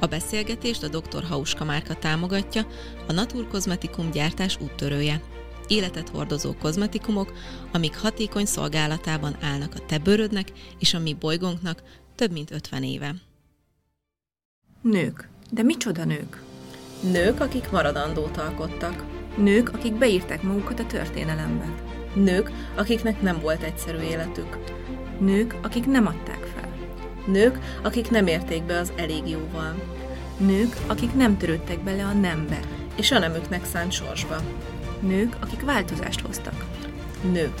A beszélgetést a Dr. Hauska márka támogatja, a Natur Kozmetikum gyártás úttörője. Életet hordozó kozmetikumok, amik hatékony szolgálatában állnak a te bőrödnek és a mi bolygónknak több mint 50 éve. Nők. De micsoda nők? Nők, akik maradandót alkottak. Nők, akik beírták magukat a történelembe. Nők, akiknek nem volt egyszerű életük. Nők, akik nem adták. Nők, akik nem érték be az elég jóval. Nők, akik nem törődtek bele a nembe. És a nemüknek szánt sorsba. Nők, akik változást hoztak. Nők.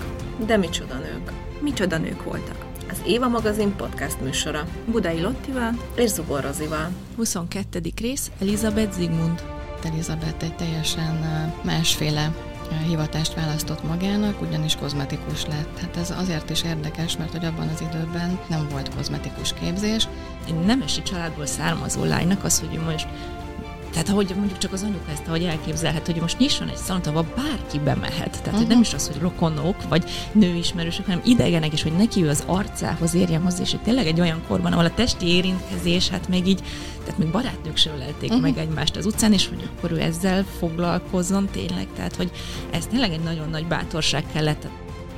De micsoda nők. Micsoda nők voltak. Az Éva magazin podcast műsora. Budai Lottival és Zubor Rozival. 22. rész Elizabeth Zigmund. Elizabeth egy teljesen másféle hivatást választott magának, ugyanis kozmetikus lett. Hát ez azért is érdekes, mert hogy abban az időben nem volt kozmetikus képzés. Egy nemesi családból származó lánynak az, hogy most tehát ahogy mondjuk csak az anyuka ezt, ahogy elképzelhet, hogy most nyisson egy szalont, ahol bárki bemehet. Tehát uh-huh. nem is az, hogy rokonok, vagy nőismerősök, hanem idegenek, és hogy neki ő az arcához érjen hozzá, és hogy tényleg egy olyan korban, ahol a testi érintkezés, hát még így, tehát még barátnők sem ölelték uh-huh. meg egymást az utcán, és hogy akkor ő ezzel foglalkozzon tényleg. Tehát, hogy ez tényleg egy nagyon nagy bátorság kellett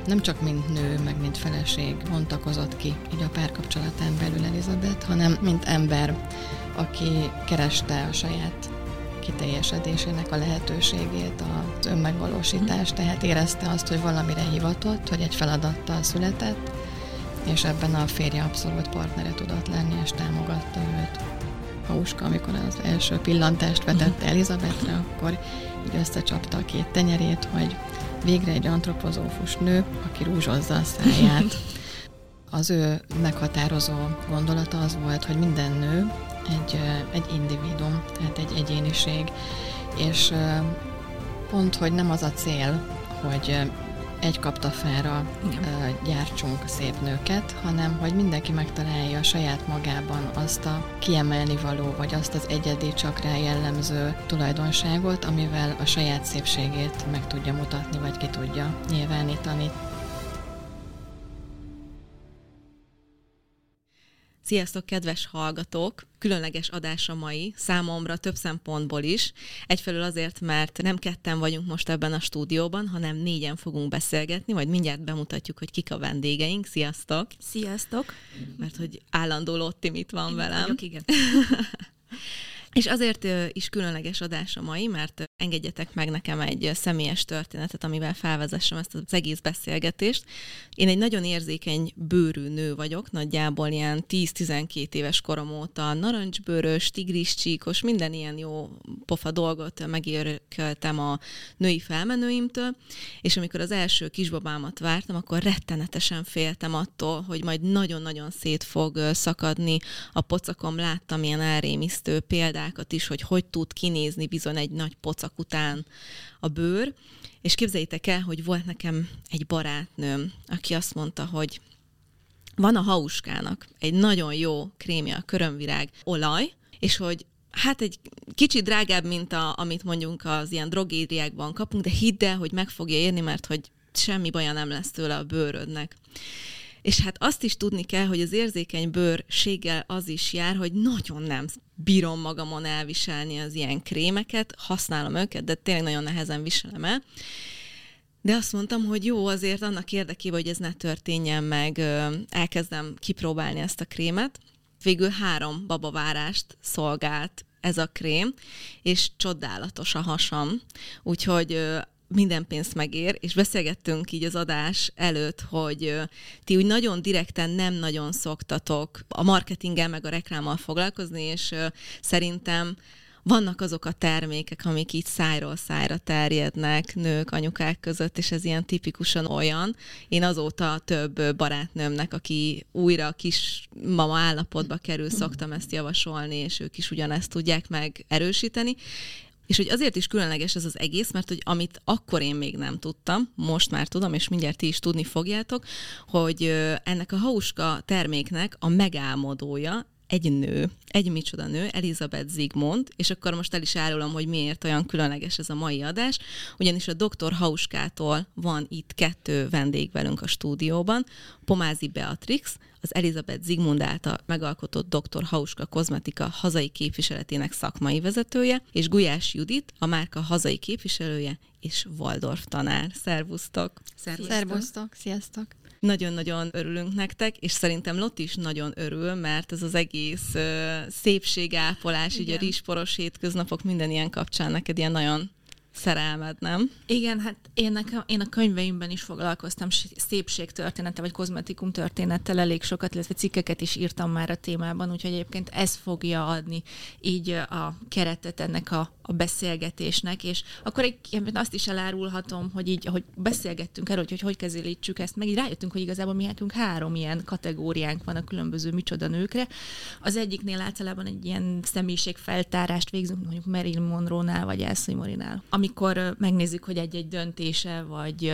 nem csak mint nő, meg mint feleség bontakozott ki így a párkapcsolatán belül Elizabeth, hanem mint ember, aki kereste a saját kiteljesedésének a lehetőségét, az önmegvalósítást, tehát érezte azt, hogy valamire hivatott, hogy egy feladattal született, és ebben a férje abszolút partnere tudott lenni, és támogatta őt. Hauska, amikor az első pillantást vetette Elizabethre, akkor így összecsapta a két tenyerét, hogy végre egy antropozófus nő, aki rúzsozza a száját. Az ő meghatározó gondolata az volt, hogy minden nő egy, egy individum, tehát egy egyéniség, és pont, hogy nem az a cél, hogy egy kaptafára Igen. gyártsunk szép nőket, hanem hogy mindenki megtalálja a saját magában azt a kiemelni való, vagy azt az egyedi, csak rá jellemző tulajdonságot, amivel a saját szépségét meg tudja mutatni, vagy ki tudja nyilvánítani. Sziasztok, kedves hallgatók! Különleges adás a mai, számomra több szempontból is. Egyfelől azért, mert nem ketten vagyunk most ebben a stúdióban, hanem négyen fogunk beszélgetni, majd mindjárt bemutatjuk, hogy kik a vendégeink. Sziasztok! Sziasztok! Mert hogy állandó Lotti itt van Én velem. Vagyok, igen. És azért is különleges adás a mai, mert engedjetek meg nekem egy személyes történetet, amivel felvezessem ezt az egész beszélgetést. Én egy nagyon érzékeny bőrű nő vagyok, nagyjából ilyen 10-12 éves korom óta narancsbőrös, tigris csíkos, minden ilyen jó pofa dolgot megérkeltem a női felmenőimtől, és amikor az első kisbabámat vártam, akkor rettenetesen féltem attól, hogy majd nagyon-nagyon szét fog szakadni a pocakom. Láttam ilyen elrémisztő példákat is, hogy hogy tud kinézni bizony egy nagy pocak után a bőr, és képzeljétek el, hogy volt nekem egy barátnőm, aki azt mondta, hogy van a hauskának egy nagyon jó krémje, a körömvirág olaj, és hogy hát egy kicsit drágább, mint a, amit mondjuk az ilyen drogériákban kapunk, de hidd el, hogy meg fogja érni, mert hogy semmi baja nem lesz tőle a bőrödnek. És hát azt is tudni kell, hogy az érzékeny bőrséggel az is jár, hogy nagyon nem bírom magamon elviselni az ilyen krémeket, használom őket, de tényleg nagyon nehezen viselem el. De azt mondtam, hogy jó, azért annak érdekében, hogy ez ne történjen meg, elkezdem kipróbálni ezt a krémet. Végül három babavárást szolgált ez a krém, és csodálatos a hasam. Úgyhogy minden pénzt megér, és beszélgettünk így az adás előtt, hogy ti úgy nagyon direkten nem nagyon szoktatok a marketinggel meg a reklámmal foglalkozni, és szerintem vannak azok a termékek, amik így szájról szájra terjednek nők, anyukák között, és ez ilyen tipikusan olyan. Én azóta több barátnőmnek, aki újra a kis mama állapotba kerül, szoktam ezt javasolni, és ők is ugyanezt tudják meg erősíteni. És hogy azért is különleges ez az egész, mert hogy amit akkor én még nem tudtam, most már tudom, és mindjárt ti is tudni fogjátok, hogy ennek a hauska terméknek a megálmodója egy nő, egy micsoda nő, Elizabeth Zigmond, és akkor most el is árulom, hogy miért olyan különleges ez a mai adás, ugyanis a Dr. Hauskától van itt kettő vendég velünk a stúdióban, Pomázi Beatrix, az Elizabeth Zigmund által megalkotott Dr. Hauska kozmetika hazai képviseletének szakmai vezetője, és Gulyás Judit, a márka hazai képviselője és Waldorf tanár. Szervusztok! Szervusztok! Szervusztok. Sziasztok! Nagyon-nagyon örülünk nektek, és szerintem Lotti is nagyon örül, mert ez az egész uh, szépségápolás, így a rizsporos hétköznapok minden ilyen kapcsán neked ilyen nagyon szerelmed, nem? Igen, hát én, nekem, én a könyveimben is foglalkoztam szépségtörténete, vagy kozmetikum történettel elég sokat, illetve cikkeket is írtam már a témában, úgyhogy egyébként ez fogja adni így a keretet ennek a, a beszélgetésnek, és akkor egy, azt is elárulhatom, hogy így, hogy beszélgettünk erről, hogy hogy, kezelítsük ezt, meg így rájöttünk, hogy igazából mi nekünk három ilyen kategóriánk van a különböző micsoda nőkre. Az egyiknél általában egy ilyen személyiségfeltárást végzünk, mondjuk Marilyn Monroe-nál, vagy Elsie Morinál amikor megnézzük, hogy egy-egy döntése, vagy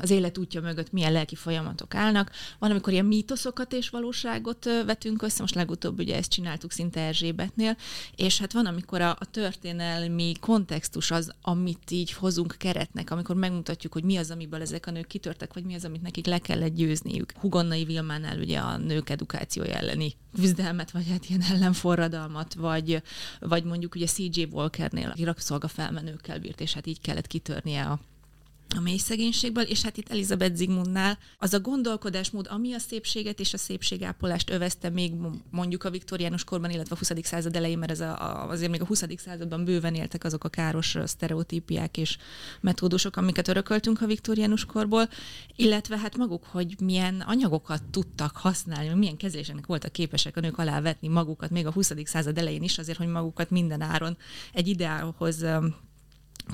az élet útja mögött milyen lelki folyamatok állnak. Van, amikor ilyen mítoszokat és valóságot vetünk össze, most legutóbb ugye ezt csináltuk szinte Erzsébetnél, és hát van, amikor a, a történelmi kontextus az, amit így hozunk keretnek, amikor megmutatjuk, hogy mi az, amiből ezek a nők kitörtek, vagy mi az, amit nekik le kellett győzniük. Hugonnai Vilmánál ugye a nők edukációja elleni küzdelmet, vagy hát ilyen ellenforradalmat, vagy, vagy mondjuk ugye CJ Walkernél a rabszolga felmenőkkel bírt, és hát így kellett kitörnie a a mély szegénységből, és hát itt Elizabeth Zigmundnál az a gondolkodásmód, ami a szépséget és a szépségápolást övezte még mondjuk a viktoriánus korban, illetve a 20. század elején, mert ez a, azért még a 20. században bőven éltek azok a káros sztereotípiák és metódusok, amiket örököltünk a viktoriánus korból, illetve hát maguk, hogy milyen anyagokat tudtak használni, milyen kezeléseknek voltak képesek a nők alávetni magukat, még a 20. század elején is, azért, hogy magukat minden áron egy ideálhoz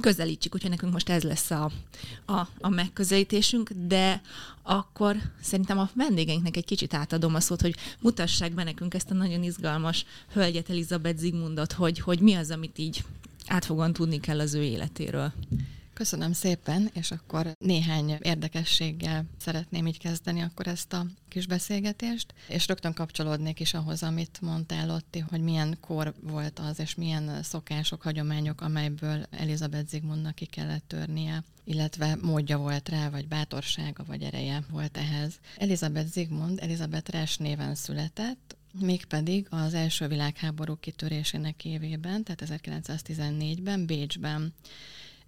közelítsük, úgyhogy nekünk most ez lesz a, a, a megközelítésünk, de akkor szerintem a vendégeinknek egy kicsit átadom a szót, hogy mutassák be nekünk ezt a nagyon izgalmas hölgyet, Elizabeth Zigmundot, hogy, hogy mi az, amit így átfogóan tudni kell az ő életéről. Köszönöm szépen, és akkor néhány érdekességgel szeretném így kezdeni akkor ezt a kis beszélgetést, és rögtön kapcsolódnék is ahhoz, amit mondtál Lotti, hogy milyen kor volt az, és milyen szokások, hagyományok, amelyből Elizabeth Zigmundnak ki kellett törnie illetve módja volt rá, vagy bátorsága, vagy ereje volt ehhez. Elizabeth Zigmund Elizabeth Resch néven született, mégpedig az első világháború kitörésének évében, tehát 1914-ben Bécsben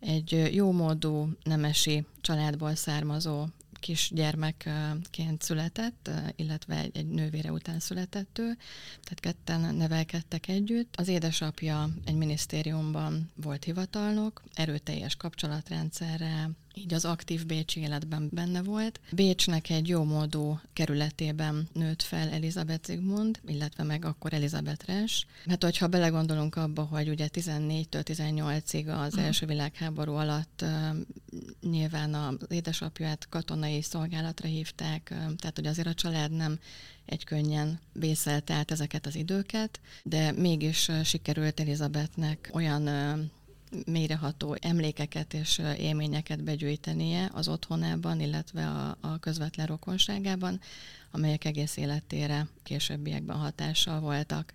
egy jómódú nemesi családból származó kisgyermekként született, illetve egy, egy nővére után született ő, tehát ketten nevelkedtek együtt. Az édesapja egy minisztériumban volt hivatalnok, erőteljes kapcsolatrendszerre, így az aktív Bécsi életben benne volt. Bécsnek egy jó módú kerületében nőtt fel Elizabeth Zigmund, illetve meg akkor Elizabeth Res. Hát, hogyha belegondolunk abba, hogy ugye 14-től 18-ig az első világháború alatt nyilván az édesapját katonai szolgálatra hívták, tehát hogy azért a család nem egy könnyen vészelte át ezeket az időket, de mégis sikerült Elizabethnek olyan mélyreható emlékeket és élményeket begyűjtenie az otthonában, illetve a, a közvetlen rokonságában, amelyek egész életére későbbiekben hatással voltak.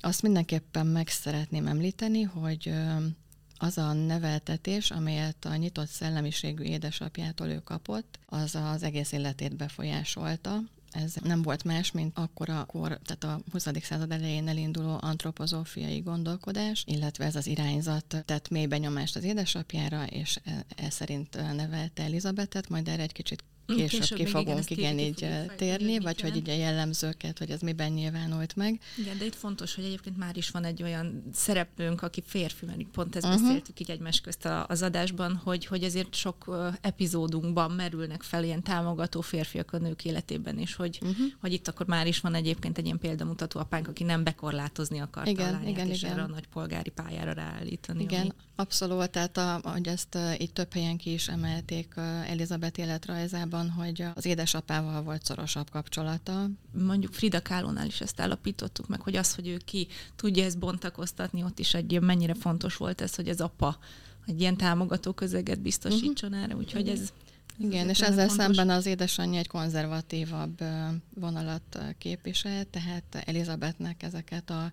Azt mindenképpen meg szeretném említeni, hogy az a neveltetés, amelyet a nyitott szellemiségű édesapjától ő kapott, az az egész életét befolyásolta, ez nem volt más, mint akkor a kor, tehát a 20. század elején elinduló antropozófiai gondolkodás, illetve ez az irányzat tett mély benyomást az édesapjára, és e, e szerint nevelte Elizabetet, majd erre egy kicsit később, később ki fogunk igen, igen így térni, vagy hogy így a jellemzőket, hogy ez miben nyilvánult meg. Igen, de itt fontos, hogy egyébként már is van egy olyan szereplőnk, aki férfi, mert pont ezt uh-huh. beszéltük így egymás közt az adásban, hogy, hogy ezért sok epizódunkban merülnek fel ilyen támogató férfiak a nők életében, és hogy, uh-huh. hogy itt akkor már is van egyébként egy ilyen példamutató apánk, aki nem bekorlátozni akart igen, a lányát, igen, és igen. erre a nagy polgári pályára ráállítani. Igen, ami... abszolút, tehát a, ahogy ezt itt több helyen ki is emelték Elizabeth életrajzában, hogy az édesapával volt szorosabb kapcsolata. Mondjuk Frida Kahlo-nál is ezt állapítottuk meg, hogy az, hogy ő ki tudja ezt bontakoztatni, ott is egy mennyire fontos volt ez, hogy az apa egy ilyen támogató közeget biztosítson uh-huh. erre, úgyhogy ez Igen, és ezzel fontos. szemben az édesanyja egy konzervatívabb vonalat képvisel, tehát Elizabethnek ezeket a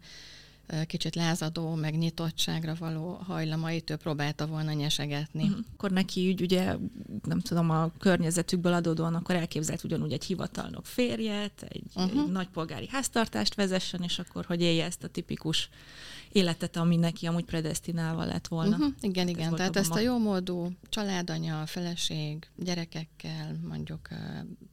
kicsit lázadó, meg nyitottságra való hajlamait ő próbálta volna nyesegetni. Uh-huh. Akkor neki úgy ugye, nem tudom, a környezetükből adódóan akkor elképzelt ugyanúgy egy hivatalnok férjet, egy, uh-huh. egy nagypolgári háztartást vezessen, és akkor hogy élje ezt a tipikus életet, ami neki amúgy predestinálva lett volna. Uh-huh. Igen, hát igen. Ez Tehát ezt a jómódú családanya, feleség, gyerekekkel, mondjuk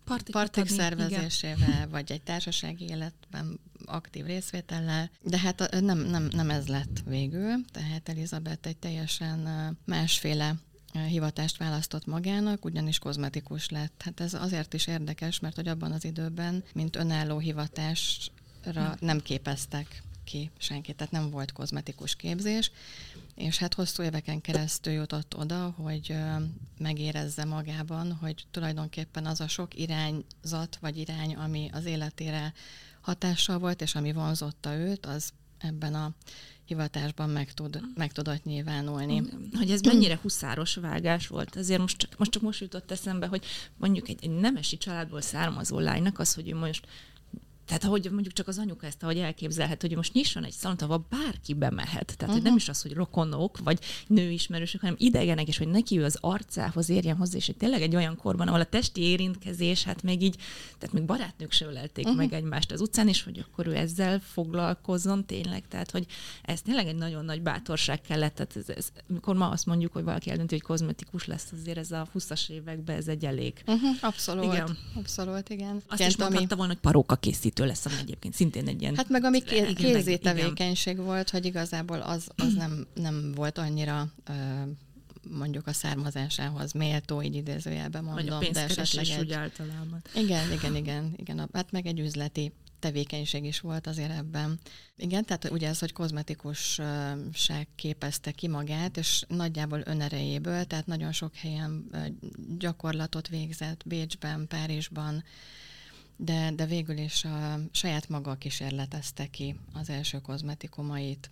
partik, partik szervezésével, igen. vagy egy társasági életben aktív részvétellel, de hát nem, nem, nem ez lett végül, tehát Elizabeth egy teljesen másféle hivatást választott magának, ugyanis kozmetikus lett. Hát ez azért is érdekes, mert hogy abban az időben, mint önálló hivatásra nem képeztek ki senkit, tehát nem volt kozmetikus képzés, és hát hosszú éveken keresztül jutott oda, hogy megérezze magában, hogy tulajdonképpen az a sok irányzat vagy irány, ami az életére hatással volt, és ami vonzotta őt, az ebben a hivatásban meg, tud, meg tudott nyilvánulni. Hogy ez mennyire huszáros vágás volt. Azért most csak most, csak most jutott eszembe, hogy mondjuk egy, egy nemesi családból származó lánynak az, hogy ő most tehát ahogy mondjuk csak az anyuka ezt, ahogy elképzelhet, hogy most nyisson egy szalont, ahol bárki bemehet. Tehát uh-huh. hogy nem is az, hogy rokonok, vagy nőismerősök, hanem idegenek, és hogy neki ő az arcához érjen hozzá, és hogy tényleg egy olyan korban, ahol a testi érintkezés, hát még így, tehát még barátnők se ölelték uh-huh. meg egymást az utcán, és hogy akkor ő ezzel foglalkozzon tényleg. Tehát, hogy ez tényleg egy nagyon nagy bátorság kellett. Tehát ez, ez, mikor ma azt mondjuk, hogy valaki eldönti, hogy kozmetikus lesz, azért ez a 20-as években ez egy elég. Uh-huh. Abszolút. Igen. Abszolút, igen. Azt Kent, is mondhatta ami... volna, hogy paróka készítő kézítő lesz, ami egyébként szintén egy ilyen... Hát meg ami ké- kézi tevékenység volt, hogy igazából az, az nem, nem volt annyira mondjuk a származásához méltó, így idézőjelben mondom. Vagy a de esetleg egy... úgy általában. Igen, igen, igen, igen. Hát meg egy üzleti tevékenység is volt azért ebben. Igen, tehát ugye ez, hogy kozmetikusság képezte ki magát, és nagyjából önerejéből, tehát nagyon sok helyen gyakorlatot végzett, Bécsben, Párizsban, de, de végül is a saját maga kísérletezte ki az első kozmetikumait.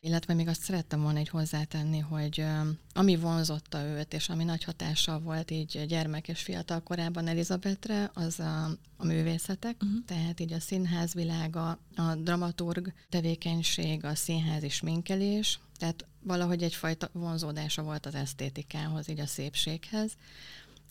Illetve még azt szerettem volna egy hozzátenni, hogy ami vonzotta őt, és ami nagy hatással volt így gyermek és fiatal korában Elizabetre, az a, a művészetek, uh-huh. tehát így a színház világa, a dramaturg tevékenység, a színházi sminkelés, tehát valahogy egyfajta vonzódása volt az esztétikához, így a szépséghez.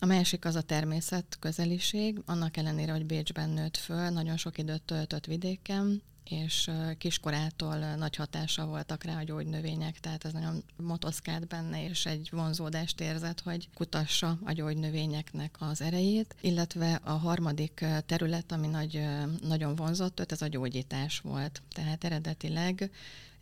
A másik az a természet közeliség, annak ellenére, hogy Bécsben nőtt föl, nagyon sok időt töltött vidéken, és kiskorától nagy hatása voltak rá a gyógynövények, tehát ez nagyon motoszkált benne, és egy vonzódást érzett, hogy kutassa a gyógynövényeknek az erejét, illetve a harmadik terület, ami nagy, nagyon vonzott őt, ez a gyógyítás volt. Tehát eredetileg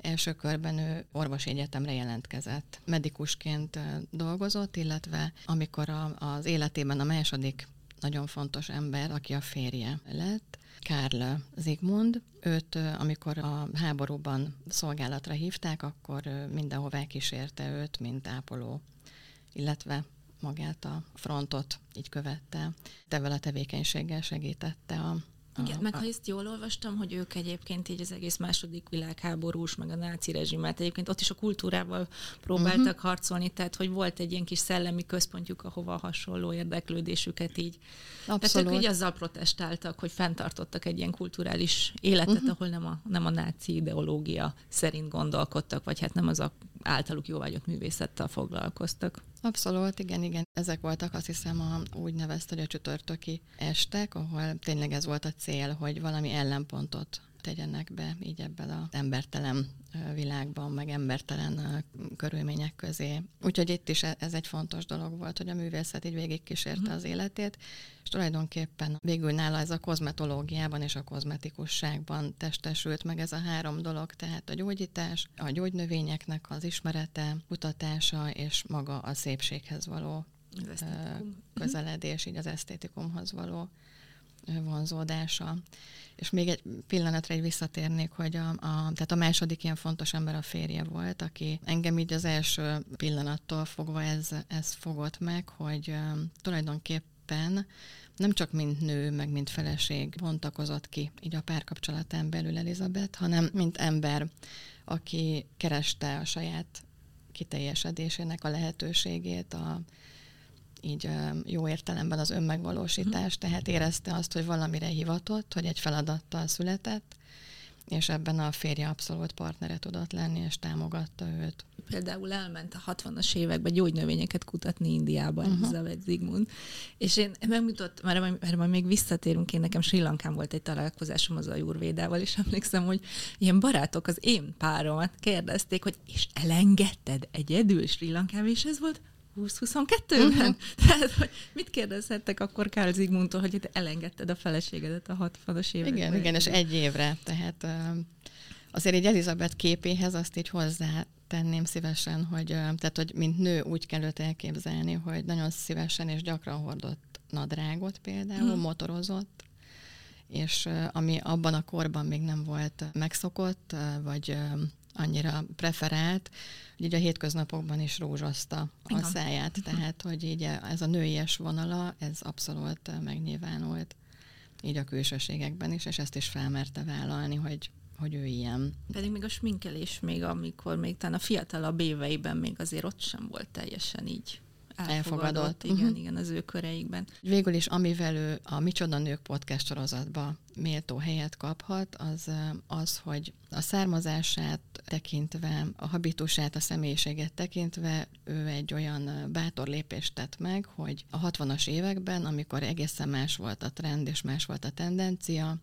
Első körben ő orvosi egyetemre jelentkezett. Medikusként dolgozott, illetve amikor a, az életében a második nagyon fontos ember, aki a férje lett, Kárl Zigmund. Őt, amikor a háborúban szolgálatra hívták, akkor mindenhová kísérte őt, mint ápoló, illetve magát a frontot így követte. Tevel a tevékenységgel segítette a igen, meg ha ezt jól olvastam, hogy ők egyébként így az egész második világháborús, meg a náci rezsimet, egyébként ott is a kultúrával próbáltak uh-huh. harcolni, tehát hogy volt egy ilyen kis szellemi központjuk, ahova hasonló érdeklődésüket így. Abszolút. Tehát ők így azzal protestáltak, hogy fenntartottak egy ilyen kulturális életet, uh-huh. ahol nem a, nem a náci ideológia szerint gondolkodtak, vagy hát nem az a általuk jóvágyott művészettel foglalkoztak. Abszolút, igen, igen. Ezek voltak azt hiszem a, úgy nevezte, hogy a csütörtöki estek, ahol tényleg ez volt a cél, hogy valami ellenpontot tegyenek be így ebben az embertelen világban, meg embertelen körülmények közé. Úgyhogy itt is e- ez egy fontos dolog volt, hogy a művészet így végigkísérte uh-huh. az életét, és tulajdonképpen végül nála ez a kozmetológiában és a kozmetikusságban testesült meg ez a három dolog, tehát a gyógyítás, a gyógynövényeknek az ismerete, kutatása és maga a szépséghez való az közeledés, így az esztétikumhoz való vonzódása. És még egy pillanatra egy visszatérnék, hogy a, a, tehát a második ilyen fontos ember a férje volt, aki engem így az első pillanattól fogva ez, ez fogott meg, hogy um, tulajdonképpen nem csak mint nő, meg mint feleség bontakozott ki így a párkapcsolatán belül Elizabeth, hanem mint ember, aki kereste a saját kiteljesedésének a lehetőségét, a, így jó értelemben az önmegvalósítás, tehát érezte azt, hogy valamire hivatott, hogy egy feladattal született, és ebben a férje abszolút partnere tudott lenni, és támogatta őt. Például elment a 60-as években gyógynövényeket kutatni Indiába, uh-huh. Elizabeth Zigmund, és én megmutott, mert mert majd még visszatérünk, én nekem Sri Lankán volt egy találkozásom az a Jurvédával, és emlékszem, hogy ilyen barátok az én páromat kérdezték, hogy és elengedted egyedül Sri Lankán, és ez volt 20-22-ben? Uh-huh. Tehát, hogy mit kérdezhettek akkor Carl Zigmundtól, hogy te elengedted a feleségedet a 60-as években? Igen, igen, és egy évre. Tehát azért egy Elizabeth képéhez azt így hozzá tenném szívesen, hogy, tehát, hogy mint nő úgy kell őt elképzelni, hogy nagyon szívesen és gyakran hordott nadrágot például, uh-huh. motorozott, és ami abban a korban még nem volt megszokott, vagy annyira preferált, hogy így a hétköznapokban is rózsaszta a száját, tehát hogy így ez a nőies vonala, ez abszolút megnyilvánult így a külsőségekben is, és ezt is felmerte vállalni, hogy hogy ő ilyen. Pedig még a sminkelés még, amikor még talán a fiatalabb éveiben még azért ott sem volt teljesen így elfogadott. elfogadott. Igen, uh-huh. igen, az ő köreikben. Végül is, amivel ő a Micsoda Nők podcast sorozatba méltó helyet kaphat, az az, hogy a származását tekintve, a habitusát, a személyiséget tekintve ő egy olyan bátor lépést tett meg, hogy a 60-as években, amikor egészen más volt a trend és más volt a tendencia,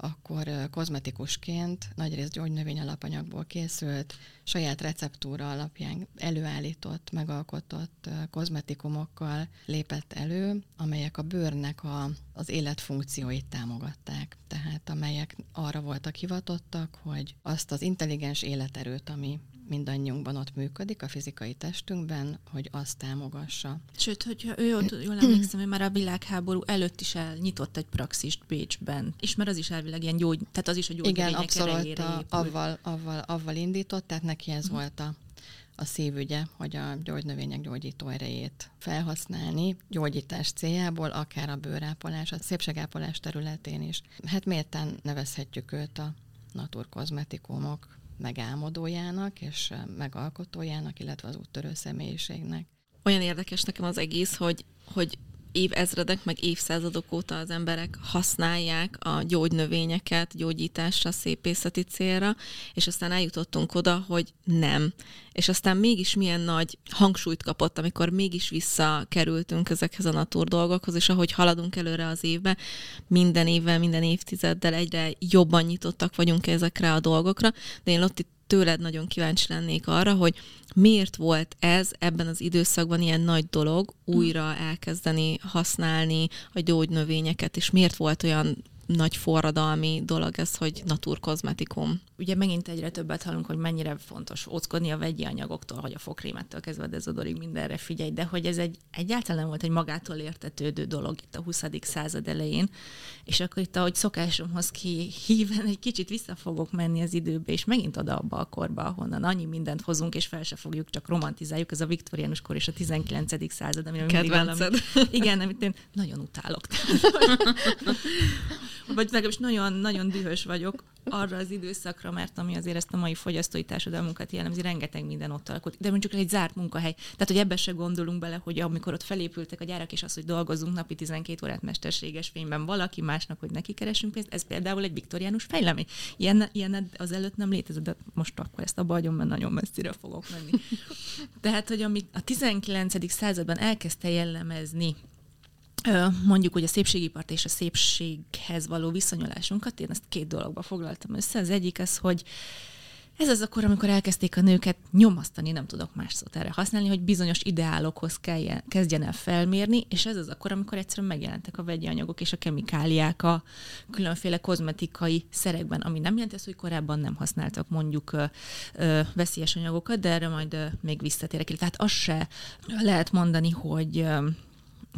akkor kozmetikusként nagyrészt gyógynövény alapanyagból készült, saját receptúra alapján előállított, megalkotott kozmetikumokkal lépett elő, amelyek a bőrnek a, az életfunkcióit támogatták. Tehát amelyek arra voltak hivatottak, hogy azt az intelligens életerőt, ami mindannyiunkban ott működik, a fizikai testünkben, hogy azt támogassa. Sőt, hogyha ő ott, jól emlékszem, hogy már a világháború előtt is elnyitott egy praxist Bécsben, és már az is elvileg ilyen gyógy, tehát az is a gyógynövények Igen, abszolút a, avval, avval, avval indított, tehát neki ez uh-huh. volt a, a szívügye, hogy a gyógynövények gyógyító erejét felhasználni, gyógyítás céljából, akár a bőrápolás, a szépségápolás területén is. Hát méltán nevezhetjük őt a naturkozmetikumok megálmodójának és megalkotójának, illetve az úttörő személyiségnek. Olyan érdekes nekem az egész, hogy, hogy évezredek, meg évszázadok óta az emberek használják a gyógynövényeket gyógyításra, szépészeti célra, és aztán eljutottunk oda, hogy nem. És aztán mégis milyen nagy hangsúlyt kapott, amikor mégis visszakerültünk ezekhez a natur dolgokhoz, és ahogy haladunk előre az évbe, minden évvel, minden évtizeddel egyre jobban nyitottak vagyunk ezekre a dolgokra, de én ott itt tőled nagyon kíváncsi lennék arra, hogy miért volt ez ebben az időszakban ilyen nagy dolog újra elkezdeni használni a gyógynövényeket, és miért volt olyan nagy forradalmi dolog ez, hogy naturkozmetikum. Ugye megint egyre többet hallunk, hogy mennyire fontos óckodni a vegyi anyagoktól, hogy a fokrémettől kezdve a dezodorig mindenre figyelj, de hogy ez egy egyáltalán volt egy magától értetődő dolog itt a 20. század elején, és akkor itt, ahogy szokásomhoz kihíven, egy kicsit vissza fogok menni az időbe, és megint oda abba a korba, ahonnan annyi mindent hozunk, és fel se fogjuk, csak romantizáljuk, ez a viktoriánus kor és a 19. század, amire Kedvenced. Valami, igen, amit én nagyon utálok. vagy legalábbis nagyon, nagyon dühös vagyok arra az időszakra, mert ami azért ezt a mai fogyasztói társadalmunkat jellemzi, rengeteg minden ott alakult. De mondjuk egy zárt munkahely. Tehát, hogy ebbe se gondolunk bele, hogy amikor ott felépültek a gyárak, és az, hogy dolgozunk napi 12 órát mesterséges fényben valaki másnak, hogy neki keresünk pénzt, ez például egy viktoriánus fejlemény. Ilyen, ilyen az előtt nem létezett, de most akkor ezt a bagyom, mert nagyon messzire fogok menni. Tehát, hogy ami a 19. században elkezdte jellemezni mondjuk, hogy a szépségipart és a szépséghez való viszonyulásunkat, én ezt két dologba foglaltam össze. Az egyik az, hogy ez az akkor, amikor elkezdték a nőket nyomasztani, nem tudok más szót erre használni, hogy bizonyos ideálokhoz kelljen, kezdjen el felmérni, és ez az akkor, amikor egyszerűen megjelentek a vegyi anyagok és a kemikáliák a különféle kozmetikai szerekben, ami nem jelenti azt, hogy korábban nem használtak mondjuk ö, ö, veszélyes anyagokat, de erre majd ö, még visszatérek. Tehát azt se lehet mondani, hogy ö,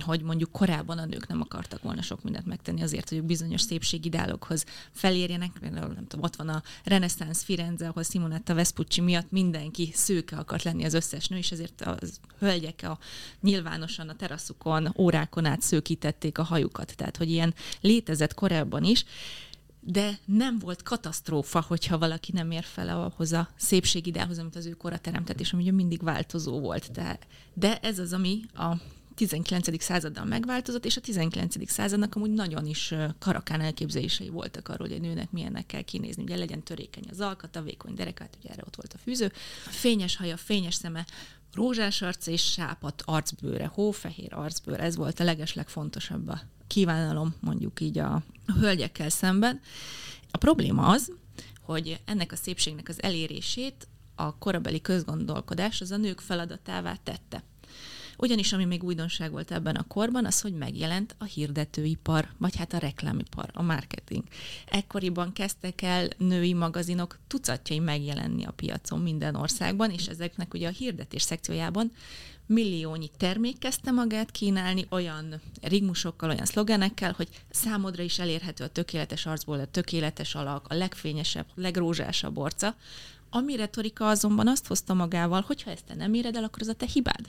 hogy mondjuk korábban a nők nem akartak volna sok mindent megtenni azért, hogy bizonyos szépségideálokhoz felérjenek. Például nem tudom, ott van a reneszánsz Firenze, ahol Simonetta Vespucci miatt mindenki szőke akart lenni az összes nő, és ezért a hölgyek a, nyilvánosan a teraszukon, órákon át szőkítették a hajukat. Tehát, hogy ilyen létezett korábban is de nem volt katasztrófa, hogyha valaki nem ér fel ahhoz a szépségideához, amit az ő kora teremtett, és ami ugye mindig változó volt. De, de ez az, ami a 19. századdal megváltozott, és a 19. századnak amúgy nagyon is karakán elképzelései voltak arról, hogy egy nőnek milyennek kell kinézni. Ugye legyen törékeny az alkata, vékony derekát, ugye erre ott volt a fűző. Fényes haja, fényes szeme, rózsás arc és sápat arcbőre, hófehér arcbőr, ez volt a legeslegfontosabb a kívánalom, mondjuk így a, a hölgyekkel szemben. A probléma az, hogy ennek a szépségnek az elérését a korabeli közgondolkodás az a nők feladatává tette. Ugyanis ami még újdonság volt ebben a korban, az, hogy megjelent a hirdetőipar, vagy hát a reklámipar, a marketing. Ekkoriban kezdtek el női magazinok tucatjai megjelenni a piacon minden országban, és ezeknek ugye a hirdetés szekciójában milliónyi termék kezdte magát kínálni olyan rigmusokkal, olyan szlogenekkel, hogy számodra is elérhető a tökéletes arcból, a tökéletes alak, a legfényesebb, legrózsásabb orca, ami retorika azonban azt hozta magával, hogy ha ezt te nem éred el, akkor az a te hibád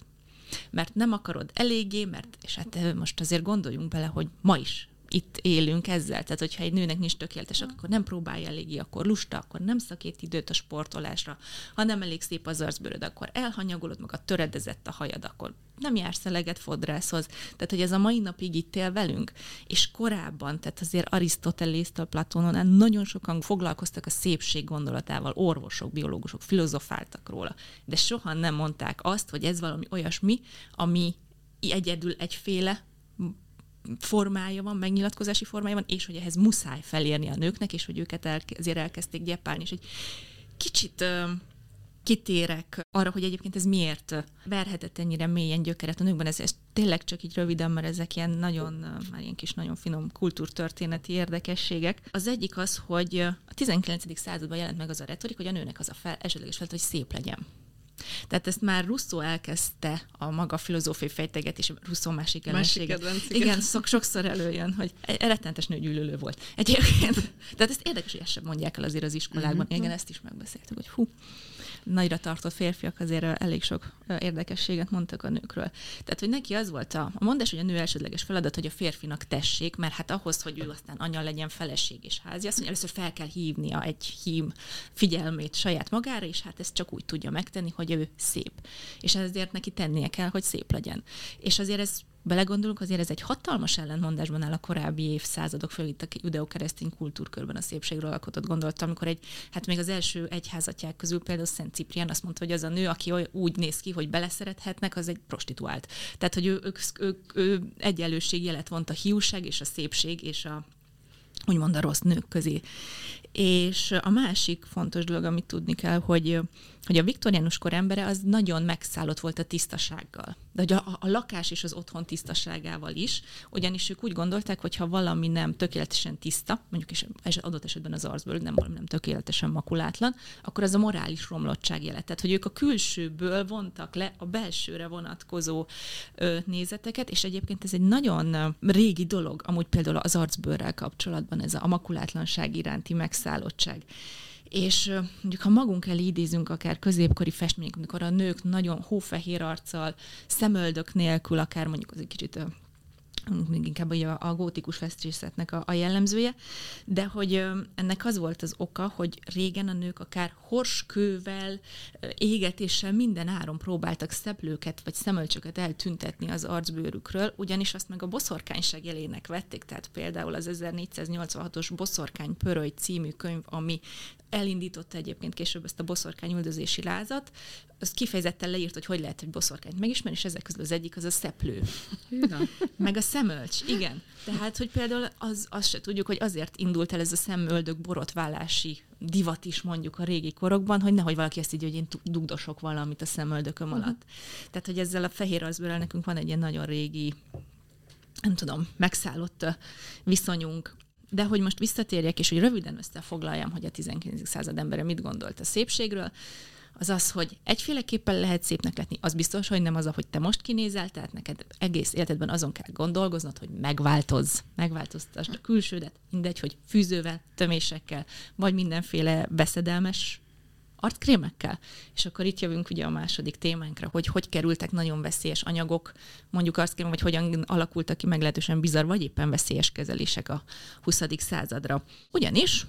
mert nem akarod eléggé, mert, és hát most azért gondoljunk bele, hogy ma is itt élünk ezzel. Tehát, hogyha egy nőnek nincs tökéletes, akkor nem próbálja eléggé, akkor lusta, akkor nem szakít időt a sportolásra. Ha nem elég szép az arcbőröd, akkor elhanyagolod magad, töredezett a hajad, akkor nem jársz eleget fodrászhoz. Tehát, hogy ez a mai napig itt él velünk. És korábban, tehát azért Arisztotelésztől, Platonon nagyon sokan foglalkoztak a szépség gondolatával, orvosok, biológusok filozofáltak róla, de soha nem mondták azt, hogy ez valami olyasmi, ami egyedül egyféle formája van, megnyilatkozási formája van, és hogy ehhez muszáj felérni a nőknek, és hogy őket el, ezért elkezdték gyepálni, és egy kicsit kitérek arra, hogy egyébként ez miért verhetett ennyire mélyen gyökeret a nőkben. Ez, ez tényleg csak így röviden, mert ezek ilyen nagyon, már ilyen kis nagyon finom kultúrtörténeti érdekességek. Az egyik az, hogy a 19. században jelent meg az a retorik, hogy a nőnek az a fel, esetleges feladat, hogy szép legyen. Tehát ezt már Russo elkezdte a maga filozófiai fejtegetés, Russo másik ellensége. Igen, szok, sokszor előjön, hogy rettenetes nőgyűlölő volt. Egyébként. Tehát ezt érdekes, hogy ezt sem mondják el azért az iskolákban. Mm-hmm. Igen, ezt is megbeszéltük, hogy hú, nagyra tartott férfiak azért elég sok érdekességet mondtak a nőkről. Tehát, hogy neki az volt a, a mondás, hogy a nő elsődleges feladat, hogy a férfinak tessék, mert hát ahhoz, hogy ő aztán anya legyen, feleség és házi, azt mondja, először fel kell hívnia egy hím figyelmét saját magára, és hát ezt csak úgy tudja megtenni, hogy ő szép. És ezért neki tennie kell, hogy szép legyen. És azért ez belegondolunk, azért ez egy hatalmas ellentmondásban áll a korábbi évszázadok föl itt a judeokeresztény kultúrkörben a szépségről alkotott gondoltam, amikor egy, hát még az első egyházatják közül például Szent Ciprián azt mondta, hogy az a nő, aki úgy néz ki, hogy beleszerethetnek, az egy prostituált. Tehát, hogy ő, ő, ő, ő egyenlőség jelet vont a hiúság és a szépség és a úgymond a rossz nők közé. És a másik fontos dolog, amit tudni kell, hogy, hogy a viktoriánus kor embere az nagyon megszállott volt a tisztasággal. De hogy a, a lakás és az otthon tisztaságával is, ugyanis ők úgy gondolták, hogy ha valami nem tökéletesen tiszta, mondjuk és adott esetben az arcbőr nem valami nem tökéletesen makulátlan, akkor az a morális romlottság jelet. Tehát, hogy ők a külsőből vontak le a belsőre vonatkozó ö, nézeteket, és egyébként ez egy nagyon régi dolog, amúgy például az arcbőrrel kapcsolatban ez a makulátlanság iránti megszállottság. És mondjuk, ha magunk elé idézünk akár középkori festmények, amikor a nők nagyon hófehér arccal, szemöldök nélkül, akár mondjuk az egy kicsit még inkább a, a gótikus festészetnek a, a jellemzője, de hogy ennek az volt az oka, hogy régen a nők akár horskővel, égetéssel minden áron próbáltak szeplőket vagy szemölcsöket eltüntetni az arcbőrükről, ugyanis azt meg a boszorkányság jelének vették, tehát például az 1486-os Boszorkány Pöröly című könyv, ami elindította egyébként később ezt a boszorkány üldözési lázat, az kifejezetten leírt, hogy hogy lehet egy boszorkányt megismerni, és ezek közül az egyik az a szeplő. Meg a szemölcs, igen. Tehát, hogy például az, azt se tudjuk, hogy azért indult el ez a szemöldök borotválási divat is mondjuk a régi korokban, hogy nehogy valaki ezt így, hogy én dugdosok valamit a szemöldököm uh-huh. alatt. Tehát, hogy ezzel a fehér arcbőrrel nekünk van egy ilyen nagyon régi nem tudom, megszállott viszonyunk. De hogy most visszatérjek, és hogy röviden összefoglaljam, hogy a 19. század embere mit gondolt a szépségről, az az, hogy egyféleképpen lehet szépnek letni, az biztos, hogy nem az, ahogy te most kinézel, tehát neked egész életedben azon kell gondolkoznod, hogy megváltozz, megváltoztasd a külsődet, mindegy, hogy fűzővel, tömésekkel, vagy mindenféle beszedelmes arckrémekkel. És akkor itt jövünk ugye a második témánkra, hogy hogy kerültek nagyon veszélyes anyagok, mondjuk arckrém, vagy hogyan alakultak ki meglehetősen bizarr, vagy éppen veszélyes kezelések a 20. századra. Ugyanis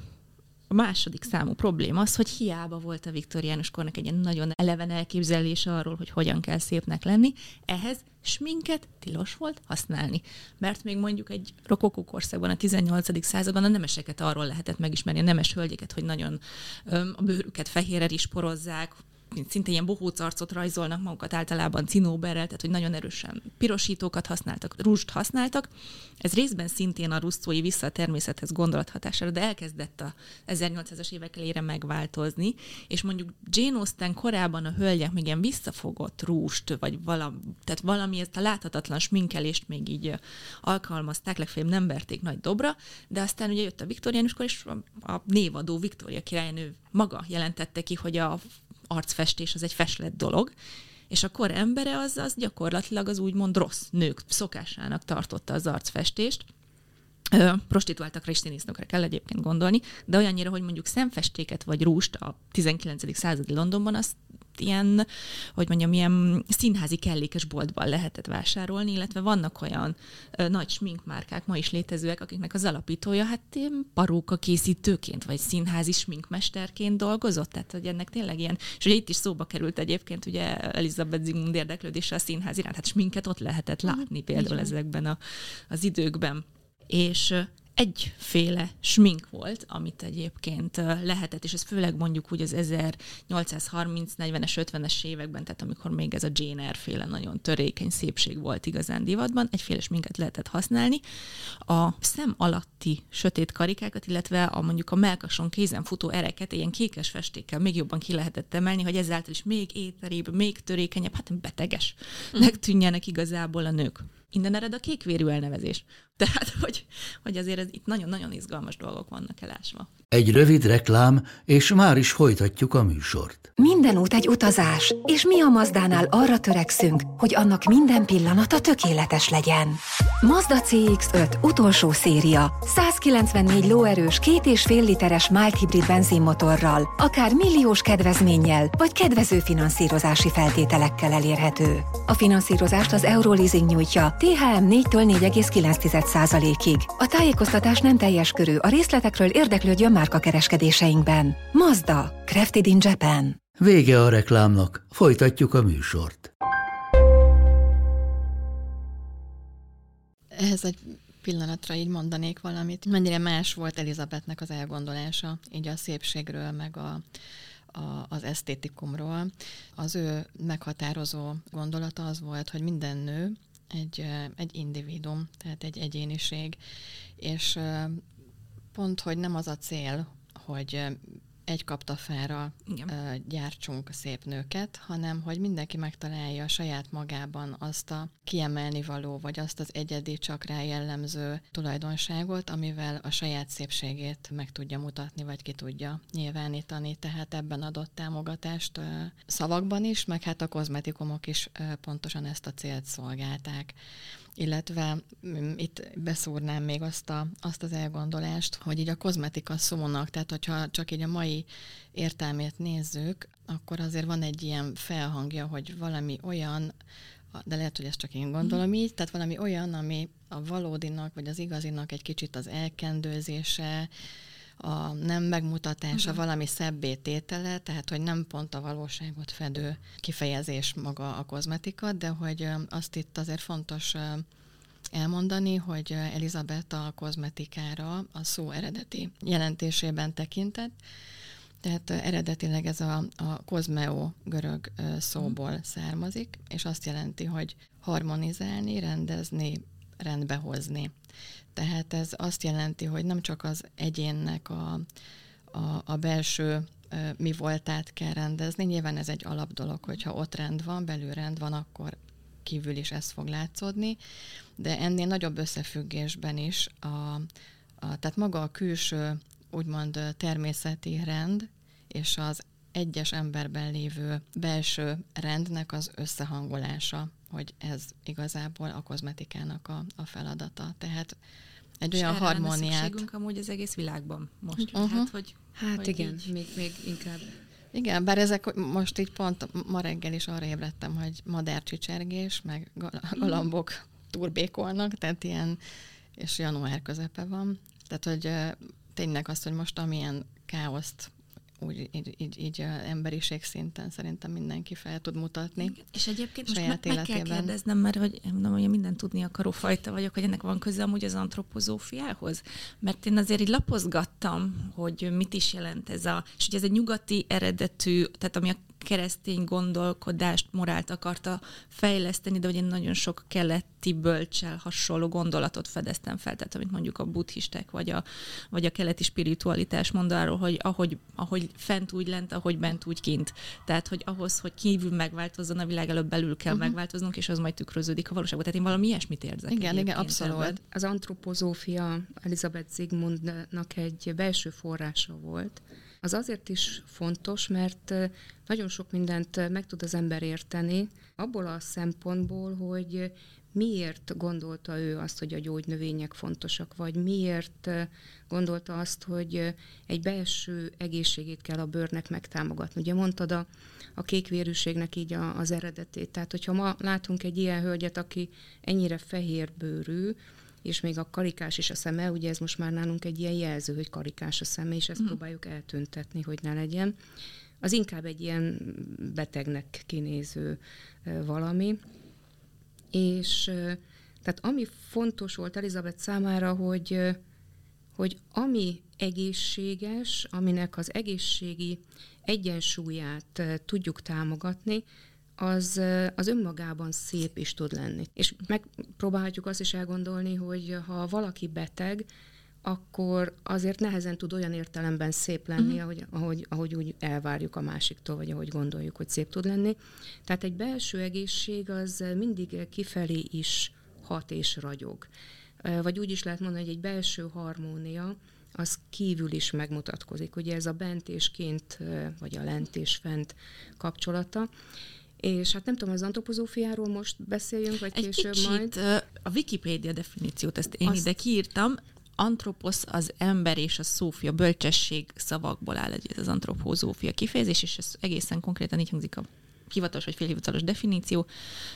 A második számú probléma az, hogy hiába volt a viktoriánus kornak egy nagyon eleven elképzelése arról, hogy hogyan kell szépnek lenni, ehhez sminket tilos volt használni. Mert még mondjuk egy rokokó korszakban, a 18. században a nemeseket arról lehetett megismerni, a nemes hölgyeket, hogy nagyon öm, a bőrüket fehérre is porozzák, szinte ilyen bohóc arcot rajzolnak magukat általában cinóberrel, tehát hogy nagyon erősen pirosítókat használtak, rúst használtak. Ez részben szintén a russzói vissza a természethez gondolathatására, de elkezdett a 1800-as évek elére megváltozni, és mondjuk Jane Austen korábban a hölgyek még ilyen visszafogott rúst, vagy valami, tehát valami ezt a láthatatlan sminkelést még így alkalmazták, legfeljebb nem verték nagy dobra, de aztán ugye jött a viktoriánuskor, és a névadó Viktória királynő maga jelentette ki, hogy a arcfestés az egy feslet dolog, és a kor embere az, az gyakorlatilag az úgymond rossz nők szokásának tartotta az arcfestést. Prostituáltakra és színésznökre kell egyébként gondolni, de olyannyira, hogy mondjuk szemfestéket vagy rúst a 19. századi Londonban azt ilyen, hogy mondjam, ilyen színházi kellékes boltban lehetett vásárolni, illetve vannak olyan ö, nagy sminkmárkák, ma is létezőek, akiknek az alapítója hát ilyen paróka készítőként, vagy színházi sminkmesterként dolgozott, tehát hogy ennek tényleg ilyen, és ugye itt is szóba került egyébként ugye Elizabeth Zigmund érdeklődése a színház iránt, hát sminket ott lehetett látni mm, például ezekben a, az időkben. És egyféle smink volt, amit egyébként lehetett, és ez főleg mondjuk úgy az 1830, 40-es, 50-es években, tehát amikor még ez a Jane Eyre féle nagyon törékeny szépség volt igazán divatban, egyféle sminket lehetett használni. A szem alatti sötét karikákat, illetve a mondjuk a melkason kézen futó ereket ilyen kékes festékkel még jobban ki lehetett emelni, hogy ezáltal is még éterébb, még törékenyebb, hát beteges. Mm. tűnjenek igazából a nők. Innen ered a kékvérű elnevezés. Tehát, hogy, hogy azért ez, itt nagyon-nagyon izgalmas dolgok vannak elásva. Egy rövid reklám, és már is folytatjuk a műsort. Minden út egy utazás, és mi a Mazdánál arra törekszünk, hogy annak minden pillanata tökéletes legyen. Mazda CX-5 utolsó széria. 194 lóerős, két és fél literes mild hibrid benzinmotorral, akár milliós kedvezménnyel, vagy kedvező finanszírozási feltételekkel elérhető. A finanszírozást az Euroleasing nyújtja, THM 4-től 4,9%-ig. A tájékoztatás nem teljes körű, a részletekről érdeklődjön márka kereskedéseinkben. Mazda, Crafted in Japan. Vége a reklámnak, folytatjuk a műsort. Ehhez egy pillanatra így mondanék valamit. Mennyire más volt Elizabethnek az elgondolása, így a szépségről, meg a, a, az esztétikumról. Az ő meghatározó gondolata az volt, hogy minden nő egy, egy individum, tehát egy egyéniség, és pont, hogy nem az a cél, hogy egy kaptafára Igen. gyártsunk szép nőket, hanem hogy mindenki megtalálja a saját magában azt a kiemelni való, vagy azt az egyedi, csak rá jellemző tulajdonságot, amivel a saját szépségét meg tudja mutatni, vagy ki tudja nyilvánítani. Tehát ebben adott támogatást szavakban is, meg hát a kozmetikumok is pontosan ezt a célt szolgálták illetve mm, itt beszúrnám még azt, a, azt az elgondolást, hogy így a kozmetika szónak, tehát hogyha csak így a mai értelmét nézzük, akkor azért van egy ilyen felhangja, hogy valami olyan, de lehet, hogy ezt csak én gondolom mm. így, tehát valami olyan, ami a valódinak, vagy az igazinak egy kicsit az elkendőzése, a nem megmutatása, uh-huh. valami szebbé tétele, tehát hogy nem pont a valóságot fedő kifejezés maga a kozmetika, de hogy azt itt azért fontos elmondani, hogy Elizabeth a kozmetikára a szó eredeti jelentésében tekintett, tehát eredetileg ez a, a kozmeo görög szóból uh-huh. származik, és azt jelenti, hogy harmonizálni, rendezni, rendbehozni. Tehát ez azt jelenti, hogy nem csak az egyénnek a, a, a belső mi voltát kell rendezni. Nyilván ez egy alap dolog, hogyha ott rend van, belül rend van, akkor kívül is ez fog látszódni, de ennél nagyobb összefüggésben is, a, a, tehát maga a külső, úgymond természeti rend és az egyes emberben lévő belső rendnek az összehangolása, hogy ez igazából a kozmetikának a, a feladata. Tehát egy olyan harmóniát. amúgy az egész világban most. Uh-huh. Hát, hogy, hát hogy igen, így... még, még inkább. Igen, bár ezek most így pont ma reggel is arra ébredtem, hogy madárcsicsergés, meg galambok turbékolnak, tehát ilyen, és január közepe van. Tehát, hogy tényleg azt, hogy most amilyen káoszt úgy így, így, így emberiség szinten szerintem mindenki fel tud mutatni. És egyébként most meg, meg kell kérdeznem, mert hogy mondom, hogy minden tudni akaró fajta vagyok, hogy ennek van köze amúgy az antropozófiához. Mert én azért így lapozgattam, hogy mit is jelent ez a, és hogy ez egy nyugati eredetű, tehát ami a keresztény gondolkodást, morált akarta fejleszteni, de hogy én nagyon sok keleti bölcsel hasonló gondolatot fedeztem fel, tehát amit mondjuk a buddhisták vagy a, vagy a keleti spiritualitás mond arról, hogy ahogy, ahogy fent úgy lent, ahogy bent úgy kint. Tehát, hogy ahhoz, hogy kívül megváltozzon a világ, előbb belül kell uh-huh. megváltoznunk, és az majd tükröződik a valóságban. Tehát én valami ilyesmit érzek. Igen, igen, abszolút. Az antropozófia Elizabeth Zigmundnak egy belső forrása volt, az azért is fontos, mert nagyon sok mindent meg tud az ember érteni, abból a szempontból, hogy miért gondolta ő azt, hogy a gyógynövények fontosak, vagy miért gondolta azt, hogy egy belső egészségét kell a bőrnek megtámogatni. Ugye mondtad a, a kékvérűségnek így a, az eredetét. Tehát, hogyha ma látunk egy ilyen hölgyet, aki ennyire fehér bőrű, és még a karikás is a szeme, ugye ez most már nálunk egy ilyen jelző, hogy karikás a szeme, és ezt mm. próbáljuk eltüntetni, hogy ne legyen. Az inkább egy ilyen betegnek kinéző valami. És tehát ami fontos volt Elizabeth számára, hogy, hogy ami egészséges, aminek az egészségi egyensúlyát tudjuk támogatni, az, az önmagában szép is tud lenni. És megpróbálhatjuk azt is elgondolni, hogy ha valaki beteg, akkor azért nehezen tud olyan értelemben szép lenni, uh-huh. ahogy, ahogy, ahogy úgy elvárjuk a másiktól, vagy ahogy gondoljuk, hogy szép tud lenni. Tehát egy belső egészség az mindig kifelé is hat és ragyog. Vagy úgy is lehet mondani, hogy egy belső harmónia, az kívül is megmutatkozik. Ugye ez a bent és kint, vagy a lent és fent kapcsolata. És hát nem tudom, az antropozófiáról most beszéljünk, vagy Egy később kicsit, majd. A Wikipédia definíciót, ezt én Azt... ide kiírtam, antroposz az ember és a szófia, bölcsesség szavakból áll ez az antropozófia kifejezés, és ez egészen konkrétan így hangzik a hivatalos vagy félhivatalos definíció.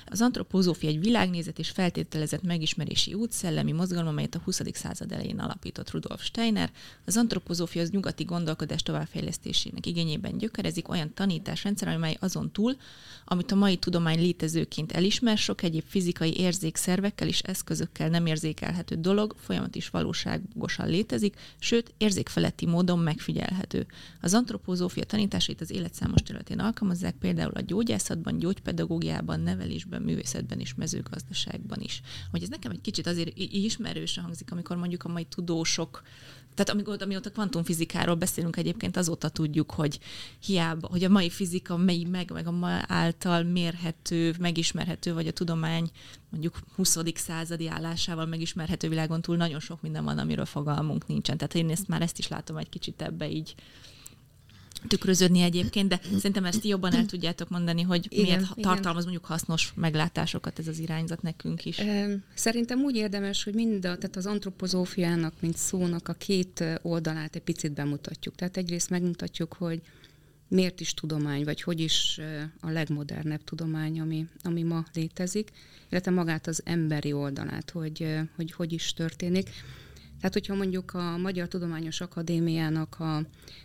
Az antropozófia egy világnézet és feltételezett megismerési út, szellemi mozgalom, amelyet a 20. század elején alapított Rudolf Steiner. Az antropozófia az nyugati gondolkodás továbbfejlesztésének igényében gyökerezik olyan tanításrendszer, amely azon túl, amit a mai tudomány létezőként elismer, sok egyéb fizikai érzékszervekkel és eszközökkel nem érzékelhető dolog folyamat is valóságosan létezik, sőt érzékfeletti módon megfigyelhető. Az antropozófia tanításait az élet számos területén alkalmazzák, például a gyógy gyógyászatban, gyógypedagógiában, nevelésben, művészetben és mezőgazdaságban is. Hogy ez nekem egy kicsit azért ismerősen hangzik, amikor mondjuk a mai tudósok tehát amikor, amióta kvantumfizikáról beszélünk egyébként, azóta tudjuk, hogy hiába, hogy a mai fizika mely meg, meg a ma által mérhető, megismerhető, vagy a tudomány mondjuk 20. századi állásával megismerhető világon túl nagyon sok minden van, amiről fogalmunk nincsen. Tehát én ezt már ezt is látom egy kicsit ebbe így tükröződni egyébként, de szerintem ezt jobban el tudjátok mondani, hogy igen, miért igen. tartalmaz mondjuk hasznos meglátásokat ez az irányzat nekünk is. Szerintem úgy érdemes, hogy mind a, tehát az antropozófiának, mint szónak a két oldalát egy picit bemutatjuk. Tehát egyrészt megmutatjuk, hogy miért is tudomány, vagy hogy is a legmodernebb tudomány, ami, ami ma létezik, illetve magát az emberi oldalát, hogy hogy, hogy is történik. Tehát, hogyha mondjuk a Magyar Tudományos Akadémiának a,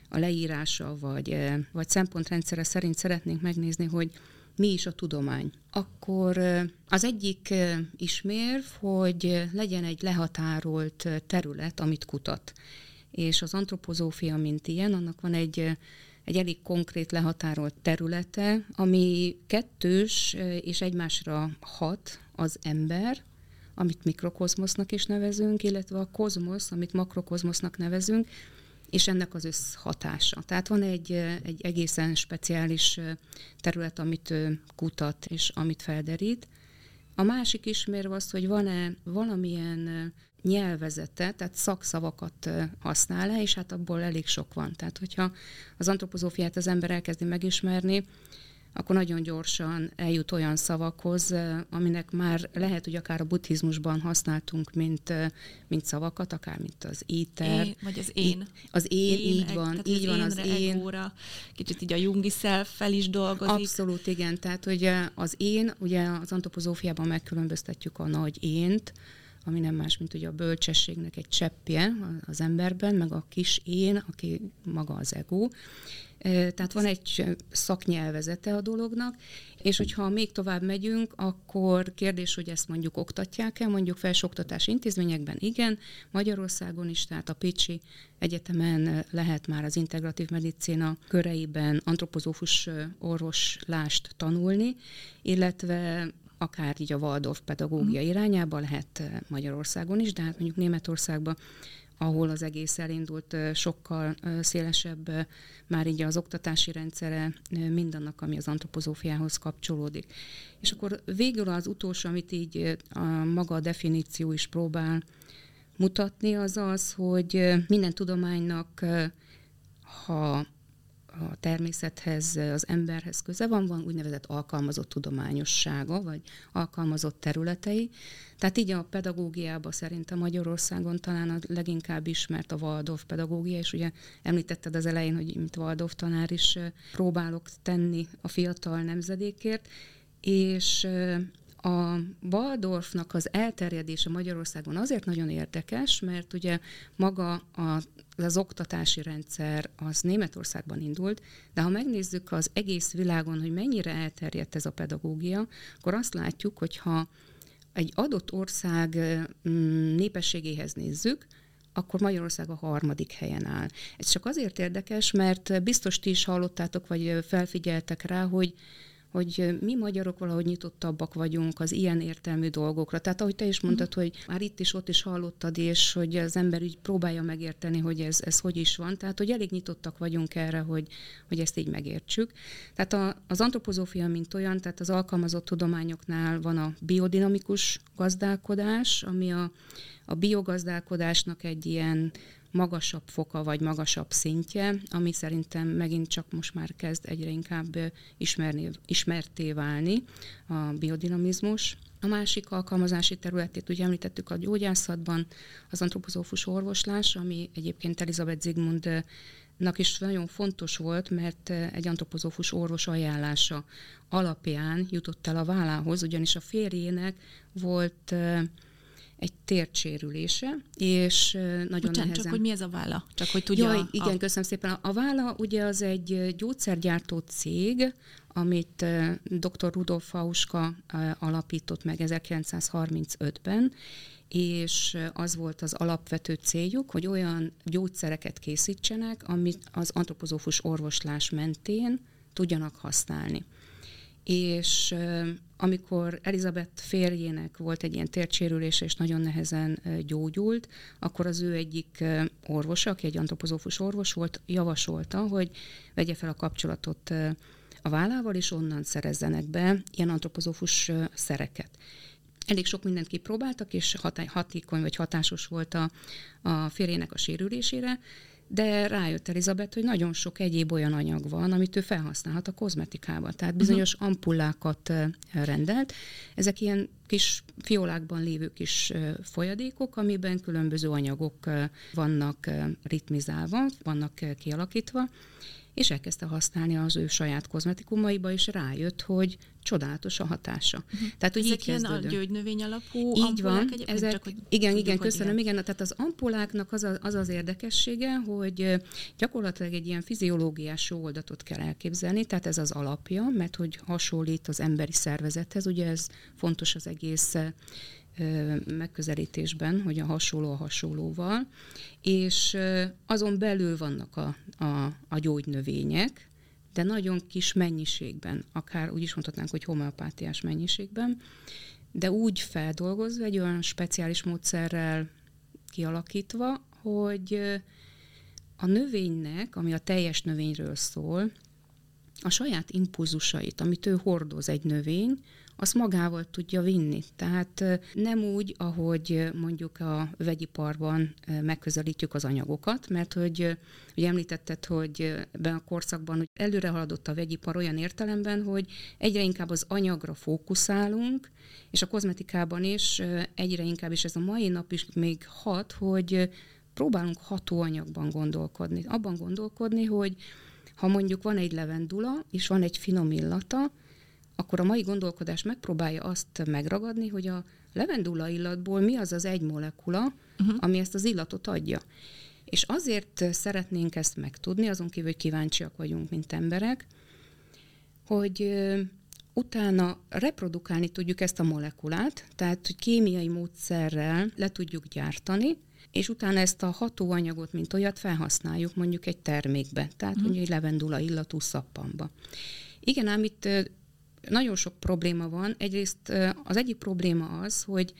a leírása vagy, eh, vagy szempontrendszere szerint szeretnénk megnézni, hogy mi is a tudomány, akkor eh, az egyik eh, ismérv, hogy legyen egy lehatárolt terület, amit kutat. És az antropozófia, mint ilyen, annak van egy egy elég konkrét lehatárolt területe, ami kettős és egymásra hat az ember, amit mikrokozmosznak is nevezünk, illetve a kozmosz, amit makrokozmosznak nevezünk, és ennek az összhatása. Tehát van egy, egy egészen speciális terület, amit kutat és amit felderít. A másik ismérv az, hogy van-e valamilyen nyelvezete, tehát szakszavakat használ-e, és hát abból elég sok van. Tehát, hogyha az antropozófiát az ember elkezdi megismerni, akkor nagyon gyorsan eljut olyan szavakhoz, aminek már lehet, hogy akár a buddhizmusban használtunk, mint, mint szavakat, akár mint az éter. Én, vagy az én. Az én, én így van, így az van az én. Egóra, kicsit így a jungi self is dolgozik. Abszolút, igen. Tehát, hogy az én, ugye az antropozófiában megkülönböztetjük a nagy ént, ami nem más, mint ugye a bölcsességnek egy cseppje az emberben, meg a kis én, aki maga az ego. Tehát van egy szaknyelvezete a dolognak, és hogyha még tovább megyünk, akkor kérdés, hogy ezt mondjuk oktatják-e, mondjuk felsőoktatási intézményekben igen, Magyarországon is, tehát a Pécsi Egyetemen lehet már az integratív medicina köreiben antropozófus orvoslást tanulni, illetve akár így a Waldorf pedagógia mm. irányába lehet Magyarországon is, de hát mondjuk Németországban ahol az egész elindult, sokkal szélesebb már így az oktatási rendszere mindannak, ami az antropozófiához kapcsolódik. És akkor végül az utolsó, amit így a maga a definíció is próbál mutatni, az az, hogy minden tudománynak, ha a természethez, az emberhez köze van, van úgynevezett alkalmazott tudományossága, vagy alkalmazott területei. Tehát így a pedagógiában szerintem Magyarországon talán a leginkább ismert a Waldorf pedagógia, és ugye említetted az elején, hogy mint Waldorf tanár is próbálok tenni a fiatal nemzedékért, és a Waldorfnak az elterjedése Magyarországon azért nagyon érdekes, mert ugye maga a, az oktatási rendszer az Németországban indult, de ha megnézzük az egész világon, hogy mennyire elterjedt ez a pedagógia, akkor azt látjuk, hogy ha egy adott ország mm, népességéhez nézzük, akkor Magyarország a harmadik helyen áll. Ez csak azért érdekes, mert biztos ti is hallottátok, vagy felfigyeltek rá, hogy hogy mi magyarok valahogy nyitottabbak vagyunk az ilyen értelmű dolgokra. Tehát ahogy te is mhm. mondtad, hogy már itt is, ott is hallottad, és hogy az ember úgy próbálja megérteni, hogy ez, ez hogy is van. Tehát, hogy elég nyitottak vagyunk erre, hogy, hogy ezt így megértsük. Tehát a, az antropozófia, mint olyan, tehát az alkalmazott tudományoknál van a biodinamikus gazdálkodás, ami a, a biogazdálkodásnak egy ilyen magasabb foka vagy magasabb szintje, ami szerintem megint csak most már kezd egyre inkább ismerni, ismerté válni a biodinamizmus. A másik alkalmazási területét ugye említettük a gyógyászatban, az antropozófus orvoslás, ami egyébként Elizabeth Zigmund nak is nagyon fontos volt, mert egy antropozófus orvos ajánlása alapján jutott el a vállához, ugyanis a férjének volt egy tércsérülése, és nagyon Bocsánat, nehezen... csak hogy mi ez a vála? Csak hogy tudja... Jaj, igen, a... köszönöm szépen. A vála ugye az egy gyógyszergyártó cég, amit dr. Rudolf Fauska alapított meg 1935-ben, és az volt az alapvető céljuk, hogy olyan gyógyszereket készítsenek, amit az antropozófus orvoslás mentén tudjanak használni és amikor Elizabeth férjének volt egy ilyen tércsérülés, és nagyon nehezen gyógyult, akkor az ő egyik orvosa, aki egy antropozófus orvos volt, javasolta, hogy vegye fel a kapcsolatot a vállával, és onnan szerezzenek be ilyen antropozófus szereket. Elég sok mindent kipróbáltak, és hatékony vagy hatásos volt a, a férjének a sérülésére, de rájött Elizabeth, hogy nagyon sok egyéb olyan anyag van, amit ő felhasználhat a kozmetikában. Tehát bizonyos uh-huh. ampullákat rendelt. Ezek ilyen kis fiolákban lévő kis folyadékok, amiben különböző anyagok vannak ritmizálva, vannak kialakítva, és elkezdte használni az ő saját kozmetikumaiba, és rájött, hogy csodálatos a hatása. Uh-huh. Tehát, hogy Ezek így ilyen a gyógynövény alapú Így van, ezek, csak, hogy igen, igen, köszönöm, igen, tehát az ampuláknak az, a, az az érdekessége, hogy gyakorlatilag egy ilyen fiziológiás oldatot kell elképzelni, tehát ez az alapja, mert hogy hasonlít az emberi szervezethez, ugye ez fontos az egész megközelítésben, hogy a hasonló a hasonlóval, és azon belül vannak a, a, a gyógynövények, de nagyon kis mennyiségben, akár úgy is mondhatnánk, hogy homeopátiás mennyiségben, de úgy feldolgozva, egy olyan speciális módszerrel kialakítva, hogy a növénynek, ami a teljes növényről szól, a saját impulzusait, amit ő hordoz egy növény, azt magával tudja vinni. Tehát nem úgy, ahogy mondjuk a vegyiparban megközelítjük az anyagokat, mert hogy ugye említetted, hogy ebben a korszakban hogy előre haladott a vegyipar olyan értelemben, hogy egyre inkább az anyagra fókuszálunk, és a kozmetikában is egyre inkább, és ez a mai nap is még hat, hogy próbálunk hatóanyagban gondolkodni. Abban gondolkodni, hogy ha mondjuk van egy levendula, és van egy finom illata, akkor a mai gondolkodás megpróbálja azt megragadni, hogy a levendula illatból mi az az egy molekula, uh-huh. ami ezt az illatot adja. És azért szeretnénk ezt megtudni, azon kívül, hogy kíváncsiak vagyunk, mint emberek, hogy utána reprodukálni tudjuk ezt a molekulát, tehát hogy kémiai módszerrel le tudjuk gyártani, és utána ezt a hatóanyagot, mint olyat felhasználjuk mondjuk egy termékbe, tehát mm. mondjuk egy levendula illatú szappamba. Igen, ám itt nagyon sok probléma van. Egyrészt az egyik probléma az, hogy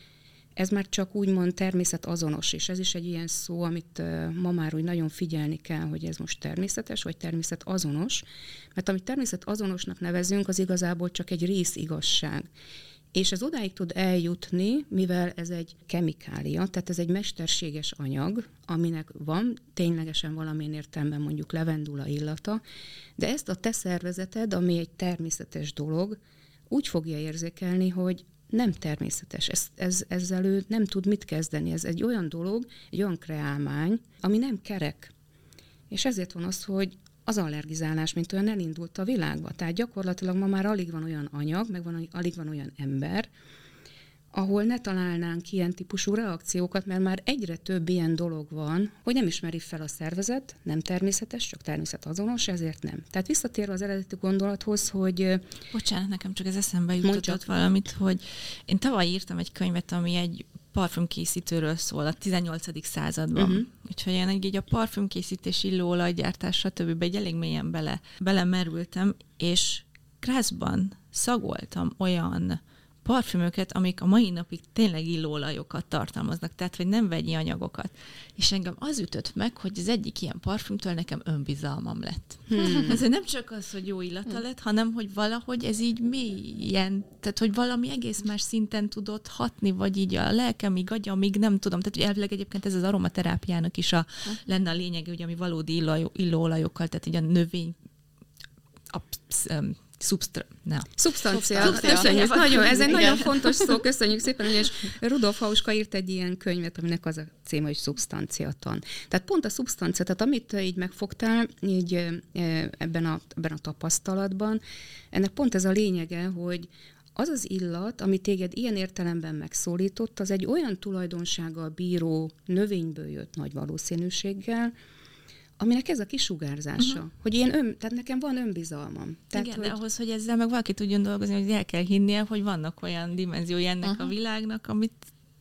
ez már csak úgymond természetazonos, és ez is egy ilyen szó, amit ma már úgy nagyon figyelni kell, hogy ez most természetes, vagy természetazonos, mert amit természetazonosnak nevezünk, az igazából csak egy részigazság. És ez odáig tud eljutni, mivel ez egy kemikália, tehát ez egy mesterséges anyag, aminek van ténylegesen valamilyen értelemben mondjuk levendula illata, de ezt a te szervezeted, ami egy természetes dolog, úgy fogja érzékelni, hogy nem természetes. Ez, ez, ezzel ő nem tud mit kezdeni. Ez egy olyan dolog, egy olyan kreálmány, ami nem kerek. És ezért van az, hogy az allergizálás, mint olyan elindult a világba. Tehát gyakorlatilag ma már alig van olyan anyag, meg van, alig van olyan ember, ahol ne találnánk ilyen típusú reakciókat, mert már egyre több ilyen dolog van, hogy nem ismeri fel a szervezet, nem természetes, csak természetazonos, ezért nem. Tehát visszatérve az eredeti gondolathoz, hogy... Bocsánat, nekem csak ez eszembe jutott valamit, hogy én tavaly írtam egy könyvet, ami egy parfümkészítőről szól a 18. században. Uh-huh. Úgyhogy én így a parfümkészítés, illóolajgyártás, stb. egy elég mélyen bele, belemerültem, és Krászban szagoltam olyan parfümöket, amik a mai napig tényleg illóolajokat tartalmaznak, tehát hogy nem vegyi anyagokat. És engem az ütött meg, hogy az egyik ilyen parfümtől nekem önbizalmam lett. Hmm. Ez nem csak az, hogy jó illata lett, hanem hogy valahogy ez így mélyen, tehát hogy valami egész más szinten tudott hatni, vagy így a lelkemig, agyamig, nem tudom. Tehát hogy elvileg egyébként ez az aromaterápiának is a, lenne a lényege, ugye, ami valódi illóolajokkal, tehát így a növény a, Szubstra... Na. Szubstancia. Köszönjük. Nagyon, ez egy Igen. nagyon fontos szó. Köszönjük szépen, és Rudolf Hauska írt egy ilyen könyvet, aminek az a címe, hogy szubstanciatan. Tehát pont a szubstancia, tehát amit így megfogtál így ebben a, ebben a tapasztalatban, ennek pont ez a lényege, hogy az az illat, ami téged ilyen értelemben megszólított, az egy olyan tulajdonsággal bíró növényből jött nagy valószínűséggel, aminek ez a kisugárzása, uh-huh. hogy én ön, tehát nekem van önbizalmam. Tehát, Igen, hogy... de ahhoz, hogy ezzel meg valaki tudjon dolgozni, hogy el kell hinnie, hogy vannak olyan dimenziói ennek uh-huh. a világnak, amit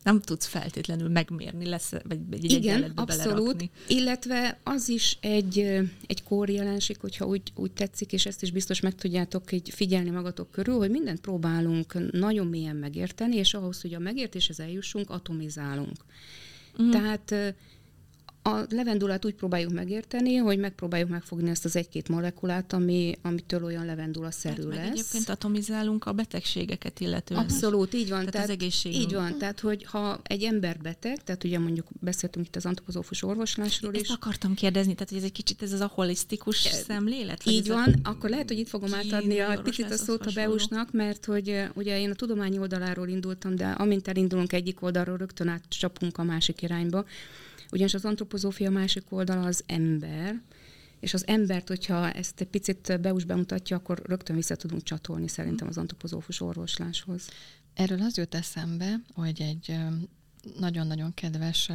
nem tudsz feltétlenül megmérni, lesz, vagy egy Igen, abszolút. Belerakni. Illetve az is egy, egy kórjelenség, hogyha úgy, úgy tetszik, és ezt is biztos meg tudjátok így figyelni magatok körül, hogy mindent próbálunk nagyon mélyen megérteni, és ahhoz, hogy a megértéshez eljussunk, atomizálunk. Uh-huh. Tehát a levendulát úgy próbáljuk megérteni, hogy megpróbáljuk megfogni ezt az egy-két molekulát, ami, amitől olyan levendula szerű hát, lesz. Egyébként atomizálunk a betegségeket illetően. Abszolút, így van. Tehát, tehát az egészségünk. Így van, tehát hogy ha egy ember beteg, tehát ugye mondjuk beszéltünk itt az antropozófus orvoslásról Ezt is. akartam kérdezni, tehát hogy ez egy kicsit ez az a holisztikus szemlélet? Így van, a... akkor lehet, hogy itt fogom átadni a picit a szót a Beusnak, mert hogy ugye én a tudomány oldaláról indultam, de amint elindulunk egyik oldalról, rögtön átcsapunk a másik irányba. Ugyanis az antropozófia másik oldala az ember, és az embert, hogyha ezt egy picit Beus bemutatja, akkor rögtön vissza tudunk csatolni szerintem az antropozófus orvosláshoz. Erről az jut eszembe, hogy egy nagyon-nagyon kedves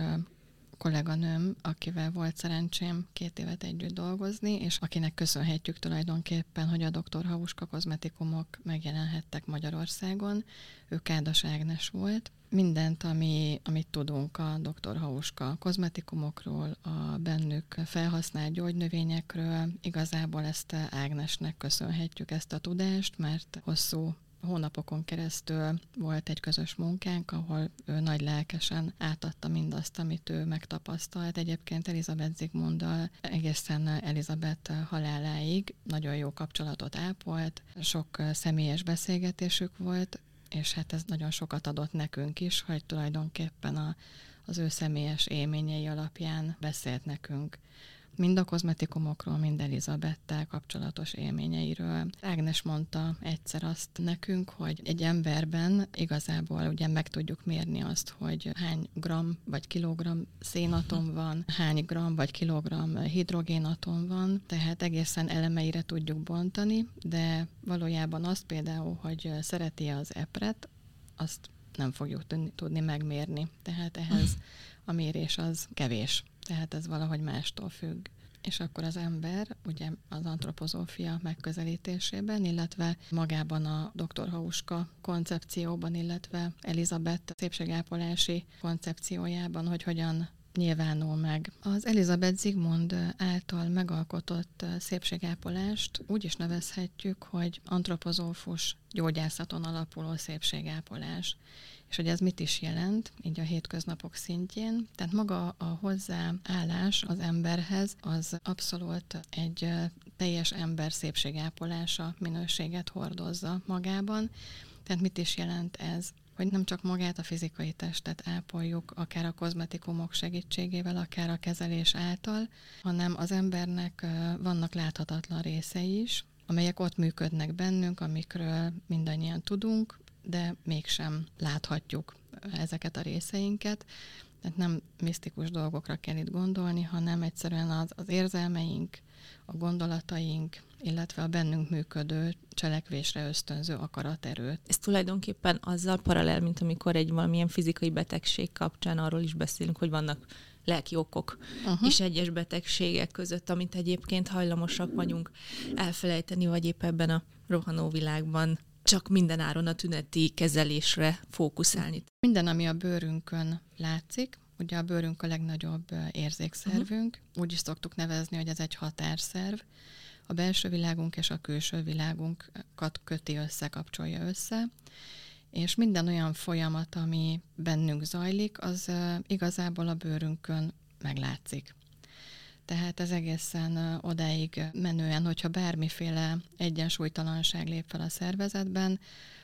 kolléganőm, akivel volt szerencsém két évet együtt dolgozni, és akinek köszönhetjük tulajdonképpen, hogy a Dr. Hauska kozmetikumok megjelenhettek Magyarországon. Ő Kádas Ágnes volt. Mindent, ami, amit tudunk a Dr. Hauska kozmetikumokról, a bennük felhasznált gyógynövényekről, igazából ezt Ágnesnek köszönhetjük ezt a tudást, mert hosszú hónapokon keresztül volt egy közös munkánk, ahol ő nagy lelkesen átadta mindazt, amit ő megtapasztalt. Egyébként Elizabeth Zigmunddal egészen Elizabeth haláláig nagyon jó kapcsolatot ápolt, sok személyes beszélgetésük volt, és hát ez nagyon sokat adott nekünk is, hogy tulajdonképpen a, az ő személyes élményei alapján beszélt nekünk mind a kozmetikumokról, mind Elizabettel kapcsolatos élményeiről. Ágnes mondta egyszer azt nekünk, hogy egy emberben igazából ugye meg tudjuk mérni azt, hogy hány gram vagy kilogram szénatom van, hány gram vagy kilogram hidrogénatom van, tehát egészen elemeire tudjuk bontani, de valójában azt például, hogy szereti az epret, azt nem fogjuk tudni megmérni. Tehát ehhez a mérés az kevés. Tehát ez valahogy mástól függ és akkor az ember ugye az antropozófia megközelítésében, illetve magában a dr. Hauska koncepcióban, illetve Elizabeth szépségápolási koncepciójában, hogy hogyan nyilvánul meg. Az Elizabeth Zigmund által megalkotott szépségápolást úgy is nevezhetjük, hogy antropozófus gyógyászaton alapuló szépségápolás. És hogy ez mit is jelent, így a hétköznapok szintjén. Tehát maga a hozzáállás az emberhez az abszolút egy teljes ember szépségápolása minőséget hordozza magában. Tehát mit is jelent ez? hogy nem csak magát a fizikai testet ápoljuk, akár a kozmetikumok segítségével, akár a kezelés által, hanem az embernek vannak láthatatlan részei is, amelyek ott működnek bennünk, amikről mindannyian tudunk, de mégsem láthatjuk ezeket a részeinket. Tehát nem misztikus dolgokra kell itt gondolni, hanem egyszerűen az, az érzelmeink, a gondolataink, illetve a bennünk működő cselekvésre ösztönző akaraterőt. Ez tulajdonképpen azzal paralel, mint amikor egy valamilyen fizikai betegség kapcsán arról is beszélünk, hogy vannak lelki okok uh-huh. is egyes betegségek között, amit egyébként hajlamosak vagyunk elfelejteni, vagy épp ebben a rohanó világban csak minden áron a tüneti kezelésre fókuszálni. Minden, ami a bőrünkön látszik, ugye a bőrünk a legnagyobb érzékszervünk, uh-huh. úgy is szoktuk nevezni, hogy ez egy határszerv, a belső világunk és a külső világunkat köti össze, kapcsolja össze, és minden olyan folyamat, ami bennünk zajlik, az igazából a bőrünkön meglátszik. Tehát ez egészen odáig menően, hogyha bármiféle egyensúlytalanság lép fel a szervezetben,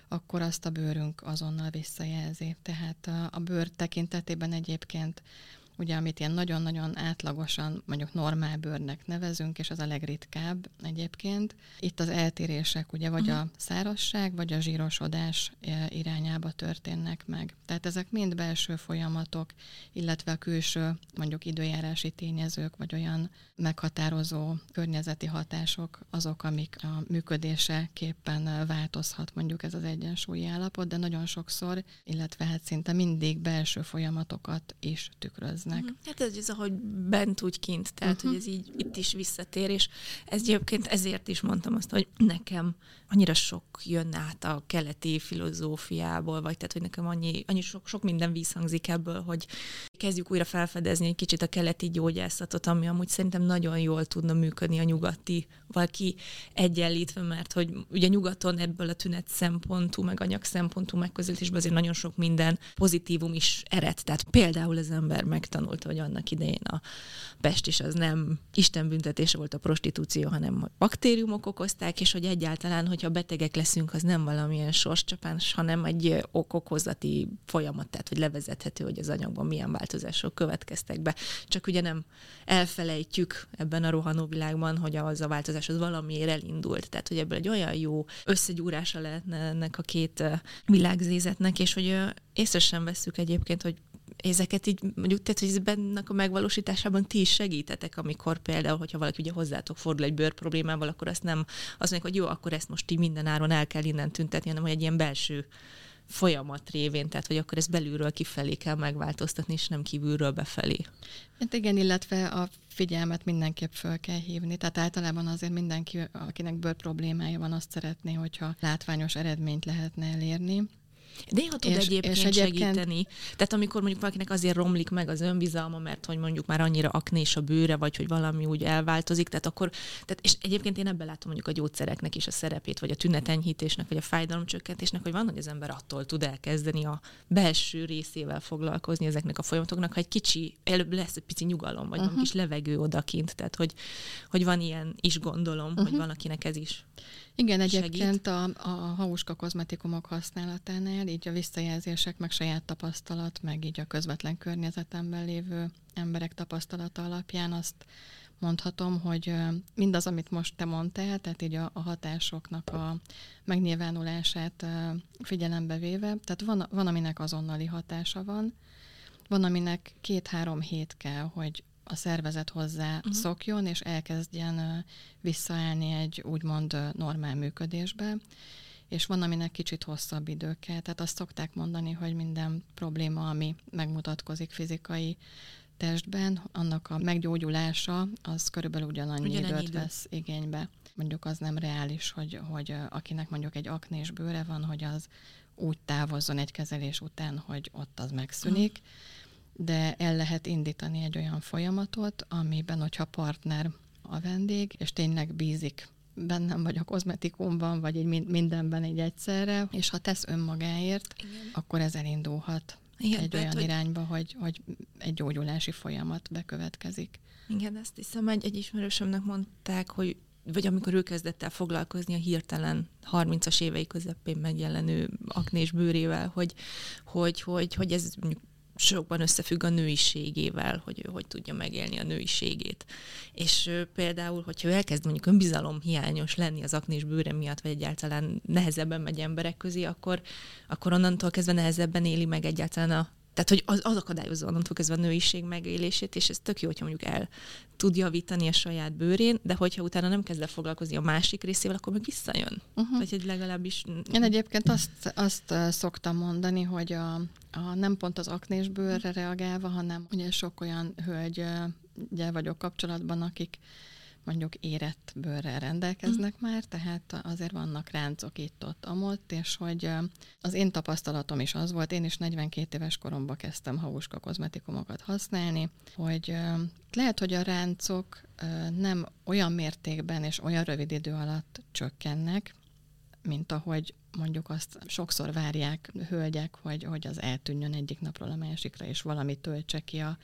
akkor azt a bőrünk azonnal visszajelzi. Tehát a, bőr tekintetében egyébként ugye amit ilyen nagyon-nagyon átlagosan mondjuk normál bőrnek nevezünk, és az a legritkább egyébként. Itt az eltérések ugye vagy uh-huh. a szárazság, vagy a zsírosodás e, irányába történnek meg. Tehát ezek mind belső folyamatok, illetve a külső mondjuk időjárási tényezők, vagy olyan meghatározó környezeti hatások azok, amik a működéseképpen változhat mondjuk ez az egyensúlyi állapot, de nagyon sokszor, illetve hát szinte mindig belső folyamatokat is tükröz éreznek. Uh-huh. Hát ez az, ahogy bent úgy kint, tehát uh-huh. hogy ez így itt is visszatér, és ez egyébként ezért is mondtam azt, hogy nekem annyira sok jön át a keleti filozófiából, vagy tehát, hogy nekem annyi, annyi sok, sok minden vízhangzik ebből, hogy kezdjük újra felfedezni egy kicsit a keleti gyógyászatot, ami amúgy szerintem nagyon jól tudna működni a nyugati valaki egyenlítve, mert hogy ugye nyugaton ebből a tünet szempontú, meg anyag szempontú megközelítésben azért nagyon sok minden pozitívum is ered. Tehát például az ember megtanulta, hogy annak idején a Pest is az nem Isten büntetése volt a prostitúció, hanem baktériumok okozták, és hogy egyáltalán, hogyha betegek leszünk, az nem valamilyen sorscsapás, hanem egy okokozati folyamat, tehát hogy levezethető, hogy az anyagban milyen változások következtek be. Csak ugye nem elfelejtjük ebben a rohanó világban, hogy az a változás az valamiért elindult. Tehát, hogy ebből egy olyan jó összegyúrása lehetne ennek a két világzézetnek, és hogy észre sem veszük egyébként, hogy ezeket így mondjuk, tehát, hogy ezbennek a megvalósításában ti is segítetek, amikor például, hogyha valaki ugye hozzátok fordul egy bőr problémával, akkor azt nem azt mondják, hogy jó, akkor ezt most így minden áron el kell innen tüntetni, hanem hogy egy ilyen belső folyamat révén, tehát hogy akkor ezt belülről kifelé kell megváltoztatni, és nem kívülről befelé. Hát igen, illetve a figyelmet mindenképp föl kell hívni. Tehát általában azért mindenki, akinek bőr problémája van, azt szeretné, hogyha látványos eredményt lehetne elérni. Néha tud és, egyébként, és egyébként segíteni. Tehát amikor mondjuk valakinek azért romlik meg az önbizalma, mert hogy mondjuk már annyira aknés a bőre, vagy hogy valami úgy elváltozik, tehát akkor, tehát, és egyébként én ebben látom mondjuk a gyógyszereknek is a szerepét, vagy a tünetenyhítésnek, vagy a fájdalomcsökkentésnek, hogy van, hogy az ember attól tud elkezdeni a belső részével foglalkozni ezeknek a folyamatoknak, ha egy kicsi, előbb lesz egy pici nyugalom, vagy uh-huh. kis levegő odakint, tehát hogy, hogy van ilyen is gondolom, uh-huh. hogy van akinek ez is igen, egyébként a, a hauska kozmetikumok használatánál így a visszajelzések, meg saját tapasztalat, meg így a közvetlen környezetemben lévő emberek tapasztalata alapján azt mondhatom, hogy mindaz, amit most te mondtál, tehát így a, a hatásoknak a megnyilvánulását figyelembe véve, tehát van, van, aminek azonnali hatása van, van, aminek két-három hét kell, hogy a szervezet hozzá uh-huh. szokjon, és elkezdjen visszaállni egy úgymond normál működésbe. és van, aminek kicsit hosszabb idő kell. Tehát azt szokták mondani, hogy minden probléma, ami megmutatkozik fizikai testben, annak a meggyógyulása az körülbelül ugyanannyi, ugyanannyi időt idő. vesz igénybe. Mondjuk az nem reális, hogy, hogy akinek mondjuk egy aknés bőre van, hogy az úgy távozzon egy kezelés után, hogy ott az megszűnik, de el lehet indítani egy olyan folyamatot, amiben, hogyha partner a vendég, és tényleg bízik bennem, vagy a kozmetikumban, vagy egy mindenben egy egyszerre, és ha tesz önmagáért, Igen. akkor ez elindulhat Igen, egy olyan hogy... irányba, hogy, hogy egy gyógyulási folyamat bekövetkezik. Igen, ezt hiszem, egy, egy ismerősömnek mondták, hogy vagy amikor ő kezdett el foglalkozni a hirtelen 30-as évei közepén megjelenő aknés bőrével, hogy, hogy, hogy, hogy ez sokban összefügg a nőiségével, hogy ő hogy tudja megélni a nőiségét. És például, hogyha ő elkezd mondjuk önbizalom hiányos lenni az aknés bőre miatt, vagy egyáltalán nehezebben megy emberek közé, akkor, akkor onnantól kezdve nehezebben éli meg egyáltalán a tehát, hogy az, az akadályozza onnantól kezdve a nőiség megélését, és ez tök jó, hogyha mondjuk el tud javítani a saját bőrén, de hogyha utána nem kezd el foglalkozni a másik részével, akkor meg visszajön. Uh-huh. Vagy hogy legalábbis... Én egyébként azt, azt szoktam mondani, hogy a, a nem pont az aknés bőrre reagálva, hanem ugye sok olyan hölgy vagyok kapcsolatban, akik mondjuk érett bőrrel rendelkeznek mm. már, tehát azért vannak ráncok itt-ott, amott, és hogy az én tapasztalatom is az volt, én is 42 éves koromban kezdtem havuska kozmetikumokat használni, hogy lehet, hogy a ráncok nem olyan mértékben és olyan rövid idő alatt csökkennek, mint ahogy mondjuk azt sokszor várják hölgyek, hogy, hogy az eltűnjön egyik napról a másikra, és valami töltse ki a,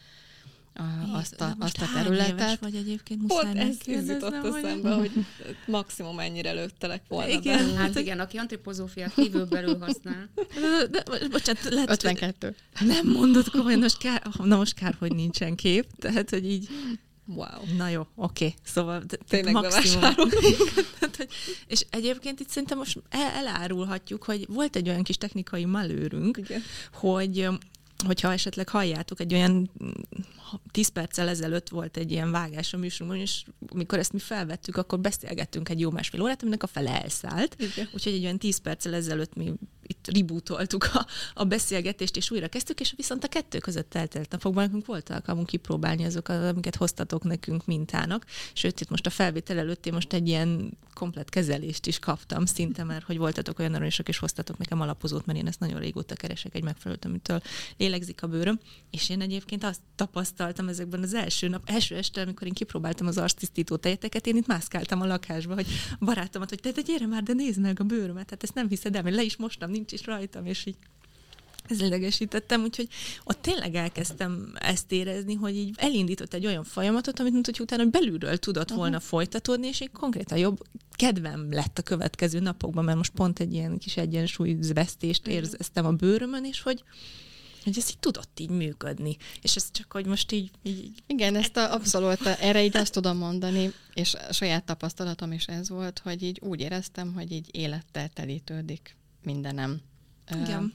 a, azt, a, azt a területet. vagy egyébként muszáj Pont ez jutott eszembe, hogy maximum ennyire lőttelek volna igen, be. Hát igen, aki antipozófiát kívül belül használ. De, de, bocsánat, lehet, 52. Nem mondod komolyan, most kár, na most kár, hogy nincsen kép, tehát, hogy így Wow. Na jó, oké. Okay. Szóval tényleg maximum. és egyébként itt szerintem most el, elárulhatjuk, hogy volt egy olyan kis technikai malőrünk, Igen. hogy hogyha esetleg halljátok, egy olyan 10 perccel ezelőtt volt egy ilyen vágás a műsorban, és amikor ezt mi felvettük, akkor beszélgettünk egy jó másfél órát, aminek a fele elszállt. Igen. Úgyhogy egy olyan 10 perccel ezelőtt mi itt rebootoltuk a, a beszélgetést, és újra kezdtük, és viszont a kettő között eltelt napokban nekünk volt alkalmunk kipróbálni azokat, amiket hoztatok nekünk mintának. Sőt, itt most a felvétel előtt én most egy ilyen komplet kezelést is kaptam szinte, mert hogy voltatok olyan aranyosak, és hoztatok nekem alapozót, mert én ezt nagyon régóta keresek egy megfelelőt, amitől lélegzik a bőröm. És én egyébként azt tapasztaltam ezekben az első nap, első este, amikor én kipróbáltam az arctisztító tejeteket, én itt mászkáltam a lakásba, hogy barátomat, hogy te, te gyere már, de nézd meg a bőrömet, tehát ezt nem hiszed el, le is mostam, nincs is rajtam, és így ez idegesítettem, úgyhogy ott tényleg elkezdtem ezt érezni, hogy így elindított egy olyan folyamatot, amit mondta, hogy utána belülről tudott volna uh-huh. folytatódni, és egy konkrétan jobb kedvem lett a következő napokban, mert most pont egy ilyen kis egyensúlyvesztést érzeztem a bőrömön, és hogy hogy ez így tudott így működni. És ez csak, hogy most így... így Igen, ezt a, abszolút, erre így azt tudom mondani, és a saját tapasztalatom is ez volt, hogy így úgy éreztem, hogy így élettel telítődik mindenem. Igen.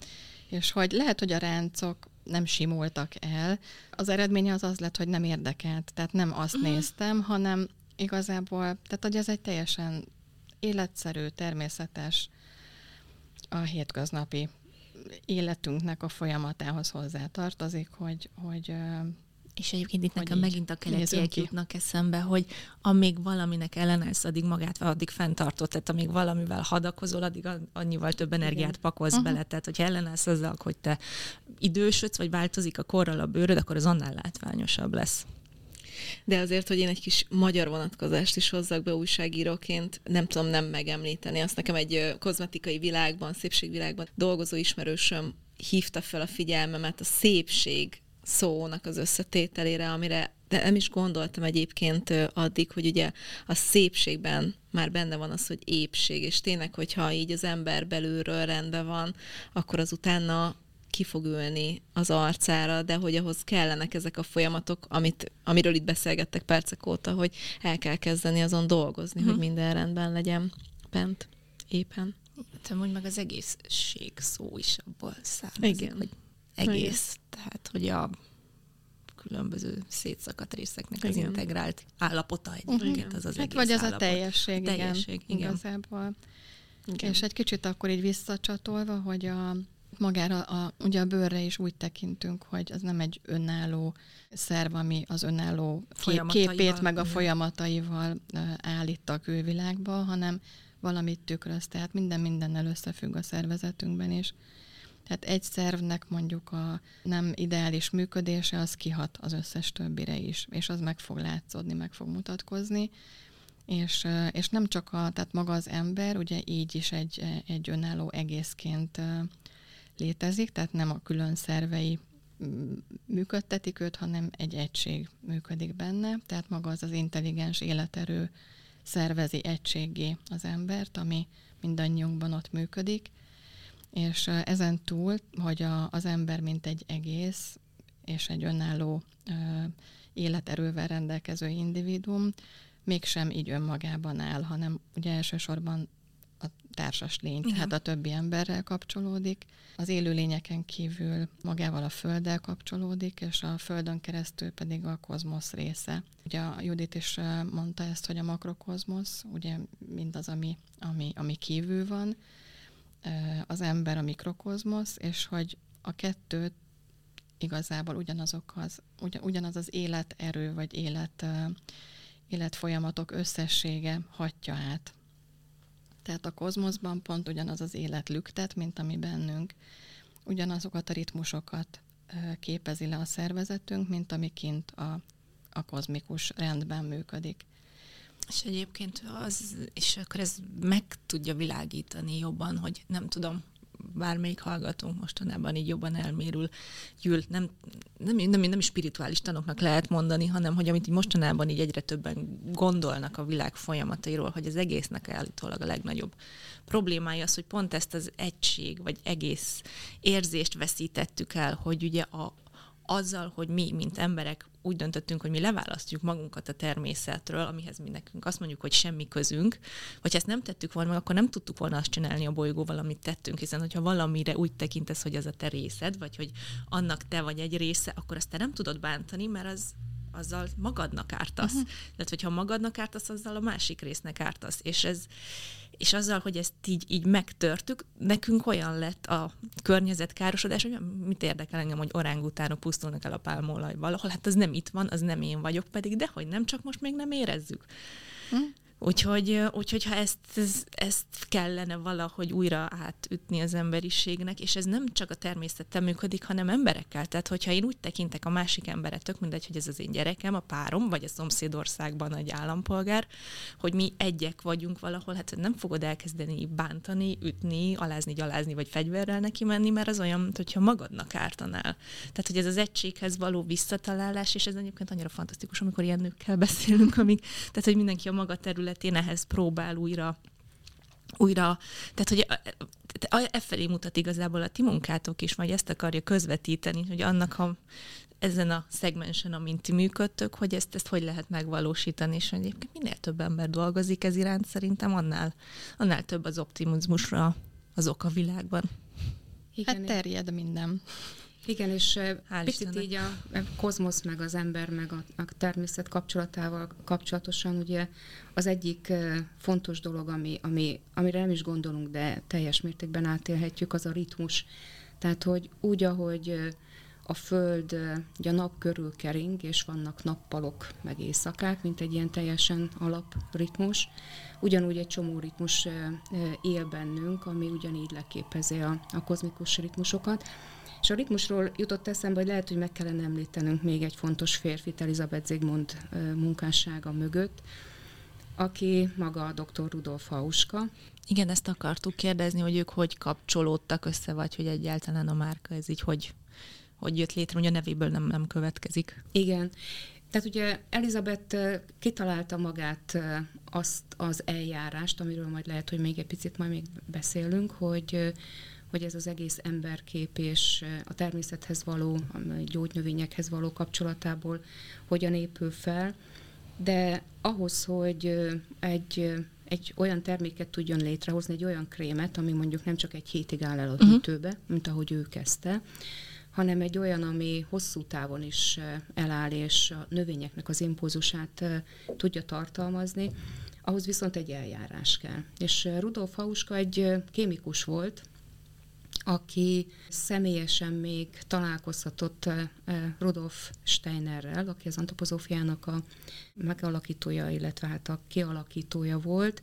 És hogy lehet, hogy a ráncok nem simultak el. Az eredménye az az lett, hogy nem érdekelt. Tehát nem azt uh-huh. néztem, hanem igazából, tehát hogy ez egy teljesen életszerű, természetes, a hétköznapi életünknek a folyamatához hozzá tartozik, hogy, hogy és egyébként itt nekem megint a keletiek jutnak eszembe, hogy amíg valaminek ellenállsz, addig magát addig fenntartott, tehát amíg valamivel hadakozol, addig annyival több energiát Igen. pakolsz uh-huh. bele. Tehát, hogyha ellenállsz azzal, hogy te idősödsz, vagy változik a korral a bőröd, akkor az annál látványosabb lesz. De azért, hogy én egy kis magyar vonatkozást is hozzak be újságíróként, nem tudom nem megemlíteni. Azt nekem egy kozmetikai világban, szépségvilágban dolgozó ismerősöm hívta fel a figyelmemet a szépség szónak az összetételére, amire de nem is gondoltam egyébként addig, hogy ugye a szépségben már benne van az, hogy épség, és tényleg, hogyha így az ember belülről rendben van, akkor az utána ki fog ülni az arcára, de hogy ahhoz kellenek ezek a folyamatok, amit, amiről itt beszélgettek percek óta, hogy el kell kezdeni azon dolgozni, uh-huh. hogy mhm. minden rendben legyen bent, éppen. Te mondj meg az egészség szó is abból származik, Igen. hogy egész, Igen. tehát hogy a különböző szétszakadt részeknek igen. az integrált állapota egyébként, uh-huh. az az hát vagy az állapot. a teljesség, teljesség igen, igen. igazából. Igen. És egy kicsit akkor így visszacsatolva, hogy a magára, a, ugye a bőrre is úgy tekintünk, hogy az nem egy önálló szerv, ami az önálló kép, képét meg a folyamataival állít a külvilágba, hanem valamit tükröz. Tehát minden mindennel összefügg a szervezetünkben is. Tehát egy szervnek mondjuk a nem ideális működése, az kihat az összes többire is, és az meg fog látszódni, meg fog mutatkozni. És, és nem csak a, tehát maga az ember, ugye így is egy, egy önálló egészként létezik, tehát nem a külön szervei működtetik őt, hanem egy egység működik benne, tehát maga az az intelligens életerő szervezi egységé az embert, ami mindannyiunkban ott működik, és ezen túl, hogy a, az ember mint egy egész, és egy önálló ö, életerővel rendelkező individuum mégsem így önmagában áll, hanem ugye elsősorban a társas lény, Igen. tehát a többi emberrel kapcsolódik. Az élőlényeken kívül magával a Földdel kapcsolódik, és a Földön keresztül pedig a kozmosz része. Ugye a Judit is mondta ezt, hogy a makrokozmosz, ugye mindaz, ami, ami, ami kívül van, az ember a mikrokozmosz, és hogy a kettőt igazából ugyanazok az, ugyanaz az életerő, vagy élet, életfolyamatok összessége hatja át. Tehát a kozmoszban pont ugyanaz az élet lüktet, mint ami bennünk. Ugyanazokat a ritmusokat képezi le a szervezetünk, mint ami kint a, a kozmikus rendben működik. És egyébként az, és akkor ez meg tudja világítani jobban, hogy nem tudom, bármelyik hallgatónk mostanában így jobban elmérül, gyűl, nem, nem, nem, nem is spirituális tanoknak lehet mondani, hanem hogy amit így mostanában így egyre többen gondolnak a világ folyamatairól, hogy az egésznek állítólag a legnagyobb problémája az, hogy pont ezt az egység, vagy egész érzést veszítettük el, hogy ugye a, azzal, hogy mi, mint emberek úgy döntöttünk, hogy mi leválasztjuk magunkat a természetről, amihez mi nekünk azt mondjuk, hogy semmi közünk, vagy ezt nem tettük volna meg, akkor nem tudtuk volna azt csinálni a bolygóval, amit tettünk, hiszen hogyha valamire úgy tekintesz, hogy az a te részed, vagy hogy annak te vagy egy része, akkor azt te nem tudod bántani, mert az azzal magadnak ártasz. Uh-huh. Tehát, hogyha magadnak ártasz, azzal a másik résznek ártasz. És ez, és azzal, hogy ezt így, így megtörtük, nekünk olyan lett a környezetkárosodás, hogy mit érdekel engem, hogy orángutánok pusztulnak el a pálmolaj valahol, hát az nem itt van, az nem én vagyok, pedig dehogy nem, csak most még nem érezzük. Hm? Úgyhogy, úgyhogy ha ezt, ezt kellene valahogy újra átütni az emberiségnek, és ez nem csak a természettel működik, hanem emberekkel. Tehát, hogyha én úgy tekintek a másik emberre, tök mindegy, hogy ez az én gyerekem, a párom, vagy a szomszédországban egy állampolgár, hogy mi egyek vagyunk valahol, hát nem fogod elkezdeni bántani, ütni, alázni, gyalázni, vagy fegyverrel neki menni, mert az olyan, hogyha magadnak ártanál. Tehát, hogy ez az egységhez való visszatalálás, és ez egyébként annyira fantasztikus, amikor ilyen nőkkel beszélünk, amik, tehát, hogy mindenki a maga terület területén ehhez próbál újra újra, tehát hogy e felé mutat igazából a ti munkátok is, vagy ezt akarja közvetíteni, hogy annak a ezen a szegmensen, amint ti működtök, hogy ezt, ezt hogy lehet megvalósítani, és egyébként minél több ember dolgozik ez iránt, szerintem annál, annál több az optimizmusra az ok a világban. Igen, hát terjed minden. Igen, és Hál picit Istennek. így a kozmosz, meg az ember, meg a, a természet kapcsolatával kapcsolatosan ugye az egyik fontos dolog, ami, ami, amire nem is gondolunk, de teljes mértékben átélhetjük, az a ritmus. Tehát, hogy úgy, ahogy a Föld ugye a nap körül kering, és vannak nappalok, meg éjszakák, mint egy ilyen teljesen alapritmus. Ugyanúgy egy csomó ritmus él bennünk, ami ugyanígy leképezi a, a kozmikus ritmusokat. És a ritmusról jutott eszembe, hogy lehet, hogy meg kellene említenünk még egy fontos férfit, Elizabeth Zigmund munkássága mögött, aki maga a dr. Rudolf Hauska. Igen, ezt akartuk kérdezni, hogy ők hogy kapcsolódtak össze, vagy hogy egyáltalán a márka ez így hogy, hogy jött létre, hogy a nevéből nem, nem következik. Igen. Tehát ugye Elizabeth kitalálta magát azt az eljárást, amiről majd lehet, hogy még egy picit majd még beszélünk, hogy hogy ez az egész emberkép és a természethez való, a gyógynövényekhez való kapcsolatából hogyan épül fel, de ahhoz, hogy egy, egy olyan terméket tudjon létrehozni, egy olyan krémet, ami mondjuk nem csak egy hétig áll el a uh-huh. hűtőbe, mint ahogy ő kezdte, hanem egy olyan, ami hosszú távon is eláll, és a növényeknek az impulzusát tudja tartalmazni, ahhoz viszont egy eljárás kell. És Rudolf Hauska egy kémikus volt, aki személyesen még találkozhatott Rudolf Steinerrel, aki az antropozófiának a megalakítója, illetve hát a kialakítója volt,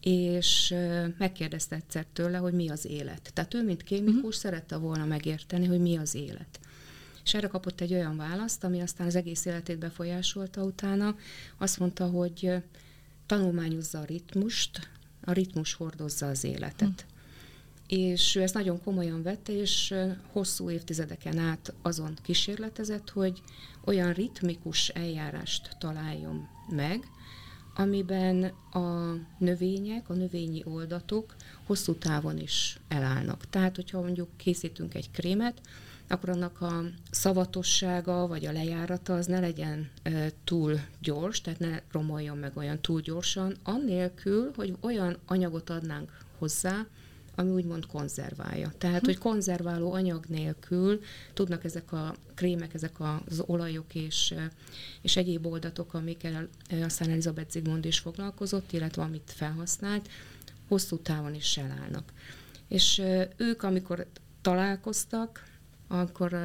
és megkérdezte egyszer tőle, hogy mi az élet. Tehát ő, mint kémikus, uh-huh. szerette volna megérteni, hogy mi az élet. És erre kapott egy olyan választ, ami aztán az egész életét befolyásolta utána. Azt mondta, hogy tanulmányozza a ritmust, a ritmus hordozza az életet. És ő ezt nagyon komolyan vette, és hosszú évtizedeken át azon kísérletezett, hogy olyan ritmikus eljárást találjon meg, amiben a növények, a növényi oldatok hosszú távon is elállnak. Tehát, hogyha mondjuk készítünk egy krémet, akkor annak a szavatossága vagy a lejárata az ne legyen e, túl gyors, tehát ne romoljon meg olyan túl gyorsan, annélkül, hogy olyan anyagot adnánk hozzá, ami úgymond konzerválja. Tehát, hm. hogy konzerváló anyag nélkül tudnak ezek a krémek, ezek az olajok és, és egyéb oldatok, amikkel aztán Elizabeth Zigmond is foglalkozott, illetve amit felhasznált, hosszú távon is elállnak. És ők, amikor találkoztak, akkor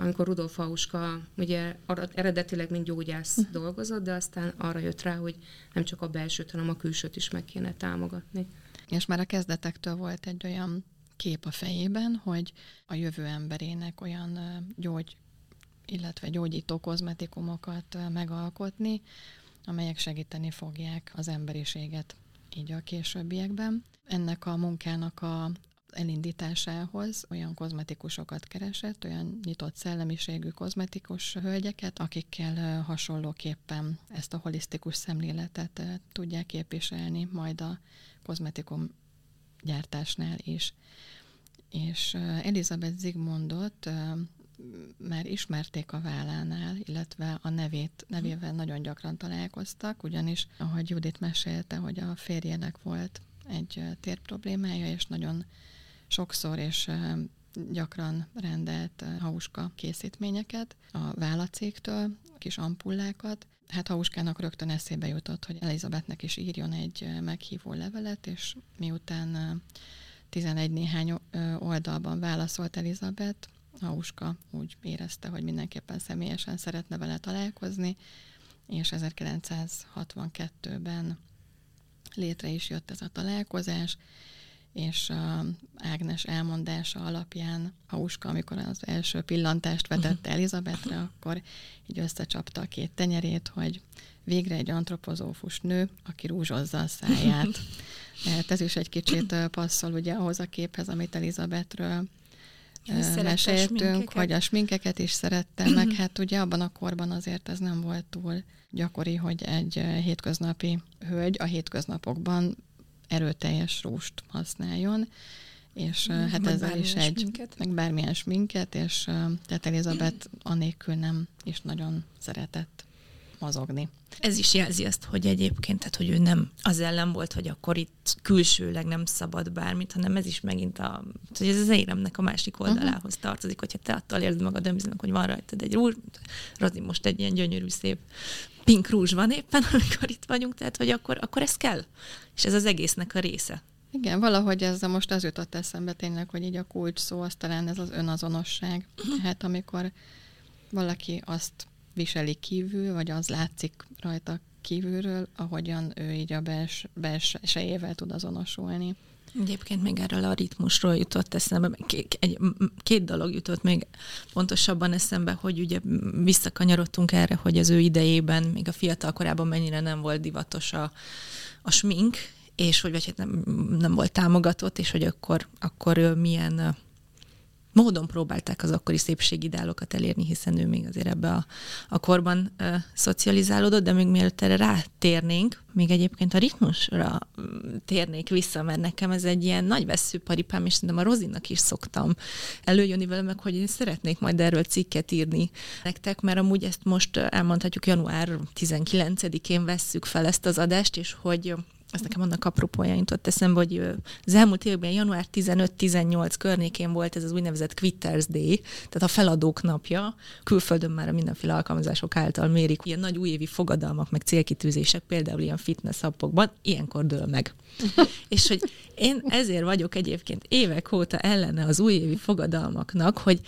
amikor Rudolf Hauska ugye eredetileg mint gyógyász hm. dolgozott, de aztán arra jött rá, hogy nem csak a belsőt, hanem a külsőt is meg kéne támogatni. És már a kezdetektől volt egy olyan kép a fejében, hogy a jövő emberének olyan gyógy, illetve gyógyító kozmetikumokat megalkotni, amelyek segíteni fogják az emberiséget így a későbbiekben. Ennek a munkának a elindításához olyan kozmetikusokat keresett, olyan nyitott szellemiségű kozmetikus hölgyeket, akikkel hasonlóképpen ezt a holisztikus szemléletet tudják képviselni majd a kozmetikum gyártásnál is. És Elizabeth Zigmundot már ismerték a vállánál, illetve a nevét, nevével nagyon gyakran találkoztak, ugyanis, ahogy Judit mesélte, hogy a férjének volt egy tér problémája, és nagyon sokszor és gyakran rendelt hauska készítményeket a vállacégtől, kis ampullákat. Hát Hauskának rögtön eszébe jutott, hogy Elizabethnek is írjon egy meghívó levelet, és miután 11 néhány oldalban válaszolt Elizabeth, Hauska úgy érezte, hogy mindenképpen személyesen szeretne vele találkozni, és 1962-ben létre is jött ez a találkozás, és a Ágnes elmondása alapján Hauska, amikor az első pillantást vetette Elizabetre, akkor így összecsapta a két tenyerét, hogy végre egy antropozófus nő, aki rúzsozza a száját. Hát ez is egy kicsit passzol ugye ahhoz a képhez, amit Elizabetről meséltünk, hogy a sminkeket is szerette, meg. Hát ugye abban a korban azért ez nem volt túl gyakori, hogy egy hétköznapi hölgy a hétköznapokban erőteljes rúst használjon, és mm, hát ezzel is egy, sminket. meg bármilyen sminket, és tehát Elizabeth anélkül nem is nagyon szeretett mozogni. Ez is jelzi azt, hogy egyébként, tehát hogy ő nem az ellen volt, hogy akkor itt külsőleg nem szabad bármit, hanem ez is megint a, hogy ez az éremnek a másik oldalához uh-huh. tartozik, hogyha te attól érzed magad önbizonynak, hogy van rajtad egy rúzs, Razi most egy ilyen gyönyörű, szép pink rúzs van éppen, amikor itt vagyunk, tehát hogy akkor, akkor ez kell. És ez az egésznek a része. Igen, valahogy ez most az jutott eszembe tényleg, hogy így a kulcs szó, az talán ez az önazonosság. Uh-huh. Hát amikor valaki azt viseli kívül, vagy az látszik rajta kívülről, ahogyan ő így a bels, belsejével tud azonosulni. Egyébként még erről a ritmusról jutott eszembe, két, egy, két dolog jutott még pontosabban eszembe, hogy ugye visszakanyarodtunk erre, hogy az ő idejében, még a fiatal korában mennyire nem volt divatos a, a smink, és hogy vagy hát nem, nem volt támogatott, és hogy akkor, akkor milyen módon próbálták az akkori szépségideálokat elérni, hiszen ő még azért ebbe a, a korban ö, szocializálódott, de még mielőtt erre rátérnénk, még egyébként a ritmusra térnék vissza, mert nekem ez egy ilyen nagy veszőparipám, és szerintem a Rozinnak is szoktam előjönni vele meg, hogy én szeretnék majd erről cikket írni nektek, mert amúgy ezt most elmondhatjuk január 19-én vesszük fel ezt az adást, és hogy ez nekem annak apropója jutott eszembe, hogy az elmúlt évben január 15-18 környékén volt ez az úgynevezett Quitters Day, tehát a feladók napja. Külföldön már a mindenféle alkalmazások által mérik ilyen nagy újévi fogadalmak, meg célkitűzések, például ilyen fitness appokban, ilyenkor dől meg. És hogy én ezért vagyok egyébként évek óta ellene az újévi fogadalmaknak, hogy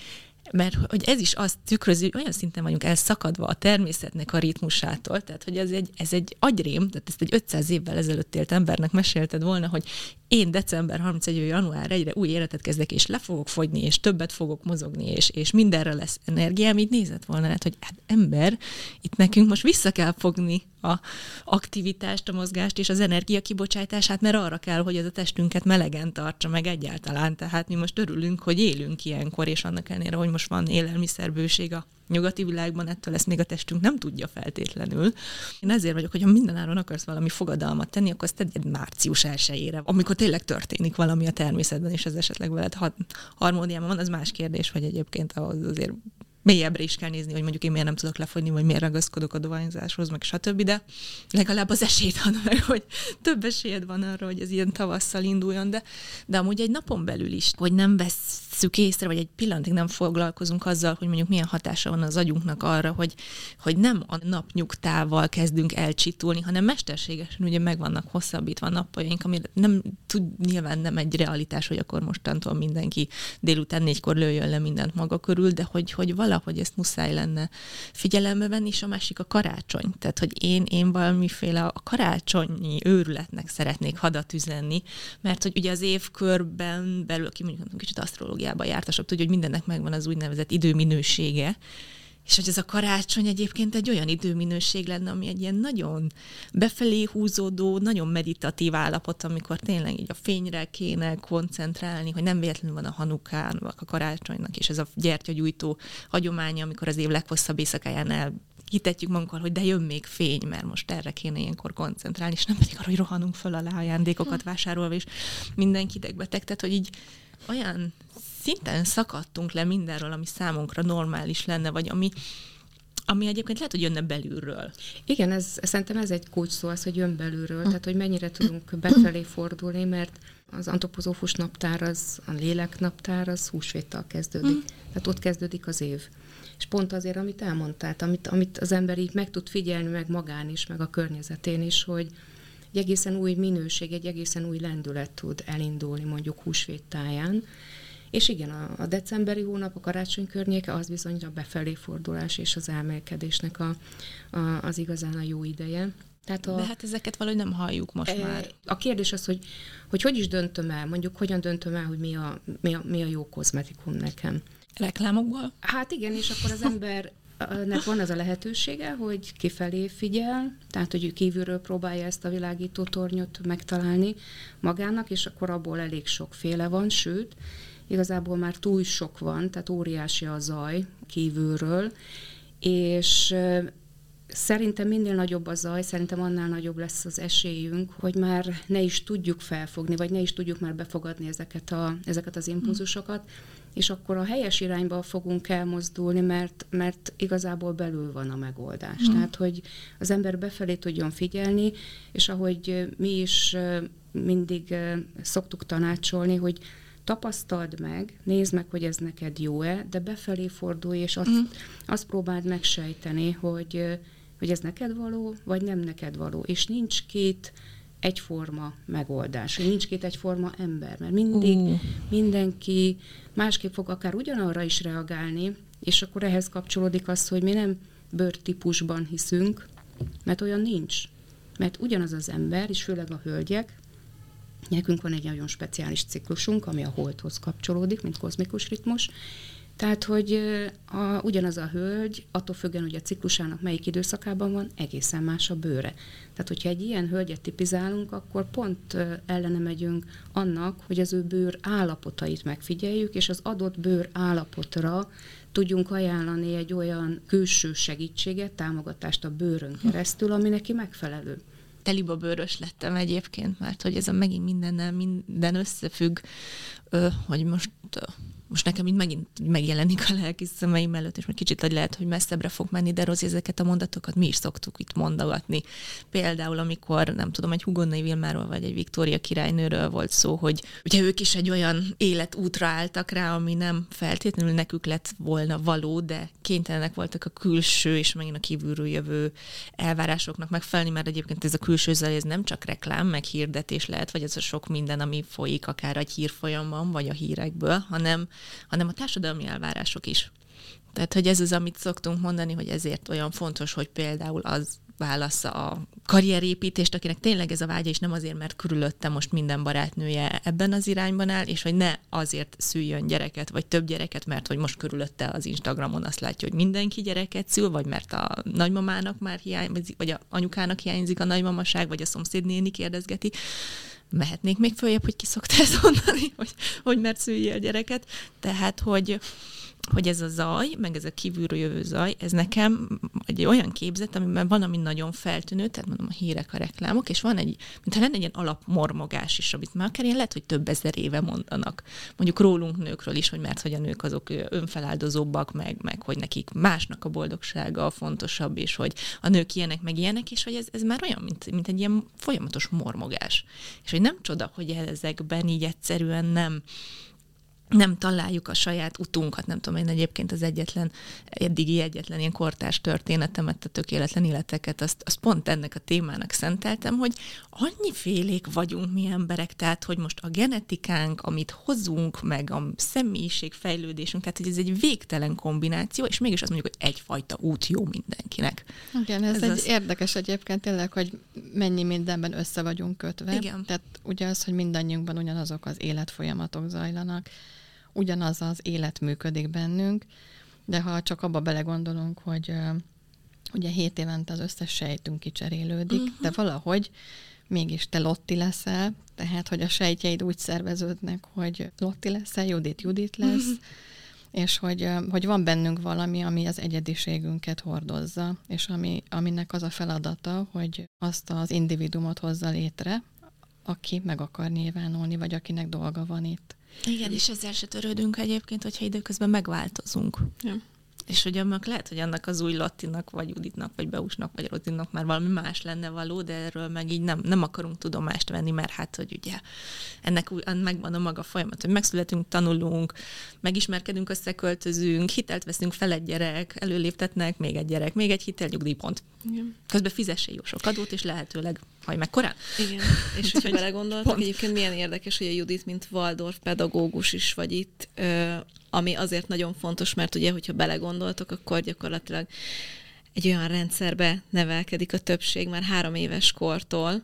mert hogy ez is azt tükrözi, hogy olyan szinten vagyunk elszakadva a természetnek a ritmusától, tehát hogy ez egy, ez egy agyrém, tehát ezt egy 500 évvel ezelőtt élt embernek mesélted volna, hogy én december 31. január 1 új életet kezdek, és le fogok fogyni, és többet fogok mozogni, és, és mindenre lesz energiám, így nézett volna, hát, hogy hát ember, itt nekünk most vissza kell fogni a aktivitást, a mozgást és az energia kibocsátását, mert arra kell, hogy ez a testünket melegen tartsa meg egyáltalán. Tehát mi most örülünk, hogy élünk ilyenkor, és annak ellenére, hogy most van élelmiszerbőség a nyugati világban, ettől ezt még a testünk nem tudja feltétlenül. Én ezért vagyok, hogy ha mindenáron akarsz valami fogadalmat tenni, akkor azt tegyed március 1 amikor tényleg történik valami a természetben, és ez esetleg veled harmóniában van, az más kérdés, hogy egyébként ahhoz azért mélyebbre is kell nézni, hogy mondjuk én miért nem tudok lefogyni, vagy miért ragaszkodok a dohányzáshoz, meg stb. De legalább az esélyt ad meg, hogy több esélyed van arra, hogy ez ilyen tavasszal induljon, de, de amúgy egy napon belül is, hogy nem vesszük észre, vagy egy pillanatig nem foglalkozunk azzal, hogy mondjuk milyen hatása van az agyunknak arra, hogy, hogy nem a napnyugtával kezdünk elcsitulni, hanem mesterségesen ugye meg vannak hosszabbítva a napjaink, ami nem tud, nyilván nem egy realitás, hogy akkor mostantól mindenki délután négykor lőjön le mindent maga körül, de hogy, hogy valahogy ezt muszáj lenne figyelembe venni, és a másik a karácsony. Tehát, hogy én, én valamiféle a karácsonyi őrületnek szeretnék hadat üzenni, mert hogy ugye az évkörben belül, aki mondjuk kicsit asztrológiában jártasabb, tudja, hogy mindennek megvan az úgynevezett időminősége, és hogy ez a karácsony egyébként egy olyan időminőség lenne, ami egy ilyen nagyon befelé húzódó, nagyon meditatív állapot, amikor tényleg így a fényre kéne koncentrálni, hogy nem véletlenül van a hanukán, a karácsonynak, és ez a gyertyagyújtó hagyománya, amikor az év leghosszabb éjszakáján el hitetjük magunkkal, hogy de jön még fény, mert most erre kéne ilyenkor koncentrálni, és nem pedig arra, hogy rohanunk föl alá ajándékokat vásárolva, és mindenki idegbeteg, tehát hogy így olyan szinten szakadtunk le mindenről, ami számunkra normális lenne, vagy ami, ami egyébként lehet, hogy jönne belülről. Igen, ez, szerintem ez egy kulcs szó az, hogy jön belülről, tehát hogy mennyire tudunk befelé fordulni, mert az antropozófus naptár, az, a lélek naptár, az húsvéttal kezdődik. Mm. Tehát ott kezdődik az év. És pont azért, amit elmondtál, amit, amit az ember így meg tud figyelni, meg magán is, meg a környezetén is, hogy egy egészen új minőség, egy egészen új lendület tud elindulni mondjuk húsvét táján, és igen, a, a decemberi hónap, a karácsony környéke az bizony a befelé fordulás és az elmélkedésnek a, a, az igazán a jó ideje. Tehát a, De hát ezeket valahogy nem halljuk most e, már. A kérdés az, hogy, hogy hogy is döntöm el, mondjuk hogyan döntöm el, hogy mi a, mi a, mi a jó kozmetikum nekem. Reklámokból? Hát igen, és akkor az ember nek van az a lehetősége, hogy kifelé figyel, tehát hogy kívülről próbálja ezt a világító tornyot megtalálni magának, és akkor abból elég sokféle van, sőt, igazából már túl sok van, tehát óriási a zaj kívülről, és Szerintem minél nagyobb a zaj, szerintem annál nagyobb lesz az esélyünk, hogy már ne is tudjuk felfogni, vagy ne is tudjuk már befogadni ezeket, a, ezeket az impulzusokat, és akkor a helyes irányba fogunk elmozdulni, mert, mert igazából belül van a megoldás. Mm. Tehát, hogy az ember befelé tudjon figyelni, és ahogy mi is mindig szoktuk tanácsolni, hogy tapasztald meg, nézd meg, hogy ez neked jó-e, de befelé fordulj, és azt, mm. azt próbáld megsejteni, hogy, hogy ez neked való, vagy nem neked való. És nincs két egyforma megoldás, nincs két egyforma ember, mert mindig uh. mindenki másképp fog akár ugyanarra is reagálni, és akkor ehhez kapcsolódik az, hogy mi nem bőrtípusban hiszünk, mert olyan nincs. Mert ugyanaz az ember, és főleg a hölgyek, Nekünk van egy nagyon speciális ciklusunk, ami a holdhoz kapcsolódik, mint kozmikus ritmus, tehát, hogy a, ugyanaz a hölgy, attól függően, hogy a ciklusának melyik időszakában van, egészen más a bőre. Tehát, hogyha egy ilyen hölgyet tipizálunk, akkor pont ellene megyünk annak, hogy az ő bőr állapotait megfigyeljük, és az adott bőr állapotra tudjunk ajánlani egy olyan külső segítséget, támogatást a bőrön keresztül, ami neki megfelelő teliba bőrös lettem egyébként, mert hogy ez a megint mindennel minden összefügg, hogy most most nekem itt megint megjelenik a lelki szemeim előtt, és még kicsit hogy lehet, hogy messzebbre fog menni, de Rozi, ezeket a mondatokat mi is szoktuk itt mondogatni. Például, amikor, nem tudom, egy Hugonnai Vilmáról vagy egy Viktória királynőről volt szó, hogy ugye ők is egy olyan életútra álltak rá, ami nem feltétlenül nekük lett volna való, de kénytelenek voltak a külső és megint a kívülről jövő elvárásoknak megfelelni, mert egyébként ez a külső ez nem csak reklám, meg hirdetés lehet, vagy ez a sok minden, ami folyik akár egy hírfolyamban, vagy a hírekből, hanem, hanem a társadalmi elvárások is. Tehát, hogy ez az, amit szoktunk mondani, hogy ezért olyan fontos, hogy például az válassza a karrierépítést, akinek tényleg ez a vágya, és nem azért, mert körülötte most minden barátnője ebben az irányban áll, és hogy ne azért szüljön gyereket, vagy több gyereket, mert hogy most körülötte az Instagramon azt látja, hogy mindenki gyereket szül, vagy mert a nagymamának már hiányzik, vagy a anyukának hiányzik a nagymamaság, vagy a szomszédnéni kérdezgeti, mehetnék még följebb, hogy ki szokta ezt mondani, hogy, hogy mert szüljél gyereket. Tehát, hogy, hogy ez a zaj, meg ez a kívülről jövő zaj, ez nekem egy olyan képzet, amiben van, ami nagyon feltűnő, tehát mondom a hírek, a reklámok, és van egy, mintha lenne egy ilyen alapmormogás is, amit már akár ilyen lehet, hogy több ezer éve mondanak. Mondjuk rólunk nőkről is, hogy mert hogy a nők azok önfeláldozóbbak, meg, meg hogy nekik másnak a boldogsága fontosabb, és hogy a nők ilyenek, meg ilyenek, és hogy ez, ez már olyan, mint, mint egy ilyen folyamatos mormogás. És hogy nem csoda, hogy ezekben így egyszerűen nem, nem találjuk a saját utunkat, nem tudom, én egyébként az egyetlen, eddigi egyetlen ilyen kortárs történetemet, a tökéletlen életeket, azt, azt pont ennek a témának szenteltem, hogy annyi félék vagyunk mi emberek, tehát, hogy most a genetikánk, amit hozunk, meg a személyiség fejlődésünk, tehát, hogy ez egy végtelen kombináció, és mégis azt mondjuk, hogy egyfajta út jó mindenkinek. Igen, ez, ez egy az... érdekes egyébként tényleg, hogy mennyi mindenben össze vagyunk kötve. Igen. Tehát ugye az, hogy mindannyiunkban ugyanazok az életfolyamatok zajlanak, ugyanaz az élet működik bennünk, de ha csak abba belegondolunk, hogy ugye 7 évente az összes sejtünk kicserélődik, uh-huh. de valahogy mégis te Lotti leszel, tehát hogy a sejtjeid úgy szerveződnek, hogy Lotti leszel, Judit Judit lesz, uh-huh. és hogy, hogy van bennünk valami, ami az egyediségünket hordozza, és ami, aminek az a feladata, hogy azt az individumot hozza létre, aki meg akar nyilvánulni, vagy akinek dolga van itt. Igen, és ezzel se törődünk egyébként, hogyha időközben megváltozunk. Ja. És hogy annak lehet, hogy annak az új Lottinak, vagy Juditnak, vagy Beusnak, vagy Rotinnak már valami más lenne való, de erről meg így nem, nem akarunk tudomást venni, mert hát, hogy ugye ennek megvan a maga folyamat, hogy megszületünk, tanulunk, megismerkedünk, összeköltözünk, hitelt veszünk fel egy gyerek, előléptetnek, még egy gyerek, még egy hitel, nyugdíjpont. Igen. Közben fizesse jó sok adót, és lehetőleg haj meg korán. Igen, és hogyha belegondoltak, egyébként milyen érdekes, hogy a Judit, mint Waldorf pedagógus is vagy itt, ami azért nagyon fontos, mert ugye, hogyha belegondoltok, akkor gyakorlatilag egy olyan rendszerbe nevelkedik a többség már három éves kortól,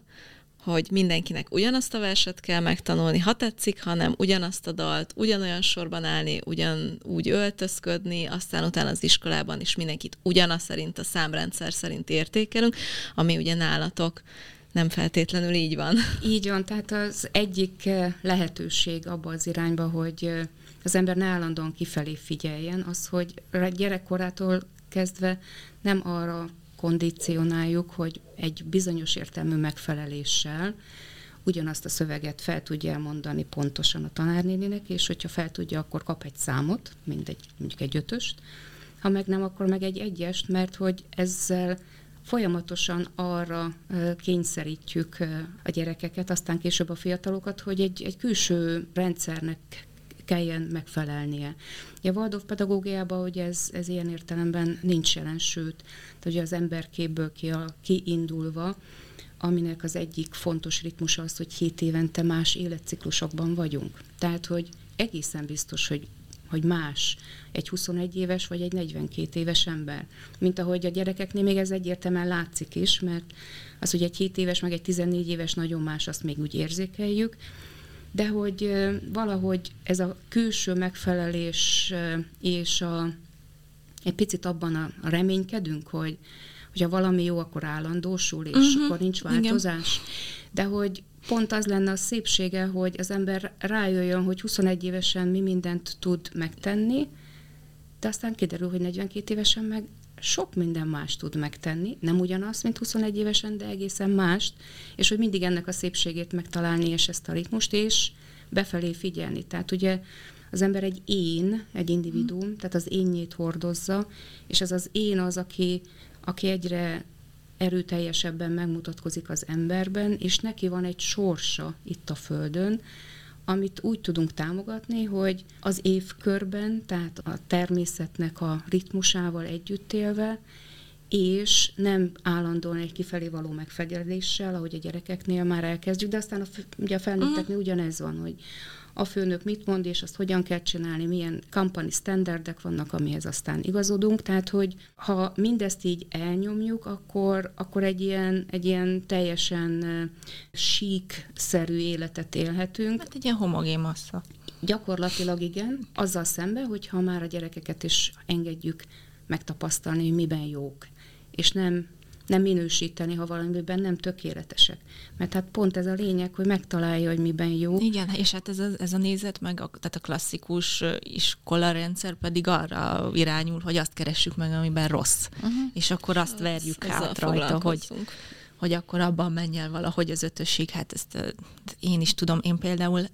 hogy mindenkinek ugyanazt a verset kell megtanulni, ha tetszik, hanem ugyanazt a dalt, ugyanolyan sorban állni, ugyanúgy öltözködni, aztán utána az iskolában is mindenkit ugyanaz szerint, a számrendszer szerint értékelünk, ami ugye nálatok nem feltétlenül így van. Így van, tehát az egyik lehetőség abba az irányba, hogy az ember ne állandóan kifelé figyeljen, az, hogy gyerekkorától kezdve nem arra kondicionáljuk, hogy egy bizonyos értelmű megfeleléssel ugyanazt a szöveget fel tudja elmondani pontosan a tanárnéninek, és hogyha fel tudja, akkor kap egy számot, mindegy, mondjuk egy ötöst, ha meg nem, akkor meg egy egyest, mert hogy ezzel folyamatosan arra kényszerítjük a gyerekeket, aztán később a fiatalokat, hogy egy, egy külső rendszernek kelljen megfelelnie. A Waldorf pedagógiában hogy ez, ez ilyen értelemben nincs jelen, sőt, hogy az emberképből kiindulva, aminek az egyik fontos ritmus az, hogy hét évente más életciklusokban vagyunk. Tehát, hogy egészen biztos, hogy hogy más egy 21 éves vagy egy 42 éves ember. Mint ahogy a gyerekeknél még ez egyértelműen látszik is, mert az, hogy egy 7 éves meg egy 14 éves nagyon más, azt még úgy érzékeljük, de hogy valahogy ez a külső megfelelés és a, egy picit abban a, a reménykedünk, hogy hogyha valami jó, akkor állandósul, és uh-huh. akkor nincs változás. Igen. De hogy pont az lenne a szépsége, hogy az ember rájöjjön, hogy 21 évesen mi mindent tud megtenni, de aztán kiderül, hogy 42 évesen meg sok minden más tud megtenni, nem ugyanaz, mint 21 évesen, de egészen mást, és hogy mindig ennek a szépségét megtalálni, és ezt a ritmust, és befelé figyelni. Tehát ugye az ember egy én, egy individuum, tehát az énjét hordozza, és ez az én az, aki, aki egyre erőteljesebben megmutatkozik az emberben, és neki van egy sorsa itt a Földön, amit úgy tudunk támogatni, hogy az évkörben, tehát a természetnek a ritmusával együtt élve, és nem állandóan egy kifelé való megfegyeléssel, ahogy a gyerekeknél már elkezdjük, de aztán a, ugye a felnőtteknél ugyanez van, hogy a főnök mit mond, és azt hogyan kell csinálni, milyen company standardek vannak, amihez aztán igazodunk. Tehát, hogy ha mindezt így elnyomjuk, akkor, akkor egy, ilyen, egy ilyen teljesen sík-szerű életet élhetünk. Hát egy ilyen homogén massza. Gyakorlatilag igen, azzal szemben, hogyha már a gyerekeket is engedjük megtapasztalni, hogy miben jók, és nem nem minősíteni, ha valamiben nem tökéletesek. Mert hát pont ez a lényeg, hogy megtalálja, hogy miben jó. Igen, és hát ez a, ez a nézet, meg a, tehát a klasszikus iskolarendszer pedig arra irányul, hogy azt keressük meg, amiben rossz. Uh-huh. És akkor azt verjük Ezzel át rajta, hogy hogy akkor abban menj el valahogy az ötösség. Hát ezt én is tudom. Én például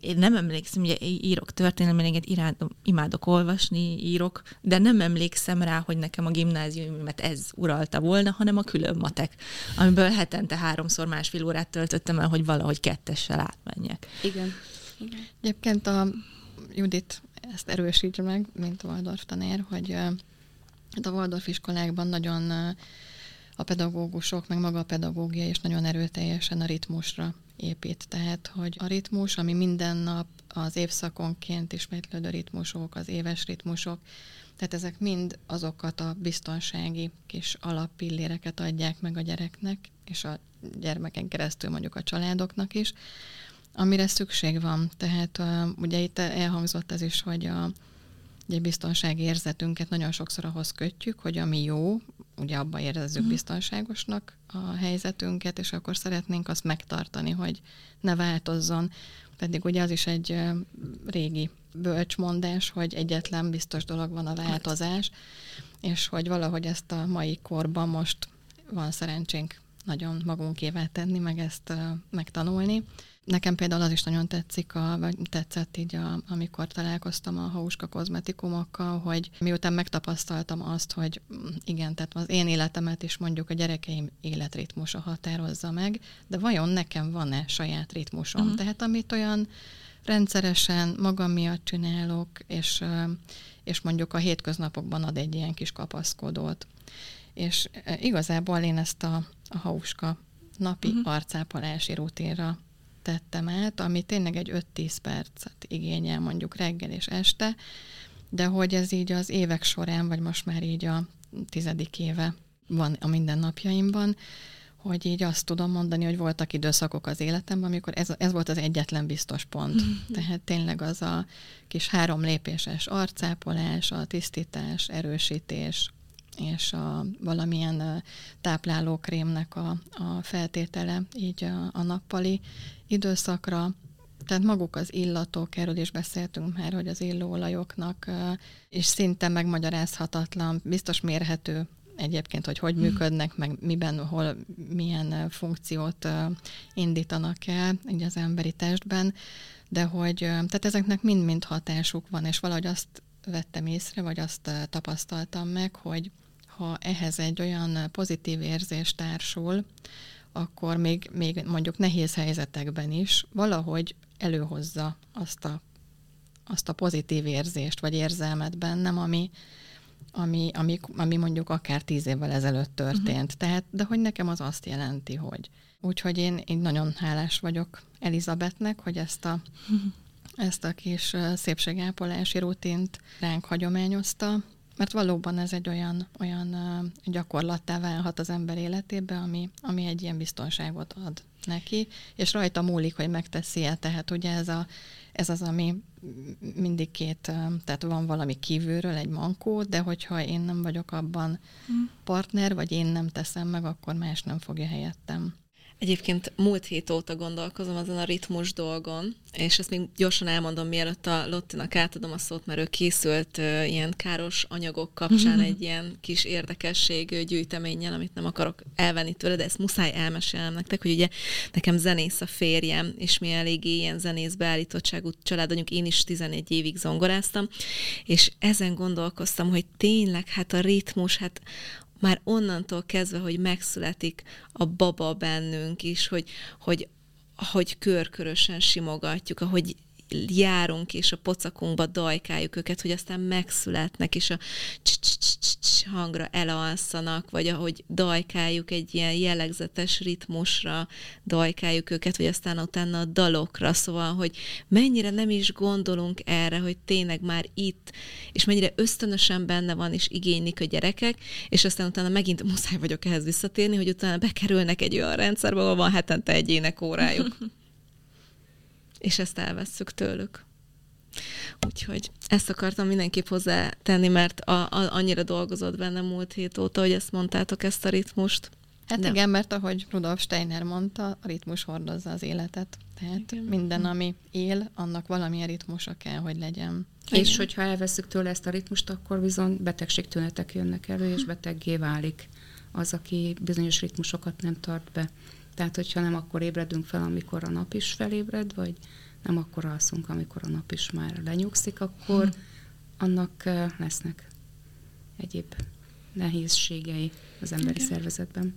én nem emlékszem, ugye írok történelményeket, imádom, imádok olvasni, írok, de nem emlékszem rá, hogy nekem a gimnáziumomat ez uralta volna, hanem a külön matek, amiből hetente háromszor másfél órát töltöttem el, hogy valahogy kettessel átmenjek. Igen. Igen. Egyébként a Judit ezt erősítse meg, mint Waldorf tanér, hogy a Waldorf iskolákban nagyon a pedagógusok, meg maga a pedagógia is nagyon erőteljesen a ritmusra épít. Tehát, hogy a ritmus, ami minden nap az évszakonként ismétlődő ritmusok, az éves ritmusok, tehát ezek mind azokat a biztonsági kis alappilléreket adják meg a gyereknek, és a gyermeken keresztül mondjuk a családoknak is, amire szükség van. Tehát ugye itt elhangzott ez is, hogy a, egy biztonsági érzetünket nagyon sokszor ahhoz kötjük, hogy ami jó, ugye abban érezzük uh-huh. biztonságosnak a helyzetünket, és akkor szeretnénk azt megtartani, hogy ne változzon. Pedig ugye az is egy régi bölcsmondás, hogy egyetlen biztos dolog van a változás, és hogy valahogy ezt a mai korban most van szerencsénk nagyon magunkével tenni, meg ezt megtanulni. Nekem például az is nagyon tetszik, a, vagy tetszett így, a, amikor találkoztam a hauska kozmetikumokkal, hogy miután megtapasztaltam azt, hogy igen, tehát az én életemet is mondjuk a gyerekeim életritmusa határozza meg, de vajon nekem van-e saját ritmusom? Uh-huh. Tehát amit olyan rendszeresen magam miatt csinálok, és, és mondjuk a hétköznapokban ad egy ilyen kis kapaszkodót. És igazából én ezt a, a hauska napi uh-huh. arcápolási rutinra tettem át, ami tényleg egy 5-10 percet igényel mondjuk reggel és este, de hogy ez így az évek során, vagy most már így a tizedik éve van a mindennapjaimban, hogy így azt tudom mondani, hogy voltak időszakok az életemben, amikor ez, ez volt az egyetlen biztos pont. Tehát tényleg az a kis három lépéses arcápolás, a tisztítás, erősítés, és a valamilyen táplálókrémnek a, a feltétele így a, a nappali időszakra, tehát maguk az illatok, erről is beszéltünk már, hogy az illóolajoknak, és szinte megmagyarázhatatlan, biztos mérhető egyébként, hogy hogy hmm. működnek, meg miben, hol, milyen funkciót indítanak el így az emberi testben, de hogy, tehát ezeknek mind-mind hatásuk van, és valahogy azt vettem észre, vagy azt tapasztaltam meg, hogy ha ehhez egy olyan pozitív érzés társul, akkor még, még mondjuk nehéz helyzetekben is valahogy előhozza azt a, azt a pozitív érzést, vagy érzelmet bennem, ami, ami, ami, ami mondjuk akár tíz évvel ezelőtt történt. Uh-huh. Tehát, de hogy nekem az azt jelenti, hogy. Úgyhogy én, én nagyon hálás vagyok Elizabetnek, hogy ezt a, uh-huh. Ezt a kis szépségápolási rutint ránk hagyományozta, mert valóban ez egy olyan, olyan gyakorlattá válhat az ember életébe, ami, ami egy ilyen biztonságot ad neki, és rajta múlik, hogy megteszi-e. Tehát ugye ez, a, ez az, ami mindig két, tehát van valami kívülről, egy mankó, de hogyha én nem vagyok abban hm. partner, vagy én nem teszem meg, akkor más nem fogja helyettem. Egyébként múlt hét óta gondolkozom azon a ritmus dolgon, és ezt még gyorsan elmondom, mielőtt a Lottinak átadom a szót, mert ő készült uh, ilyen káros anyagok kapcsán mm-hmm. egy ilyen kis érdekesség gyűjteménnyel, amit nem akarok elvenni tőle, de ezt muszáj elmesélnem nektek, hogy ugye nekem zenész a férjem, és mi eléggé ilyen zenész beállítottságú családanyunk, én is 11 évig zongoráztam, és ezen gondolkoztam, hogy tényleg hát a ritmus, hát már onnantól kezdve, hogy megszületik a baba bennünk is, hogy, hogy, hogy körkörösen simogatjuk, ahogy járunk, és a pocakunkba dajkáljuk őket, hogy aztán megszületnek, és a hangra elalszanak, vagy ahogy dajkáljuk egy ilyen jellegzetes ritmusra, dajkáljuk őket, vagy aztán utána a dalokra, szóval, hogy mennyire nem is gondolunk erre, hogy tényleg már itt, és mennyire ösztönösen benne van, és igénylik a gyerekek, és aztán utána megint muszáj vagyok ehhez visszatérni, hogy utána bekerülnek egy olyan rendszerbe, ahol van hetente egy énekórájuk. és ezt elvesszük tőlük. Úgyhogy ezt akartam mindenképp hozzátenni, mert a, a, annyira dolgozott benne múlt hét óta, hogy ezt mondtátok, ezt a ritmust. Hát De. igen, mert ahogy Rudolf Steiner mondta, a ritmus hordozza az életet. Tehát igen. minden, ami él, annak valamilyen ritmusa kell, hogy legyen. Igen. És hogyha elveszük tőle ezt a ritmust, akkor bizony betegségtünetek jönnek elő, és beteggé válik az, aki bizonyos ritmusokat nem tart be. Tehát, hogyha nem akkor ébredünk fel, amikor a nap is felébred, vagy nem akkor alszunk, amikor a nap is már lenyugszik, akkor hmm. annak lesznek egyéb nehézségei az emberi Igen. szervezetben.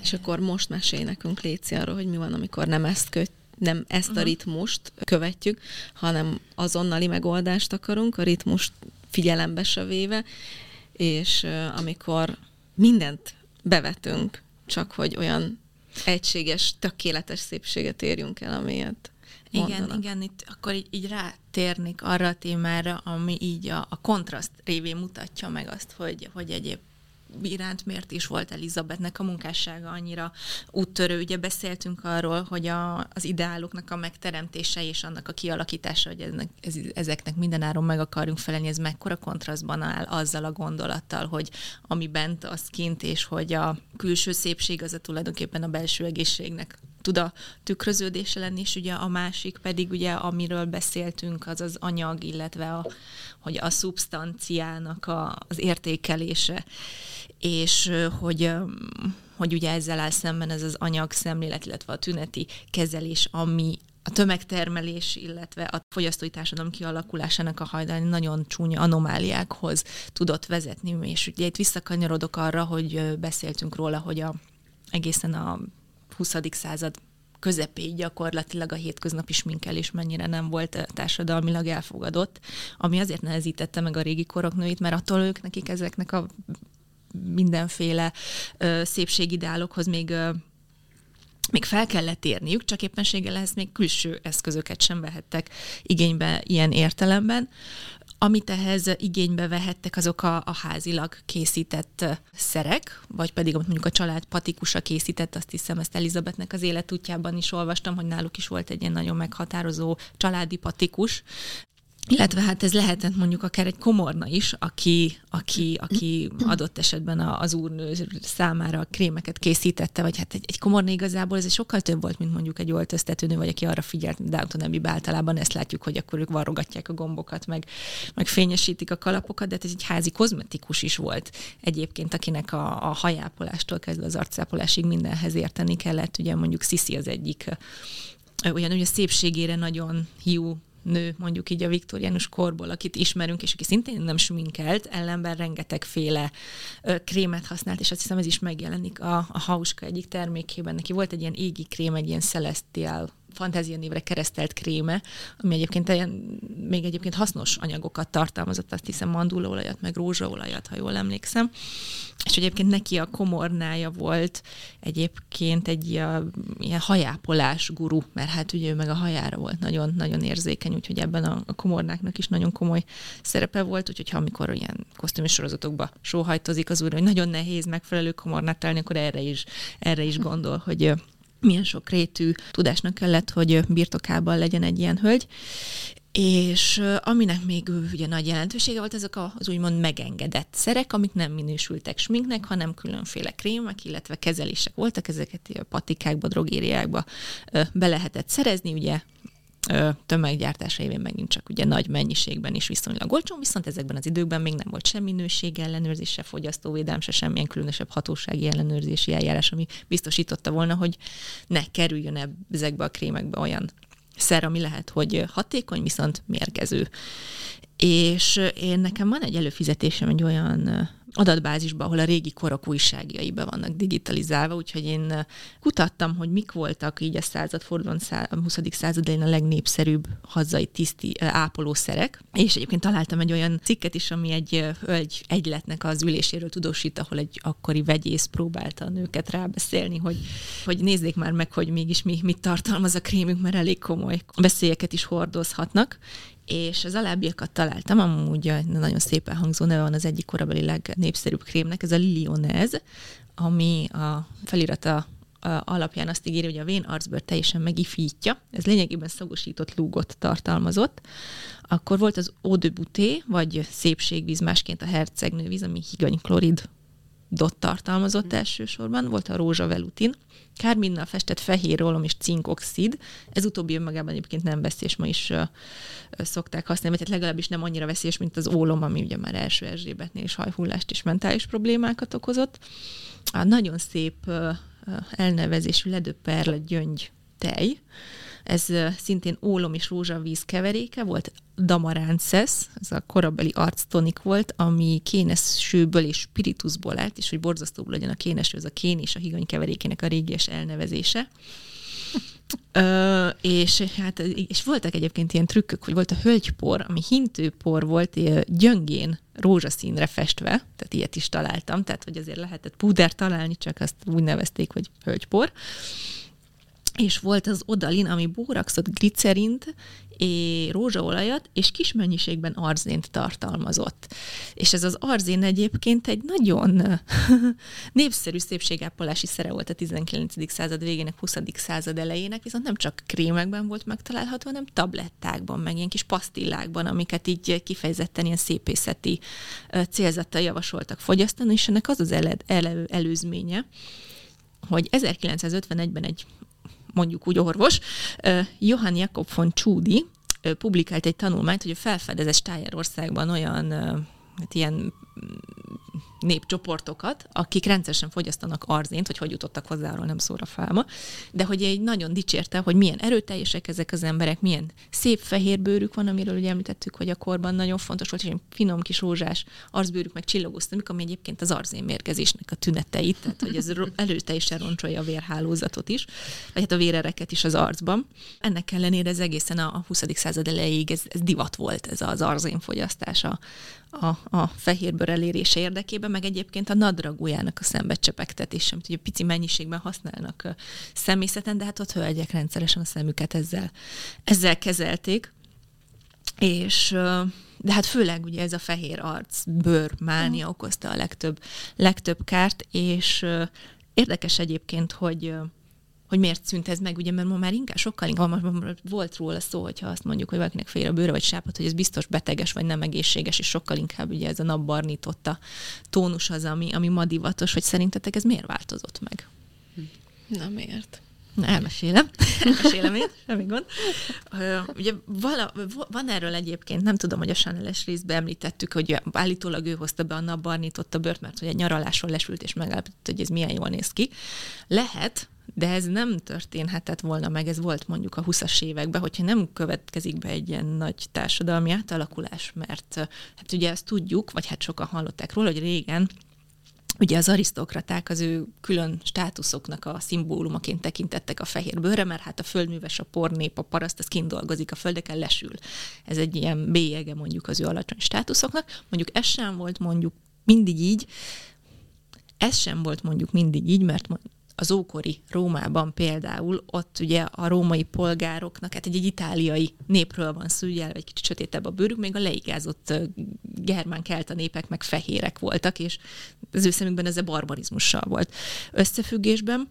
És akkor most mesélj nekünk, Léci, arról, hogy mi van, amikor nem ezt köt, nem ezt a ritmust követjük, hanem azonnali megoldást akarunk, a ritmust figyelembe se véve, és amikor mindent bevetünk, csak hogy olyan egységes, tökéletes szépséget érjünk el, amilyet mondanak. Igen, igen, itt akkor így, így rátérnék arra a témára, ami így a, a kontraszt révén mutatja meg azt, hogy, hogy egyéb iránt miért is volt Elizabethnek a munkássága annyira úttörő. Ugye beszéltünk arról, hogy a, az ideáloknak a megteremtése és annak a kialakítása, hogy eznek, ez, ezeknek mindenáron meg akarjunk felelni, ez mekkora kontrasztban áll azzal a gondolattal, hogy ami bent, az kint, és hogy a külső szépség az a tulajdonképpen a belső egészségnek tud a tükröződése lenni, és ugye a másik pedig ugye, amiről beszéltünk, az az anyag, illetve a, hogy a szubstanciának a, az értékelése és hogy hogy ugye ezzel áll szemben ez az anyag szemlélet, illetve a tüneti kezelés, ami a tömegtermelés, illetve a fogyasztói társadalom kialakulásának a hajdan nagyon csúnya anomáliákhoz tudott vezetni, és ugye itt visszakanyarodok arra, hogy beszéltünk róla, hogy a, egészen a 20. század közepéig gyakorlatilag a hétköznapi sminkelés mennyire nem volt társadalmilag elfogadott, ami azért nehezítette meg a régi korok nőit, mert attól ők nekik ezeknek a mindenféle ö, szépségideálokhoz még ö, még fel kellett érniük, csak éppenséggel ehhez még külső eszközöket sem vehettek igénybe ilyen értelemben. Amit ehhez igénybe vehettek, azok a, a házilag készített szerek, vagy pedig amit mondjuk a család patikusa készített, azt hiszem, ezt Elizabethnek az életútjában is olvastam, hogy náluk is volt egy ilyen nagyon meghatározó családi patikus, illetve hát ez lehetett mondjuk akár egy komorna is, aki, aki, aki adott esetben az úrnő számára a krémeket készítette, vagy hát egy, egy komorna igazából ez sokkal több volt, mint mondjuk egy öltöztetőnő, vagy aki arra figyelt, Downton abbey általában ezt látjuk, hogy akkor ők varrogatják a gombokat, meg, meg fényesítik a kalapokat, de hát ez egy házi kozmetikus is volt egyébként, akinek a, a hajápolástól kezdve az arcápolásig mindenhez érteni kellett. Ugye mondjuk Sisi az egyik olyan, hogy a szépségére nagyon hiú nő, mondjuk így a viktoriánus korból, akit ismerünk, és aki szintén nem sminkelt, ellenben rengetegféle krémet használt, és azt hiszem ez is megjelenik a, a Hauska egyik termékében. Neki volt egy ilyen égi krém, egy ilyen Celestial fantázia névre keresztelt kréme, ami egyébként még egyébként hasznos anyagokat tartalmazott, azt hiszem mandulóolajat, meg rózsaolajat, ha jól emlékszem. És egyébként neki a komornája volt egyébként egy ilyen, ilyen hajápolás guru, mert hát ugye ő meg a hajára volt nagyon, nagyon érzékeny, úgyhogy ebben a, a komornáknak is nagyon komoly szerepe volt, úgyhogy ha amikor ilyen kosztümös sorozatokba sóhajtozik az úr, hogy nagyon nehéz megfelelő komornát találni, akkor erre is, erre is gondol, hogy milyen sok rétű tudásnak kellett, hogy birtokában legyen egy ilyen hölgy. és aminek még ugye nagy jelentősége volt, ezek az úgymond megengedett szerek, amik nem minősültek sminknek, hanem különféle krémek, illetve kezelések voltak, ezeket patikákba, drogériákba be lehetett szerezni, ugye tömeggyártás révén megint csak ugye nagy mennyiségben is viszonylag olcsó, viszont ezekben az időkben még nem volt sem minőség ellenőrzés, se fogyasztóvédelem, se semmilyen különösebb hatósági ellenőrzési eljárás, ami biztosította volna, hogy ne kerüljön ezekbe a krémekbe olyan szer, ami lehet, hogy hatékony, viszont mérgező. És én nekem van egy előfizetésem egy olyan adatbázisba, ahol a régi korok újságjai be vannak digitalizálva, úgyhogy én kutattam, hogy mik voltak így a századfordulón, a 20. század a legnépszerűbb hazai tiszti ápolószerek, és egyébként találtam egy olyan cikket is, ami egy hölgy egyletnek az üléséről tudósít, ahol egy akkori vegyész próbálta a nőket rábeszélni, hogy, hogy nézzék már meg, hogy mégis mi, mit tartalmaz a krémünk, mert elég komoly veszélyeket is hordozhatnak, és az alábbiakat találtam, amúgy nagyon szépen hangzó neve van az egyik korabeli legnépszerűbb krémnek, ez a Lilionez, ami a felirata alapján azt ígéri, hogy a vén arcbőr teljesen megifítja. Ez lényegében szagosított lúgot tartalmazott. Akkor volt az eau de bouté, vagy szépségvíz, másként a hercegnővíz, ami higany klorid dot tartalmazott elsősorban, volt a rózsavelutin, kárminnal festett fehér rólom és cinkoxid, ez utóbbi önmagában egyébként nem veszélyes, ma is uh, szokták használni, tehát legalábbis nem annyira veszélyes, mint az ólom, ami ugye már első Erzsébetnél is hajhullást és mentális problémákat okozott. A nagyon szép elnevezésű ledöperle gyöngy tej, ez szintén ólom és rózsavíz keveréke volt, damaránces, ez a korabeli arctonik volt, ami kénesőből és spiritusból állt, és hogy borzasztóbb legyen a kéneső, ez a kén és a higany keverékének a régies elnevezése. Ö, és hát és voltak egyébként ilyen trükkök, hogy volt a hölgypor, ami hintőpor volt, gyöngén rózsaszínre festve, tehát ilyet is találtam, tehát hogy azért lehetett púder találni, csak azt úgy nevezték, hogy hölgypor és volt az odalin, ami bóraxot, glicerint, és rózsaolajat, és kis mennyiségben arzént tartalmazott. És ez az arzén egyébként egy nagyon népszerű szépségápolási szere volt a 19. század végének, 20. század elejének, viszont nem csak krémekben volt megtalálható, hanem tablettákban, meg ilyen kis pasztillákban, amiket így kifejezetten ilyen szépészeti célzattal javasoltak fogyasztani, és ennek az az ele- ele- előzménye, hogy 1951-ben egy mondjuk úgy orvos, Johann Jakob von Csúdi publikált egy tanulmányt, hogy a felfedezett Stájerországban olyan hát ilyen népcsoportokat, akik rendszeresen fogyasztanak arzént, hogy hogy jutottak hozzá, arról nem szóra fáma, de hogy egy nagyon dicsérte, hogy milyen erőteljesek ezek az emberek, milyen szép fehér bőrük van, amiről ugye említettük, hogy a korban nagyon fontos volt, hogy finom kis rózsás arcbőrük, meg csillogó szemük, ami egyébként az arzén mérgezésnek a tüneteit, tehát hogy ez erőteljesen roncsolja a vérhálózatot is, vagy hát a vérereket is az arcban. Ennek ellenére ez egészen a 20. század elejéig ez, ez divat volt, ez az arzén fogyasztása a, a fehérbőr elérése érdekében, meg egyébként a nadragójának a szembecsepegtetése, amit ugye pici mennyiségben használnak személyzeten, de hát ott hölgyek rendszeresen a szemüket ezzel, ezzel kezelték. És de hát főleg ugye ez a fehér arc, bőr, mánia uh. okozta a legtöbb, legtöbb kárt, és érdekes egyébként, hogy hogy miért szűnt ez meg, ugye, mert ma már inkább sokkal inkább volt róla szó, hogyha azt mondjuk, hogy valakinek fél a bőre vagy sápat, hogy ez biztos beteges vagy nem egészséges, és sokkal inkább ugye ez a napbarnította tónus az, ami, ami ma divatos, hogy szerintetek ez miért változott meg? Na miért? Na, elmesélem. Elmesélem én, semmi gond. Ugye vala, van erről egyébként, nem tudom, hogy a Chanel-es részben említettük, hogy állítólag ő hozta be a napbarnította bőrt, mert hogy egy nyaralásról lesült, és megállapított, hogy ez milyen jól néz ki. Lehet, de ez nem történhetett volna meg, ez volt mondjuk a 20-as években, hogyha nem következik be egy ilyen nagy társadalmi átalakulás, mert hát ugye ezt tudjuk, vagy hát sokan hallották róla, hogy régen Ugye az arisztokraták az ő külön státuszoknak a szimbólumaként tekintettek a fehér bőre, mert hát a földműves, a pornép, a paraszt, az kint a földeken, lesül. Ez egy ilyen bélyege mondjuk az ő alacsony státuszoknak. Mondjuk ez sem volt mondjuk mindig így, ez sem volt mondjuk mindig így, mert az ókori Rómában például, ott ugye a római polgároknak, hát egy, egy itáliai népről van szó, ugye egy kicsit sötétebb a bőrük, még a leigázott germán kelta népek meg fehérek voltak, és az ő szemükben ez a barbarizmussal volt összefüggésben.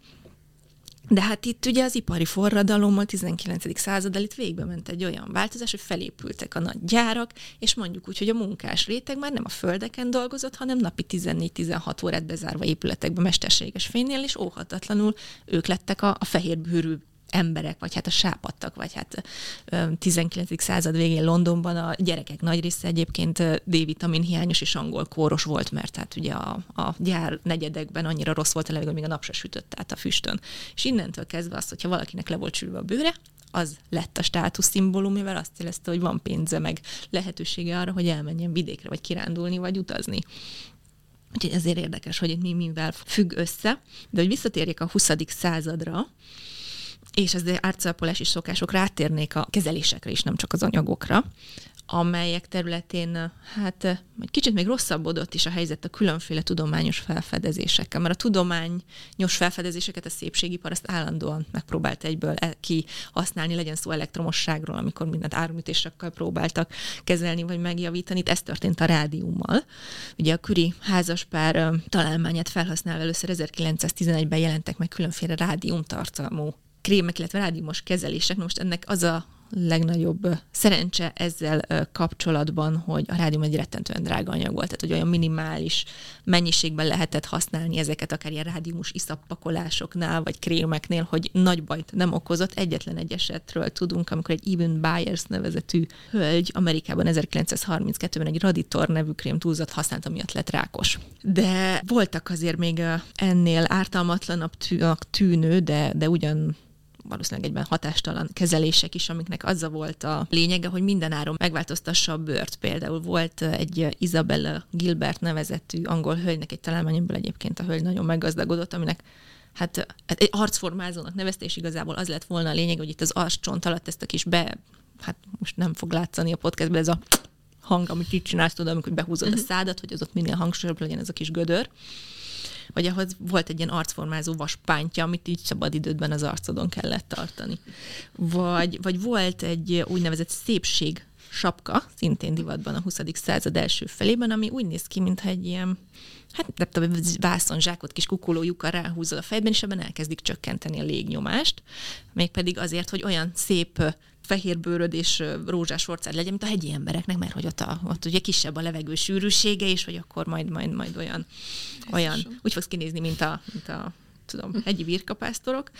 De hát itt ugye az ipari forradalommal 19. század itt végbe ment egy olyan változás, hogy felépültek a nagy gyárak, és mondjuk úgy, hogy a munkás réteg már nem a földeken dolgozott, hanem napi 14-16 órát bezárva épületekbe mesterséges fénynél, és óhatatlanul ők lettek a, a fehérbőrű emberek, vagy hát a sápadtak, vagy hát 19. század végén Londonban a gyerekek nagy része egyébként D-vitamin hiányos és angol kóros volt, mert hát ugye a, a gyár negyedekben annyira rossz volt a levegő, hogy még a nap se sütött át a füstön. És innentől kezdve azt, hogyha valakinek le volt sülve a bőre, az lett a státuszszimbólum, mivel azt jelezte, hogy van pénze, meg lehetősége arra, hogy elmenjen vidékre, vagy kirándulni, vagy utazni. Úgyhogy ezért érdekes, hogy mi mivel függ össze. De hogy visszatérjek a 20. századra, és az árcapolási szokások rátérnék a kezelésekre is, nem csak az anyagokra, amelyek területén hát kicsit még rosszabbodott is a helyzet a különféle tudományos felfedezésekkel, mert a tudományos felfedezéseket a szépségipar azt állandóan megpróbált egyből e- kihasználni, legyen szó elektromosságról, amikor mindent áramütésekkel próbáltak kezelni vagy megjavítani. Ez történt a rádiummal. Ugye a Küri házaspár találmányát felhasználva először 1911-ben jelentek meg különféle rádiumtartalmú krémek, illetve rádiumos kezelések. Most ennek az a legnagyobb szerencse ezzel kapcsolatban, hogy a rádium egy rettentően drága anyag volt, tehát hogy olyan minimális mennyiségben lehetett használni ezeket akár ilyen rádiumos iszappakolásoknál, vagy krémeknél, hogy nagy bajt nem okozott. Egyetlen egy esetről tudunk, amikor egy Even Byers nevezetű hölgy Amerikában 1932-ben egy Raditor nevű krém túlzott használta, miatt lett rákos. De voltak azért még ennél ártalmatlanabb tűnő, de, de ugyan valószínűleg egyben hatástalan kezelések is, amiknek az a volt a lényege, hogy minden áron megváltoztassa a bőrt. Például volt egy Isabella Gilbert nevezetű angol hölgynek egy találmányból egyébként a hölgy nagyon meggazdagodott, aminek hát egy arcformázónak nevezte, és igazából az lett volna a lényeg, hogy itt az arccsont alatt ezt a kis be, hát most nem fog látszani a podcastben ez a hang, amit itt csinálsz, tudod, amikor behúzod a mhm. szádat, hogy az ott minél hangsúlyosabb legyen ez a kis gödör vagy ahhoz volt egy ilyen arcformázó vaspántja, amit így szabadidődben az arcodon kellett tartani. Vagy, vagy volt egy úgynevezett szépség sapka, szintén divatban a 20. század első felében, ami úgy néz ki, mintha egy ilyen, hát nem tudom, vászonzsákot kis kukolójukkal ráhúzol a fejben, és ebben elkezdik csökkenteni a légnyomást, mégpedig azért, hogy olyan szép fehérbőröd és rózsás orcád legyen, mint a hegyi embereknek, mert hogy ott, a, ott ugye kisebb a levegő sűrűsége, és hogy akkor majd, majd, majd olyan, olyan úgy fogsz kinézni, mint a, mint a tudom, hegyi virkapásztorok.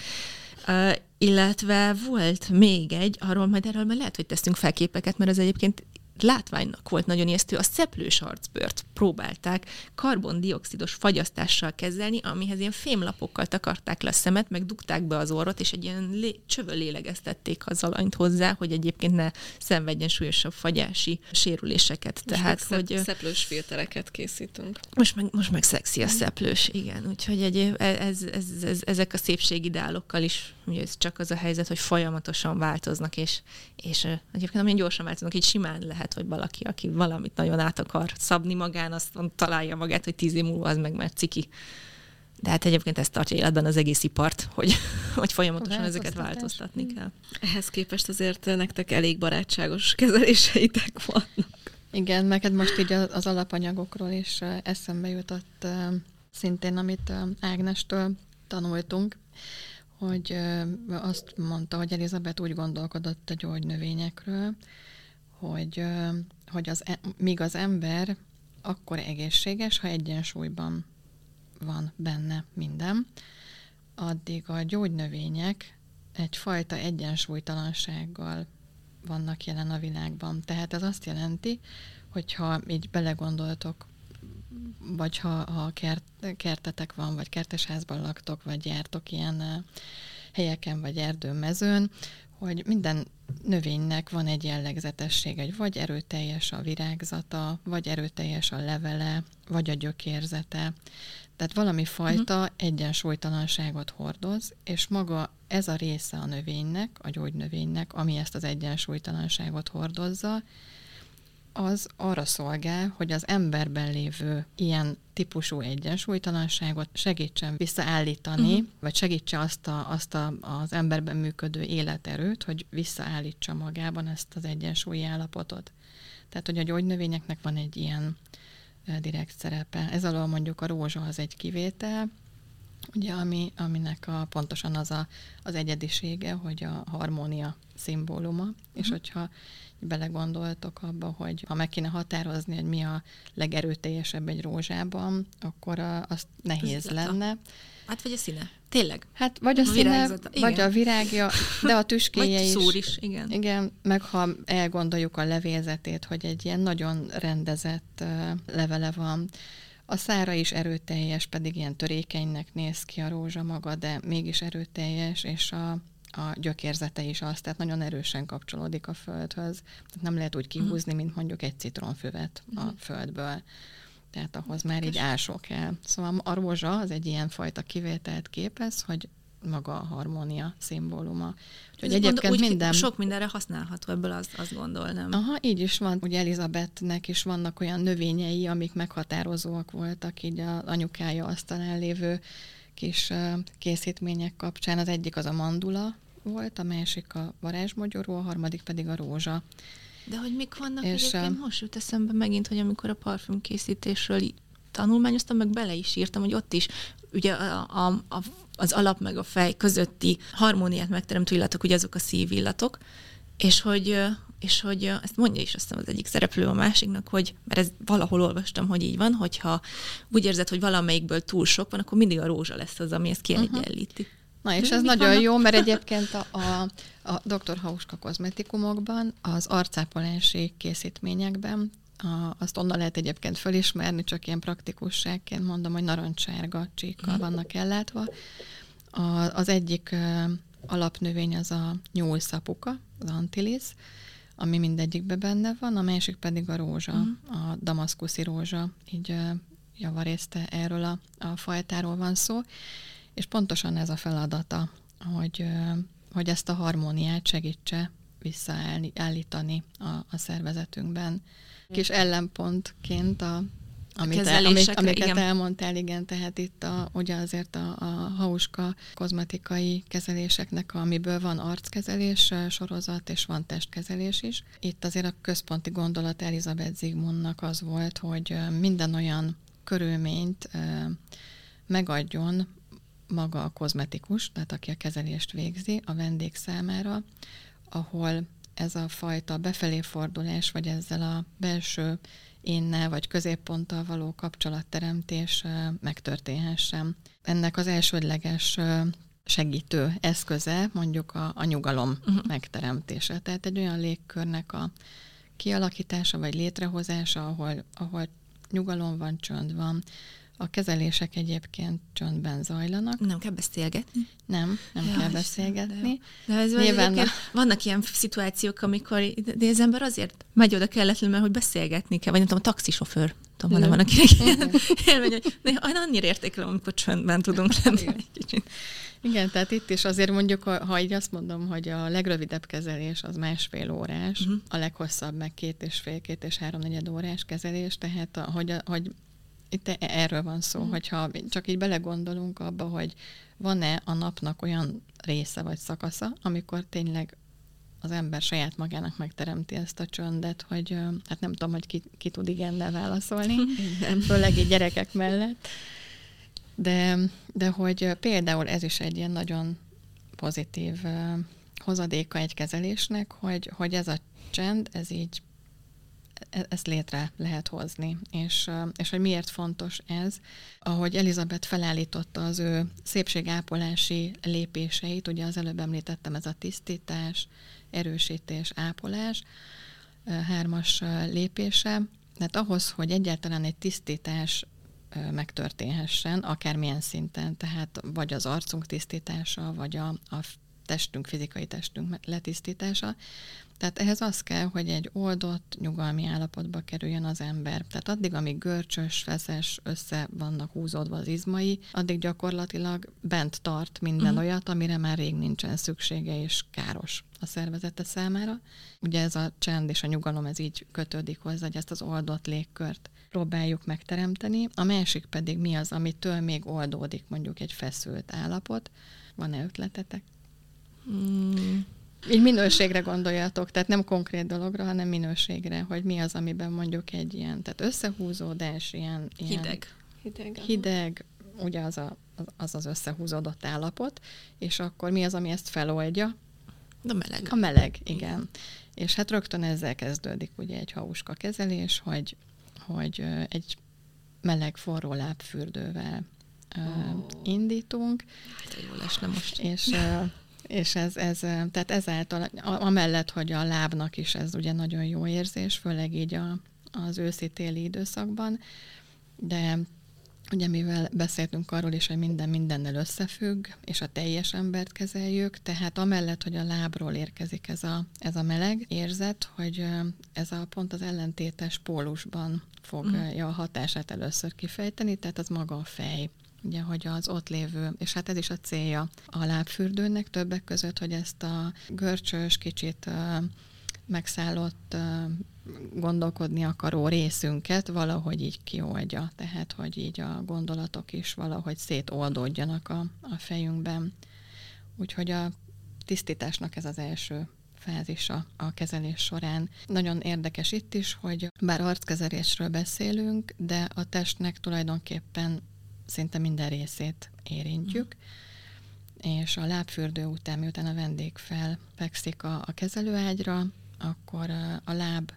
Uh, illetve volt még egy, arról majd erről majd lehet, hogy teszünk fel képeket, mert az egyébként látványnak volt nagyon ijesztő, a szeplős arcbőrt próbálták karbondioxidos fagyasztással kezelni, amihez ilyen fémlapokkal takarták le a szemet, meg dugták be az orrot, és egy ilyen lé- csövön lélegeztették az alanyt hozzá, hogy egyébként ne szenvedjen súlyosabb fagyási sérüléseket. Most Tehát, hogy szeplős filtereket készítünk. Most meg, most meg szexi a szeplős, igen. Úgyhogy egy, ez, ez, ez, ezek a szépségideálokkal is, ugye ez csak az a helyzet, hogy folyamatosan változnak, és, és egyébként amilyen gyorsan változnak, így simán lehet lehet, hogy valaki, aki valamit nagyon át akar szabni magán, azt találja magát, hogy tíz év múlva az meg már ciki. De hát egyébként ezt tartja életben az egész ipart, hogy, hogy folyamatosan ezeket változtatni hmm. kell. Ehhez képest azért nektek elég barátságos kezeléseitek vannak. Igen, neked most így az alapanyagokról is eszembe jutott szintén, amit Ágnestől tanultunk, hogy azt mondta, hogy Elizabeth úgy gondolkodott a gyógynövényekről, hogy, hogy az, e, míg az ember akkor egészséges, ha egyensúlyban van benne minden, addig a gyógynövények egyfajta egyensúlytalansággal vannak jelen a világban. Tehát ez azt jelenti, hogyha így belegondoltok, vagy ha, ha kert, kertetek van, vagy kertesházban laktok, vagy jártok ilyen helyeken, vagy erdőmezőn, hogy minden növénynek van egy jellegzetessége, hogy vagy erőteljes a virágzata, vagy erőteljes a levele, vagy a gyökérzete. Tehát valami fajta uh-huh. egyensúlytalanságot hordoz, és maga ez a része a növénynek, a gyógynövénynek, ami ezt az egyensúlytalanságot hordozza, az arra szolgál, hogy az emberben lévő ilyen típusú egyensúlytalanságot segítsen visszaállítani, uh-huh. vagy segítse azt, a, azt a, az emberben működő életerőt, hogy visszaállítsa magában ezt az egyensúlyi állapotot. Tehát, hogy a gyógynövényeknek van egy ilyen direkt szerepe. Ez alól mondjuk a rózsa az egy kivétel, ugye, ami, aminek a, pontosan az a, az egyedisége, hogy a harmónia szimbóluma, uh-huh. és mhm. hogyha belegondoltok abba, hogy ha meg kéne határozni, hogy mi a legerőteljesebb egy rózsában, akkor a, az nehéz Zata. lenne. Hát vagy a színe. Tényleg. Hát vagy a, a színe, vagy a virágja, de a tüskéje is. Szúr is, igen. Igen, meg ha elgondoljuk a levélzetét, hogy egy ilyen nagyon rendezett levele van, a szára is erőteljes, pedig ilyen törékenynek néz ki a rózsa maga, de mégis erőteljes, és a, a gyökérzete is az, tehát nagyon erősen kapcsolódik a földhöz. Tehát nem lehet úgy kihúzni, mint mondjuk egy citronfüvet a mhm. földből. Tehát ahhoz már így ásó kell. Szóval a rózsa az egy ilyen fajta kivételt képez, hogy maga a harmónia szimbóluma. Úgyhogy egyébként gondol, úgy minden... Sok mindenre használható ebből, azt, azt gondolnám. Aha, így is van. Ugye Elizabethnek is vannak olyan növényei, amik meghatározóak voltak így az anyukája asztalán lévő kis készítmények kapcsán. Az egyik az a mandula volt, a másik a varázsmogyoró, a harmadik pedig a rózsa. De hogy mik vannak és egyébként? Most jut eszembe megint, hogy amikor a parfümkészítésről tanulmányoztam, meg bele is írtam, hogy ott is ugye a, a, a, az alap meg a fej közötti harmóniát megteremtő illatok, ugye azok a szívillatok, és hogy, és hogy ezt mondja is azt az egyik szereplő a másiknak, hogy, mert ez valahol olvastam, hogy így van, hogyha úgy érzed, hogy valamelyikből túl sok van, akkor mindig a rózsa lesz az, ami ezt kiegyenlíti. Uh-huh. Na és ez nagyon vannak? jó, mert egyébként a, a, a Dr. Hauska kozmetikumokban, az arcápolási készítményekben, a, azt onnan lehet egyébként fölismerni, csak ilyen praktikusságként mondom, hogy narancssárga csíkkal vannak ellátva. A, az egyik ö, alapnövény az a nyúlszapuka, az antilis, ami mindegyikbe benne van, a másik pedig a rózsa, uh-huh. a damaszkuszi rózsa, így ö, javarészte erről a, a fajtáról van szó, és pontosan ez a feladata, hogy, hogy ezt a harmóniát segítse visszaállítani a, a szervezetünkben. Kis ellenpontként a, amit, el, amik, amiket igen. elmondtál, igen, tehát itt a, ugye azért a, a hauska kozmetikai kezeléseknek, amiből van arckezelés sorozat, és van testkezelés is. Itt azért a központi gondolat Elizabeth Zigmundnak az volt, hogy minden olyan körülményt megadjon maga a kozmetikus, tehát aki a kezelést végzi a vendég számára, ahol ez a fajta befelé fordulás, vagy ezzel a belső énnel, vagy középponttal való kapcsolatteremtés megtörténhessen. Ennek az elsődleges segítő eszköze mondjuk a, a nyugalom uh-huh. megteremtése. Tehát egy olyan légkörnek a kialakítása, vagy létrehozása, ahol, ahol nyugalom van, csönd van, a kezelések egyébként csöndben zajlanak. Nem kell beszélgetni? Nem, nem ja, kell beszélgetni. De, de ez Nyilván a... vannak ilyen szituációk, amikor de az ember azért megy oda kelletlenül, mert hogy beszélgetni kell, vagy nem tudom, a taxisofőr. Tudom, van, van, akinek ilyen élmény, hogy annyira értékelem, amikor csöndben tudunk lenni egy kicsit. Igen, tehát itt is azért mondjuk, ha így azt mondom, hogy a legrövidebb kezelés az másfél órás, uh-huh. a leghosszabb meg két és fél, két és három negyed órás kezelés, tehát hogy, hogy itt e- erről van szó, mm. hogyha csak így belegondolunk abba, hogy van-e a napnak olyan része vagy szakasza, amikor tényleg az ember saját magának megteremti ezt a csöndet, hogy hát nem tudom, hogy ki, ki tud igennel válaszolni, főleg így gyerekek mellett. De, de hogy például ez is egy ilyen nagyon pozitív hozadéka egy kezelésnek, hogy, hogy ez a csend, ez így ezt létre lehet hozni. És, és hogy miért fontos ez? Ahogy Elizabeth felállította az ő szépségápolási lépéseit, ugye az előbb említettem, ez a tisztítás, erősítés, ápolás, hármas lépése, tehát ahhoz, hogy egyáltalán egy tisztítás megtörténhessen, akármilyen szinten, tehát vagy az arcunk tisztítása, vagy a, a testünk, fizikai testünk letisztítása, tehát ehhez az kell, hogy egy oldott, nyugalmi állapotba kerüljön az ember. Tehát addig, amíg görcsös, feszes, össze vannak húzódva az izmai, addig gyakorlatilag bent tart minden uh-huh. olyat, amire már rég nincsen szüksége és káros a szervezete számára. Ugye ez a csend és a nyugalom, ez így kötődik hozzá, hogy ezt az oldott légkört próbáljuk megteremteni. A másik pedig mi az, amitől még oldódik mondjuk egy feszült állapot. Van-e ötletetek? Mm. Így minőségre gondoljatok, tehát nem konkrét dologra, hanem minőségre, hogy mi az, amiben mondjuk egy ilyen, tehát összehúzódás, ilyen, ilyen hideg. Hideg, hideg ugye az a az az összehúzódott állapot, és akkor mi az, ami ezt feloldja? A meleg. A meleg, igen. És hát rögtön ezzel kezdődik ugye egy hauska kezelés, hogy, hogy egy meleg forró lábfürdővel oh. indítunk. Hát, jó lesne most. És, és ez, ez, tehát ezáltal, amellett, hogy a lábnak is ez ugye nagyon jó érzés, főleg így a, az őszi-téli időszakban, de Ugye mivel beszéltünk arról is, hogy minden mindennel összefügg, és a teljes embert kezeljük, tehát amellett, hogy a lábról érkezik ez a, ez a meleg érzet, hogy ez a pont az ellentétes pólusban fogja mm. a hatását először kifejteni, tehát az maga a fej ugye, hogy az ott lévő, és hát ez is a célja a lábfürdőnek többek között, hogy ezt a görcsös, kicsit megszállott gondolkodni akaró részünket valahogy így kioldja, tehát hogy így a gondolatok is valahogy szétoldódjanak a, a fejünkben. Úgyhogy a tisztításnak ez az első fázisa a kezelés során. Nagyon érdekes itt is, hogy bár arckezelésről beszélünk, de a testnek tulajdonképpen szinte minden részét érintjük, és a lábfürdő után, miután a vendég felpekszik a, a kezelőágyra, akkor a láb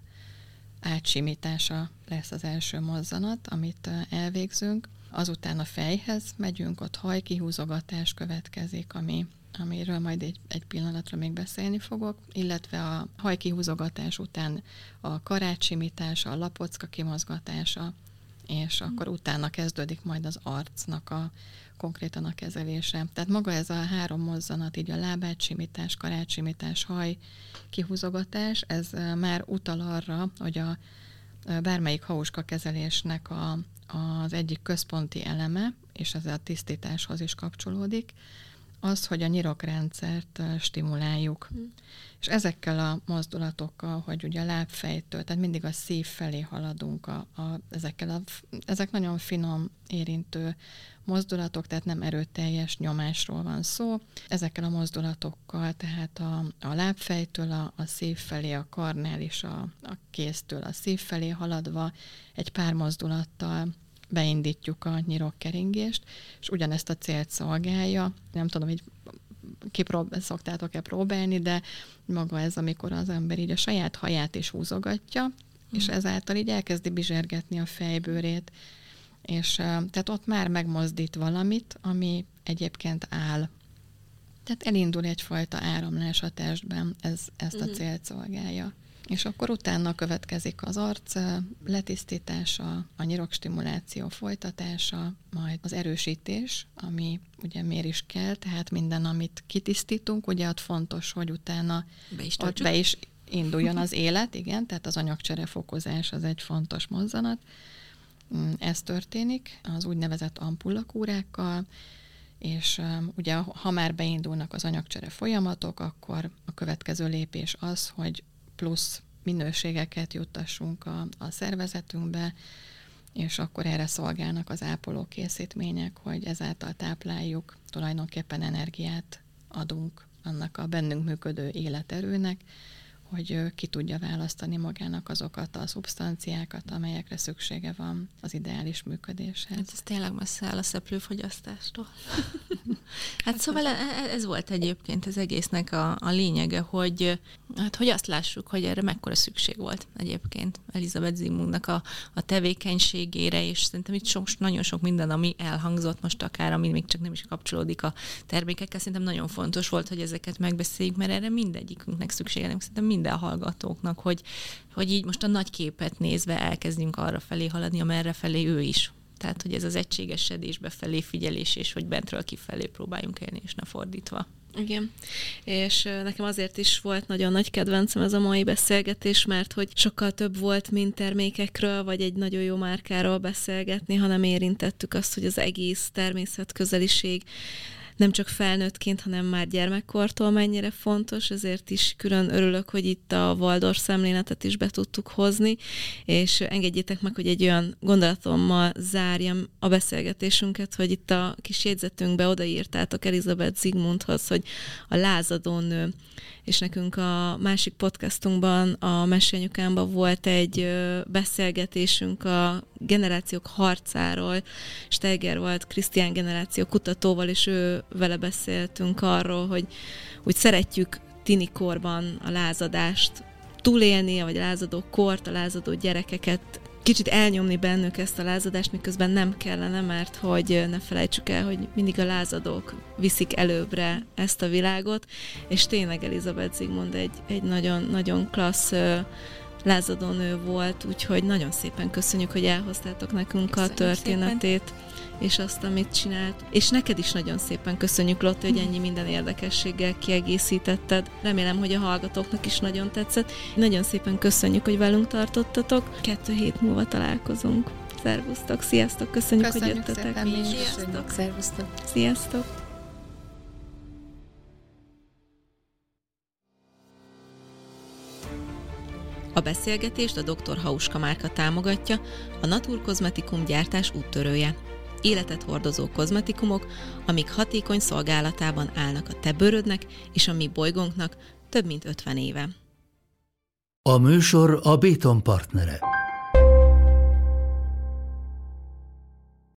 átsimítása lesz az első mozzanat, amit elvégzünk. Azután a fejhez megyünk, ott hajkihúzogatás következik, ami, amiről majd egy, egy pillanatra még beszélni fogok, illetve a hajkihúzogatás után a karácsimítása, a lapocka kimozgatása, és akkor utána kezdődik majd az arcnak a konkrétan a kezelése. Tehát maga ez a három mozzanat, így a lábátsimítás, karácsimítás, haj, kihúzogatás, ez már utal arra, hogy a bármelyik hauska kezelésnek a, az egyik központi eleme, és ez a tisztításhoz is kapcsolódik, az, hogy a nyirokrendszert stimuláljuk. Mm. És ezekkel a mozdulatokkal, hogy ugye a lábfejtől, tehát mindig a szív felé haladunk, a, a, ezekkel a, ezek nagyon finom, érintő mozdulatok, tehát nem erőteljes nyomásról van szó. Ezekkel a mozdulatokkal, tehát a, a lábfejtől a, a szív felé, a karnál és a, a kéztől a szív felé haladva egy pár mozdulattal beindítjuk a nyirokkeringést, és ugyanezt a célt szolgálja. Nem tudom, hogy kiprób- szoktátok-e próbálni, de maga ez, amikor az ember így a saját haját is húzogatja, mm. és ezáltal így elkezdi bizsergetni a fejbőrét, és tehát ott már megmozdít valamit, ami egyébként áll. Tehát elindul egyfajta áramlás a testben, ez ezt a mm. célt szolgálja. És akkor utána következik az arc letisztítása, a nyirokstimuláció folytatása, majd az erősítés, ami ugye miért is kell, tehát minden, amit kitisztítunk, ugye ott fontos, hogy utána be is, ott be is induljon az élet, igen, tehát az anyagcsere fokozás az egy fontos mozzanat. Mm, ez történik az úgynevezett ampullakúrákkal, és ugye ha már beindulnak az anyagcsere folyamatok, akkor a következő lépés az, hogy plusz minőségeket juttassunk a, a szervezetünkbe, és akkor erre szolgálnak az ápoló készítmények, hogy ezáltal tápláljuk, tulajdonképpen energiát adunk annak a bennünk működő életerőnek, hogy ki tudja választani magának azokat a szubstanciákat, amelyekre szüksége van az ideális működéshez. Hát ez tényleg messze áll a szeplőfogyasztástól. hát szóval e, e, ez volt egyébként az egésznek a, a lényege, hogy, hát, hogy azt lássuk, hogy erre mekkora szükség volt egyébként Elizabeth Zimundnak a, a tevékenységére, és szerintem itt sok, nagyon sok minden, ami elhangzott most akár, ami még csak nem is kapcsolódik a termékekkel, szerintem nagyon fontos volt, hogy ezeket megbeszéljük, mert erre mindegyikünknek szüksége, szerintem mind minden hallgatóknak, hogy, hogy így most a nagy képet nézve elkezdjünk arra felé haladni, amerre felé ő is. Tehát, hogy ez az egységesedésbe felé figyelés, és hogy bentről kifelé próbáljunk élni, és ne fordítva. Igen. És nekem azért is volt nagyon nagy kedvencem ez a mai beszélgetés, mert hogy sokkal több volt, mint termékekről, vagy egy nagyon jó márkáról beszélgetni, hanem érintettük azt, hogy az egész természetközeliség nem csak felnőttként, hanem már gyermekkortól mennyire fontos, ezért is külön örülök, hogy itt a Waldorf szemléletet is be tudtuk hozni, és engedjétek meg, hogy egy olyan gondolatommal zárjam a beszélgetésünket, hogy itt a kis jegyzetünkbe odaírtátok Elizabeth Zigmundhoz, hogy a lázadó nő, és nekünk a másik podcastunkban, a Mesélnyukámban volt egy beszélgetésünk a generációk harcáról, Steiger volt Krisztián generáció kutatóval, és ő vele beszéltünk arról, hogy úgy szeretjük tinikorban a lázadást túlélni, vagy a lázadó kort, a lázadó gyerekeket kicsit elnyomni bennük ezt a lázadást, miközben nem kellene, mert hogy ne felejtsük el, hogy mindig a lázadók viszik előbbre ezt a világot, és tényleg Elizabeth Zigmund egy, egy nagyon, nagyon klassz lázadónő volt, úgyhogy nagyon szépen köszönjük, hogy elhoztátok nekünk Köszönjük a történetét. Szépen és azt, amit csinált. És neked is nagyon szépen köszönjük, Lotte, hogy ennyi minden érdekességgel kiegészítetted. Remélem, hogy a hallgatóknak is nagyon tetszett. Nagyon szépen köszönjük, hogy velünk tartottatok. Kettő hét múlva találkozunk. Szervusztok, sziasztok, köszönjük, köszönjük hogy jöttetek. Szépen, sziasztok. Szervusztok. Sziasztok. A beszélgetést a Dr. Hauska márka támogatja, a Natur Kozmetikum gyártás úttörője életet hordozó kozmetikumok, amik hatékony szolgálatában állnak a te bőrödnek és a mi bolygónknak több mint 50 éve. A műsor a Béton partnere.